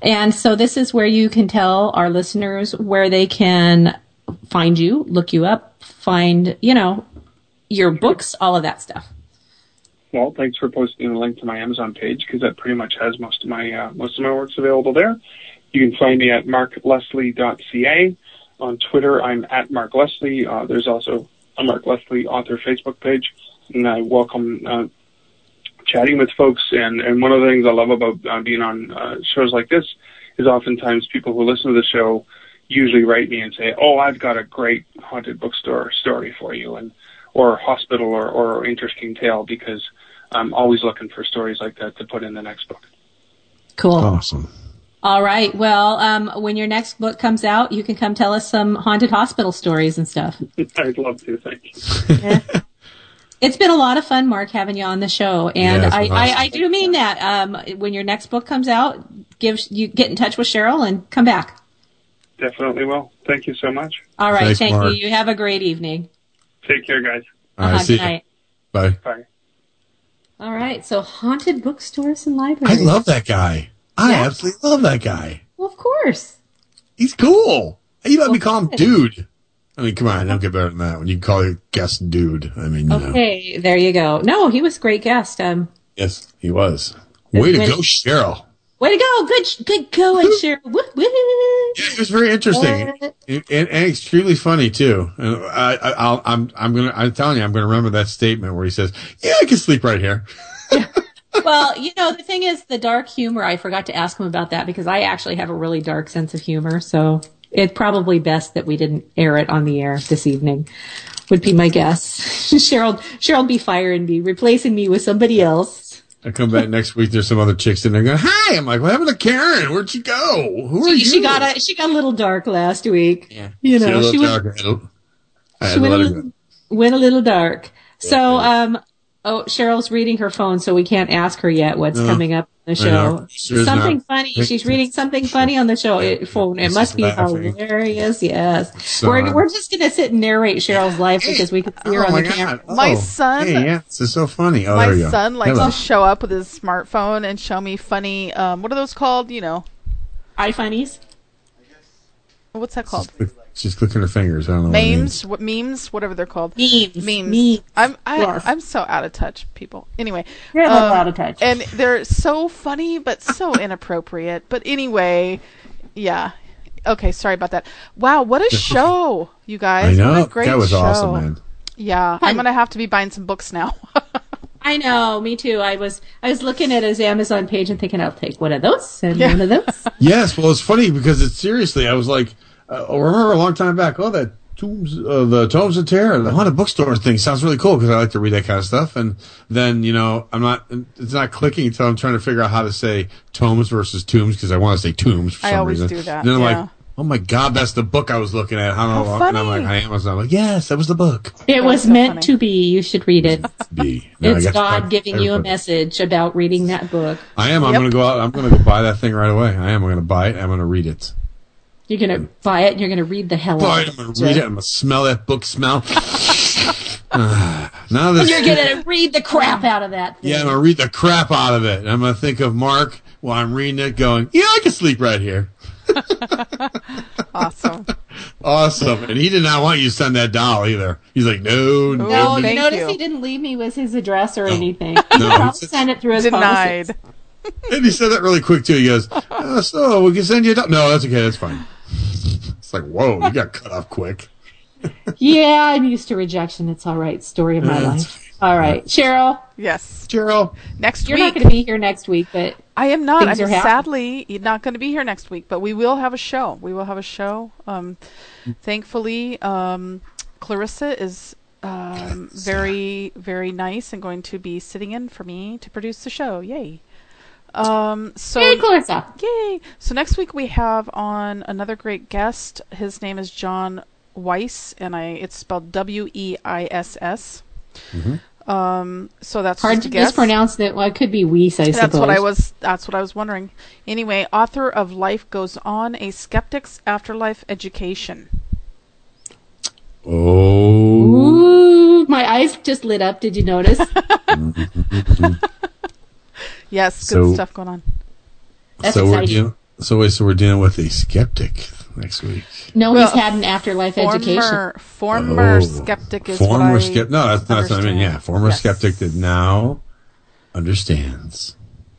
Speaker 3: And so this is where you can tell our listeners where they can find you, look you up, find, you know, your books, all of that stuff.
Speaker 15: Well, thanks for posting the link to my Amazon page because that pretty much has most of my uh, most of my works available there. You can find me at markleslie.ca. On Twitter, I'm at Mark Leslie. Uh, there's also a Mark Leslie author Facebook page, and I welcome uh, chatting with folks. And, and one of the things I love about uh, being on uh, shows like this is oftentimes people who listen to the show usually write me and say, "Oh, I've got a great haunted bookstore story for you," and or hospital or, or interesting tale because I'm always looking for stories like that to put in the next book.
Speaker 3: Cool.
Speaker 2: Awesome.
Speaker 3: All right. Well, um, when your next book comes out, you can come tell us some haunted hospital stories and stuff.
Speaker 15: I'd love to. Thank you.
Speaker 3: It's been a lot of fun, Mark, having you on the show, and
Speaker 15: Yeah,
Speaker 3: I,
Speaker 15: been
Speaker 3: I. I do mean that. Um, when your next book comes out, give you get in touch with Cheryl and come back.
Speaker 15: Definitely will. Thank you so much.
Speaker 3: All right.
Speaker 2: Thanks,
Speaker 3: thank
Speaker 2: Mark.
Speaker 3: you. You have a great evening.
Speaker 15: Take care, guys.
Speaker 2: All right,
Speaker 3: Uh-huh,
Speaker 2: see
Speaker 3: good
Speaker 2: ya.
Speaker 3: night.
Speaker 2: Bye.
Speaker 15: Bye.
Speaker 3: All right. So haunted bookstores and libraries.
Speaker 2: I love that guy. I
Speaker 3: Yeah.
Speaker 2: absolutely love that guy.
Speaker 3: Well, of course.
Speaker 2: He's cool. You let me call him dude. I mean, come on, don't get better than that. When you call your guest dude, I mean, you know.
Speaker 3: Okay. There you go. No, he was a great guest. Um,
Speaker 2: Yes, he was. Way to go, Cheryl.
Speaker 3: way to go. Good, good going, Cheryl. Woo, woo.
Speaker 2: Yeah, it was very interesting and, and, and extremely funny too. And I, I, I'll, I'm, I'm gonna, I'm telling you, I'm gonna remember that statement where he says, "Yeah, I can sleep right here."
Speaker 3: well, you know, the thing is, the dark humor, I forgot to ask him about that because I actually have a really dark sense of humor. So it's probably best that we didn't air it on the air this evening, would be my guess. Cheryl, Cheryl be firing me, replacing me with somebody else.
Speaker 2: I come back next week. There's some other chicks in there going, "Hi." I'm like, "What happened to Karen? Where'd she go? Who are
Speaker 3: She,
Speaker 2: you?"
Speaker 3: she got a, she got a little dark last week.
Speaker 2: Yeah.
Speaker 3: You know,
Speaker 2: was a
Speaker 3: she
Speaker 2: little
Speaker 3: went,
Speaker 2: dark. I had I had
Speaker 3: she went a
Speaker 2: her
Speaker 3: little, went a little dark. So, um, Oh, Cheryl's reading her phone, so we can't ask her yet what's
Speaker 2: No.
Speaker 3: coming up on the show. Something
Speaker 2: not.
Speaker 3: funny. She's reading something funny on the show it, phone. It must be
Speaker 2: laughing.
Speaker 3: hilarious. Yes,
Speaker 2: So-
Speaker 3: we're we're just gonna sit and narrate Cheryl's life because we can see her
Speaker 2: Oh
Speaker 3: on
Speaker 2: my
Speaker 3: the camera.
Speaker 2: God.
Speaker 4: My
Speaker 2: Oh,
Speaker 4: son-
Speaker 2: Hey, yeah, this is so funny. Oh, there
Speaker 4: My
Speaker 2: you go.
Speaker 4: son likes
Speaker 2: Hello.
Speaker 4: to show up with his smartphone and show me funny. Um, what are those called? You know,
Speaker 3: iFunnies.
Speaker 4: What's that called?
Speaker 2: She's clicking her fingers. I don't know. what it means.
Speaker 4: Memes, what memes, whatever they're called.
Speaker 3: Memes,
Speaker 4: memes.
Speaker 3: memes.
Speaker 4: I'm I,
Speaker 3: Yes.
Speaker 4: I'm so out of touch, people. Anyway, um,
Speaker 3: You're a out of touch.
Speaker 4: and they're so funny but so inappropriate. But anyway, yeah. Okay, sorry about that. Wow, what a show, you guys!
Speaker 2: I know.
Speaker 4: What a great
Speaker 2: that was
Speaker 4: show.
Speaker 2: awesome, man.
Speaker 4: Yeah, I'm gonna have to be buying some books now.
Speaker 3: I know, me too. I was I was looking at his Amazon page and thinking I'll take one of those and
Speaker 4: Yeah.
Speaker 3: one of those.
Speaker 2: Yes, well, it's funny because it's seriously. I was like, uh, I remember a long time back. Oh, that tombs, uh, the tomes of terror, the haunted bookstore thing sounds really cool because I like to read that kind of stuff. And then you know, I'm not. It's not clicking until I'm trying to figure out how to say tomes versus tombs because I want to say tombs for
Speaker 4: I
Speaker 2: some
Speaker 4: always
Speaker 2: reason.
Speaker 4: do that,
Speaker 2: And then I'm
Speaker 4: yeah.
Speaker 2: like, oh my god, that's the book I was looking at. How,
Speaker 4: How
Speaker 2: long? And I'm like,
Speaker 4: funny.
Speaker 2: I Amazon. I'm like, yes, that was the book.
Speaker 3: It was
Speaker 4: so
Speaker 3: meant
Speaker 4: funny.
Speaker 3: to be. You should read it.
Speaker 2: B. No, I
Speaker 3: it's
Speaker 2: got to
Speaker 3: God
Speaker 2: find
Speaker 3: giving you a message about reading that book.
Speaker 2: I am. I'm going to go out. I'm going to go buy that thing right away. I am. I'm going to buy it. I'm going to read it.
Speaker 3: You're gonna buy it. and You're gonna read the hell out of
Speaker 2: it.
Speaker 3: of
Speaker 2: I'm going to read it. I'm going to smell that book smell. Ah, now this.
Speaker 3: You're gonna read the crap out of that thing.
Speaker 2: Yeah, I'm gonna read the crap out of it. I'm gonna think of Mark while I'm reading it, going, "Yeah, I can sleep right here."
Speaker 4: awesome.
Speaker 2: Awesome. And he did not want you to send that doll either. He's like, "No, no,
Speaker 3: No,
Speaker 2: no."
Speaker 3: you
Speaker 4: Thank
Speaker 3: notice
Speaker 4: you.
Speaker 3: he didn't leave me with his address or
Speaker 2: No.
Speaker 3: anything.
Speaker 2: No,
Speaker 3: He
Speaker 2: he
Speaker 3: probably sent it through his
Speaker 4: Denied.
Speaker 3: policies.
Speaker 2: And he said that really quick too. He goes, uh, "So we can send you a doll." No, that's okay. That's fine. It's like, whoa, you got cut off quick.
Speaker 3: Yeah, I'm used to rejection. It's all right. Story of my life. All right, Cheryl.
Speaker 4: Yes.
Speaker 2: Cheryl,
Speaker 4: Next week.
Speaker 3: You're not going to be here next week, but
Speaker 4: I am not. I'm
Speaker 3: are happening.
Speaker 4: sadly not going to be here next week, but we will have a show. We will have a show. Um, thankfully, um, Clarissa is um, very, very nice and going to be sitting in for me to produce the show. Yay! Um, so
Speaker 3: Yay, Clarissa.
Speaker 4: Yay! So next week we have on another great guest. His name is John Weiss, and I it's spelled W E I S S. Um, so that's
Speaker 3: hard to
Speaker 4: a guess.
Speaker 3: mispronounce it. Well, it could be Weiss, I
Speaker 4: That's
Speaker 3: suppose.
Speaker 4: what I was. That's what I was wondering. Anyway, author of Life Goes On: A Skeptic's Afterlife Education.
Speaker 2: oh,
Speaker 3: Ooh, my eyes just lit up. Did you notice?
Speaker 4: Yes, good
Speaker 2: So-
Speaker 4: stuff going on.
Speaker 3: That's
Speaker 2: so we're dealing. So so we're dealing with a skeptic next week.
Speaker 3: no,
Speaker 4: Well,
Speaker 3: he's had an afterlife education.
Speaker 4: Former, former
Speaker 2: Oh,
Speaker 4: skeptic is what
Speaker 2: former
Speaker 4: I
Speaker 2: skeptic. No, that's not what I mean. Yeah, former
Speaker 4: Yes.
Speaker 2: skeptic that now understands.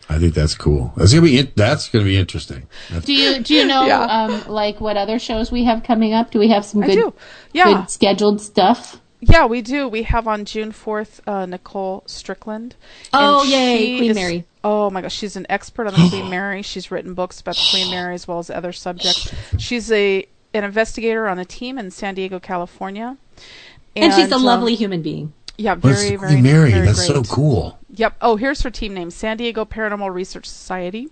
Speaker 2: I think that's cool. That's gonna be. In, that's gonna be interesting. That's-
Speaker 3: Do you do you know
Speaker 4: Yeah.
Speaker 3: um, like what other shows we have coming up? Do we have some good.
Speaker 4: Yeah.
Speaker 3: good scheduled stuff?
Speaker 4: Yeah, we do. We have on June fourth uh, Nicole Strickland.
Speaker 3: Oh, yay, Queen
Speaker 4: is-
Speaker 3: Mary.
Speaker 4: Oh my gosh, she's an expert on the Queen Mary. She's written books about the Queen Mary as well as other subjects. She's a an investigator on a team in San Diego, California.
Speaker 3: And, she's a
Speaker 4: um,
Speaker 3: lovely human being.
Speaker 4: Yeah, very,
Speaker 2: the
Speaker 4: very,
Speaker 2: Queen Mary?
Speaker 4: very
Speaker 2: That's so cool.
Speaker 4: Yep. Oh, here's her team name: San Diego Paranormal Research Society.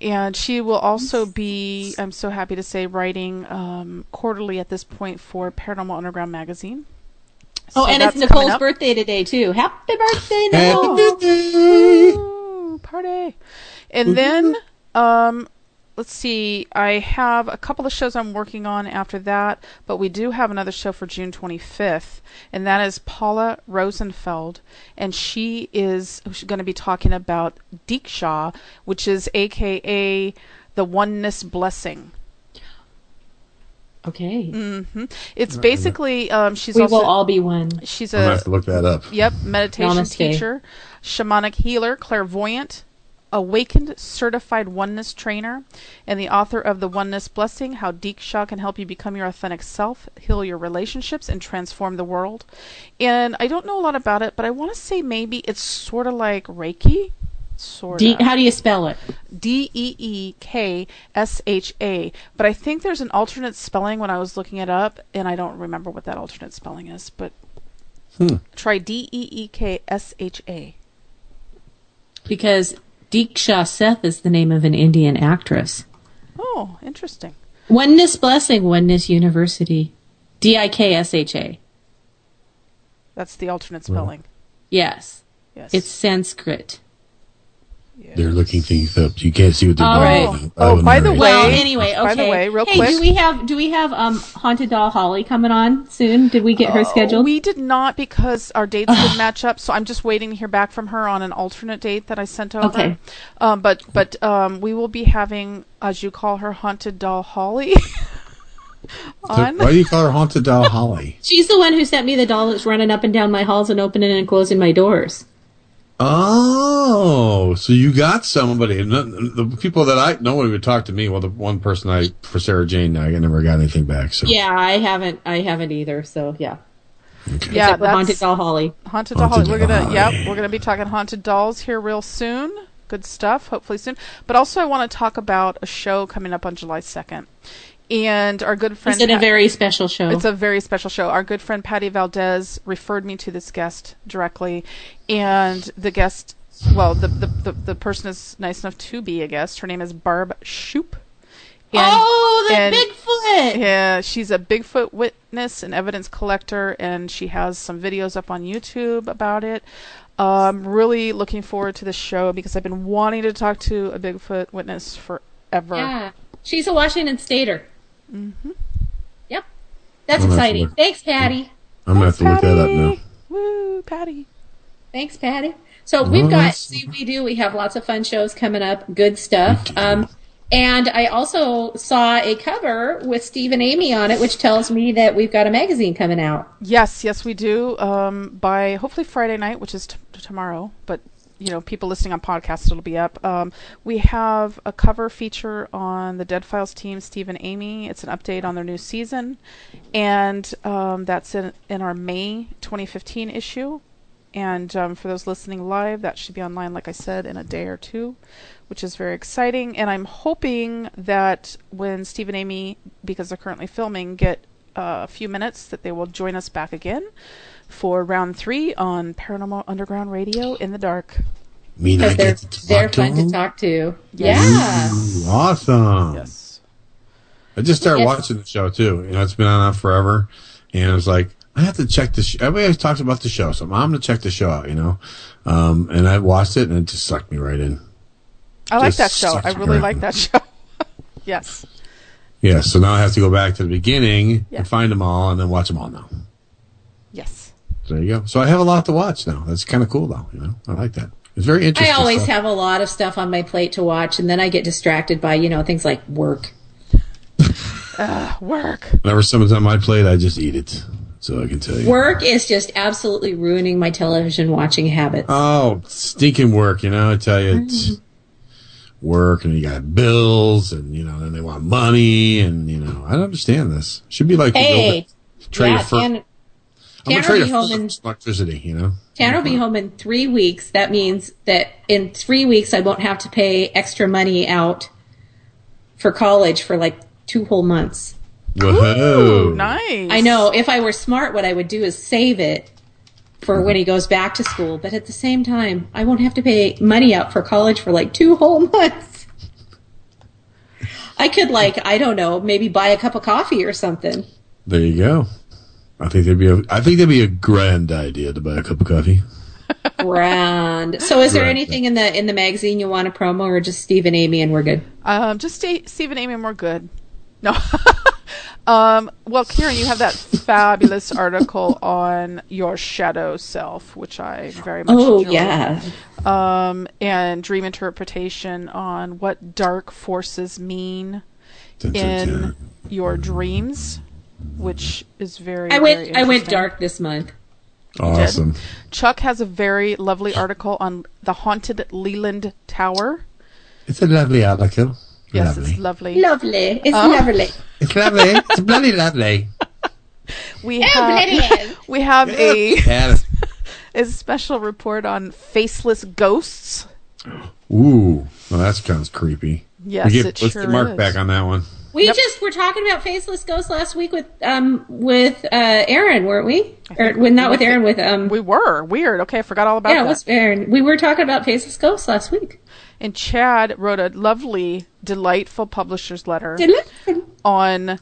Speaker 4: And she will also be, I'm so happy to say, writing um, quarterly at this point for Paranormal Underground magazine.
Speaker 3: Oh, and it's Nicole's birthday today too. Happy birthday,
Speaker 2: Happy
Speaker 3: Nicole!
Speaker 4: Ooh, party. And then, um, let's see, I have a couple of shows I'm working on after that, but we do have another show for June 25th, and that is Paula Rosenfeld, and she is going to be talking about Diksha, which is AKA the Oneness Blessing.
Speaker 3: Okay,
Speaker 4: hmm It's basically um, she's
Speaker 3: we
Speaker 4: also
Speaker 3: will all be one.
Speaker 4: she's
Speaker 2: I'm
Speaker 4: a
Speaker 2: have to look that up.
Speaker 4: Yep, meditation
Speaker 3: Namaste.
Speaker 4: teacher, shamanic healer, clairvoyant, awakened certified oneness trainer, and the author of The Oneness Blessing How Diksha Can Help You Become Your Authentic Self, Heal Your Relationships, and Transform the World. And I don't know a lot about it, but I want to say maybe it's sort of like Reiki. Sort
Speaker 3: D,
Speaker 4: of.
Speaker 3: how do you spell it?
Speaker 4: D E E K S H A. But I think there's an alternate spelling when I was looking it up, and I don't remember what that alternate spelling is. But
Speaker 2: Hmm.
Speaker 4: try D E E K S H A.
Speaker 3: Because Diksha Seth is the name of an Indian actress.
Speaker 4: Oh, interesting.
Speaker 3: Oneness Blessing, Oneness University. D I K S H A.
Speaker 4: That's the alternate spelling.
Speaker 3: Yes.
Speaker 4: Yes.
Speaker 3: It's Sanskrit.
Speaker 2: They're looking things up. You can't see what they're
Speaker 3: All
Speaker 2: doing.
Speaker 3: right.
Speaker 2: I have a memory.
Speaker 3: well, anyway, okay.
Speaker 4: by the way, real
Speaker 3: hey,
Speaker 4: quick-
Speaker 3: do we have do we have um haunted doll Holly coming on soon? Did we get her scheduled?
Speaker 4: We did not because our dates didn't match up, so I'm just waiting to hear back from her on an alternate date that I sent over.
Speaker 3: Okay.
Speaker 4: Um, but but um, we will be having, as you call her, haunted doll Holly. on.
Speaker 2: Why do you call her haunted doll Holly?
Speaker 3: She's the one who sent me the doll that's running up and down my halls and opening and closing my doors.
Speaker 2: Oh, so you got somebody. The the people that I nobody would talk to me. Well, the one person I for Sarah Jane, I never got anything back. So
Speaker 3: Yeah, I haven't I haven't either. So yeah.
Speaker 4: Yeah,
Speaker 3: Except for
Speaker 4: that's
Speaker 3: haunted doll Holly.
Speaker 4: Haunted doll Holly. We're gonna yep, we're gonna be talking haunted dolls here real soon. Good stuff. Hopefully soon. But also, I want to talk about a show coming up on July second. And our good friend.
Speaker 3: Is it a
Speaker 4: Pat-
Speaker 3: very special show?
Speaker 4: It's a very special show. Our good friend Patty Valdez referred me to this guest directly, and the guest, well, the the, the, the person is nice enough to be a guest. Her name is Barb Shoop. And-
Speaker 3: oh, the
Speaker 4: and-
Speaker 3: Bigfoot!
Speaker 4: Yeah, she's a Bigfoot witness and evidence collector, and she has some videos up on YouTube about it. I'm um, really looking forward to this show because I've been wanting to talk to a Bigfoot witness forever.
Speaker 3: Yeah. She's a Washington Stater.
Speaker 4: Mm-hmm.
Speaker 3: Yep. That's
Speaker 2: I'll have to
Speaker 3: exciting.
Speaker 2: look-
Speaker 3: Thanks, Patty.
Speaker 2: I'm gonna have to look that up now.
Speaker 4: Woo, Patty.
Speaker 3: Thanks, Patty. So
Speaker 2: Well,
Speaker 3: we've got
Speaker 2: that's-
Speaker 3: see we do we have lots of fun shows coming up, good stuff. Um, and I also saw a cover with Steve and Amy on it, which tells me that we've got a magazine coming out.
Speaker 4: Yes, yes, we do. Um, by hopefully Friday night, which is t- tomorrow, but you know, people listening on podcasts, it'll be up. Um, we have a cover feature on the Dead Files team, Steve and Amy. It's an update on their new season, and um, that's in in our May 2015 issue. And um, for those listening live, that should be online, like I said, in a day or two, which is very exciting. And I'm hoping that when Steve and Amy, because they're currently filming, get uh, a few minutes, that they will join us back again for round three on Paranormal Underground Radio in the dark.
Speaker 2: Mean I
Speaker 3: Because they're
Speaker 2: get to
Speaker 3: they're
Speaker 2: to
Speaker 3: fun to talk to.
Speaker 4: Yes.
Speaker 3: Yeah.
Speaker 2: Ooh, awesome.
Speaker 4: Yes.
Speaker 2: I just started
Speaker 3: Yes.
Speaker 2: watching the show too. You know, it's been on forever, and I was like, I have to check this. Everybody always talks about the show, so I'm going to check the show out. You know, um, and I watched it, and it just sucked me right in.
Speaker 4: I like that show. I really
Speaker 2: right
Speaker 4: like
Speaker 2: in.
Speaker 4: that show. yes.
Speaker 2: Yeah, so now I have to go back to the beginning
Speaker 4: Yeah.
Speaker 2: and find them all, and then watch them all now.
Speaker 4: Yes.
Speaker 2: So there you go. So I have a lot to watch now. That's kind of cool, though. You know, I like that. It's very interesting.
Speaker 3: I always
Speaker 2: stuff.
Speaker 3: have a lot of stuff on my plate to watch, and then I get distracted by you know things like work.
Speaker 4: Uh, work.
Speaker 2: Whenever someone's on my plate, I just eat it. So I can tell you.
Speaker 3: Work is just absolutely ruining my television watching habits.
Speaker 2: Oh, stinking work, you know, I tell you, it's work and you got bills and, you know, then they want money and, you know, I don't understand this. Should be like,
Speaker 3: hey,
Speaker 2: trade
Speaker 3: yeah,
Speaker 2: a fir-
Speaker 3: Tan-
Speaker 2: I'm
Speaker 3: Tanner
Speaker 2: to
Speaker 3: will be home in
Speaker 2: electricity, you know?
Speaker 3: Tanner will be home in three weeks. That means that in three weeks I won't have to pay extra money out for college for like two whole months.
Speaker 2: Whoa.
Speaker 4: Nice.
Speaker 3: I know. If I were smart, what I would do is save it for when he goes back to school. But at the same time, I won't have to pay money out for college for like two whole months. I could like I don't know, maybe buy a cup of coffee or something.
Speaker 2: There you go. I think that'd be a, I think that'd be a grand idea to buy a cup of coffee.
Speaker 3: Grand. So, is there
Speaker 2: Right.
Speaker 3: anything in the in the magazine you want to promo, or just Steve and Amy and we're good?
Speaker 4: Um, just stay, Steve and Amy, and we're good. No. um, well, Karen, you have that fabulous article on your shadow self, which I very much
Speaker 3: Oh,
Speaker 4: enjoyed.
Speaker 3: yeah.
Speaker 4: Um, and dream interpretation on what dark forces mean
Speaker 2: Dun, dun,
Speaker 4: in your dreams, which is very.
Speaker 3: I
Speaker 4: very
Speaker 3: went I went dark this month.
Speaker 2: Awesome.
Speaker 4: Chuck has a very lovely article on the haunted Leland Tower.
Speaker 2: It's a lovely article.
Speaker 4: Yes,
Speaker 2: lovely.
Speaker 4: it's lovely.
Speaker 3: Lovely. It's
Speaker 4: Oh.
Speaker 3: lovely.
Speaker 2: It's lovely. it's bloody lovely.
Speaker 4: We
Speaker 3: Oh,
Speaker 4: have
Speaker 3: hell.
Speaker 4: we have oh, a
Speaker 2: Yeah.
Speaker 4: a special report on faceless ghosts.
Speaker 2: Ooh, well, that sounds creepy.
Speaker 4: Yes,
Speaker 2: We get,
Speaker 4: it
Speaker 2: let's
Speaker 4: sure
Speaker 2: get Mark
Speaker 4: is.
Speaker 2: back on that one.
Speaker 3: We just were talking about faceless ghosts last week with um with uh Aaron, weren't we? Or with, not with Aaron, with um
Speaker 4: We were weird. Okay, I forgot all about that.
Speaker 3: yeah, it
Speaker 4: that.
Speaker 3: was Aaron. We were talking about faceless ghosts last week.
Speaker 4: And Chad wrote a lovely, delightful publisher's letter on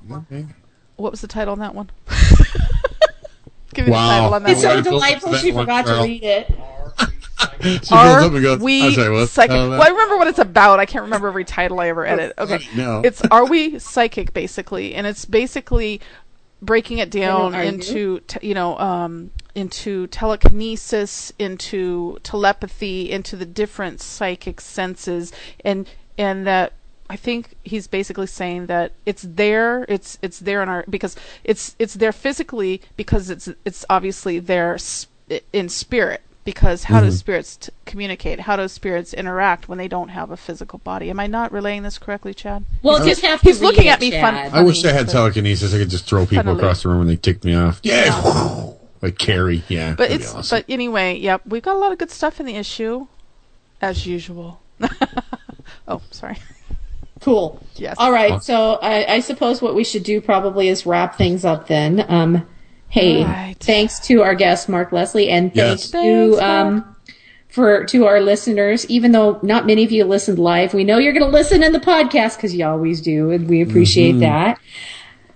Speaker 4: what was the title on that one? Give me
Speaker 2: Wow.
Speaker 4: the title on that
Speaker 3: It's so delightful she forgot to read it.
Speaker 2: She builds
Speaker 4: Are
Speaker 2: up and goes,
Speaker 4: we
Speaker 2: I'm sorry, what?
Speaker 4: psychic?
Speaker 2: Uh,
Speaker 4: well, I remember what it's about. I can't remember every title I ever edit. Okay,
Speaker 2: No.
Speaker 4: it's Are We Psychic, basically, and it's basically breaking it down into te- you know um, into telekinesis, into telepathy, into the different psychic senses, and and that I think he's basically saying that it's there, it's it's there in our because it's it's there physically because it's it's obviously there sp- in spirit. Because how do
Speaker 2: Mhm.
Speaker 4: spirits t- communicate? How do spirits interact when they don't have a physical body? Am I not relaying this correctly, Chad?
Speaker 3: Well,
Speaker 4: he's,
Speaker 3: just have to
Speaker 4: he's looking
Speaker 3: read
Speaker 4: at me fun.
Speaker 3: Chad.
Speaker 2: I wish I had telekinesis. I could just throw people
Speaker 4: Funnily.
Speaker 2: across the room when they tick me off. Yeah, like Carrie. Yeah,
Speaker 4: But it's
Speaker 2: awesome.
Speaker 4: but anyway, yep, we've got a lot of good stuff in the issue, as usual. oh, sorry.
Speaker 3: Cool.
Speaker 4: Yes.
Speaker 3: All right. So I, I suppose what we should do probably is wrap things up then. Um, hey,
Speaker 4: Right.
Speaker 3: thanks to our guest Mark Leslie, and
Speaker 2: Yes.
Speaker 3: thanks to
Speaker 4: Thanks,
Speaker 3: um, for to our listeners. Even though not many of you listened live, we know you're going to listen in the podcast because you always do, and we appreciate
Speaker 2: Mm-hmm.
Speaker 3: that.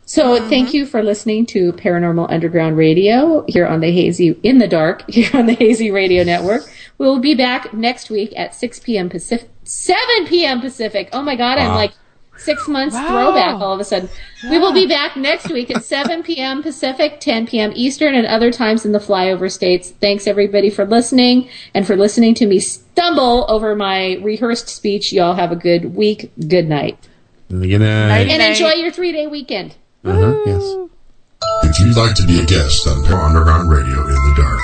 Speaker 3: So thank you for listening to Paranormal Underground Radio here on the Hazy in the Dark here on the Hazy Radio Network. We'll be back next week at 6 p.m. Pacific, 7 p.m. Pacific. Oh my God, I'm like six months
Speaker 4: Wow.
Speaker 3: throwback all of a sudden. We will be back next week at 7 p.m. Pacific, 10 p.m. Eastern, and other times in the flyover states. Thanks everybody for listening and for listening to me stumble over my rehearsed speech. Y'all have a good week. Good night.
Speaker 2: Good night.
Speaker 3: And enjoy your three day weekend.
Speaker 2: Uh-huh, yes.
Speaker 1: If you'd like to be a guest on Paranormal Underground Radio in the Dark,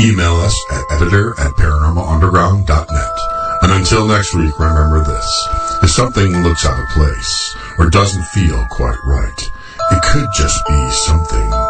Speaker 1: email us at editor at paranormalunderground.net. And until next week, remember this. If something looks out of place or doesn't feel quite right, it could just be something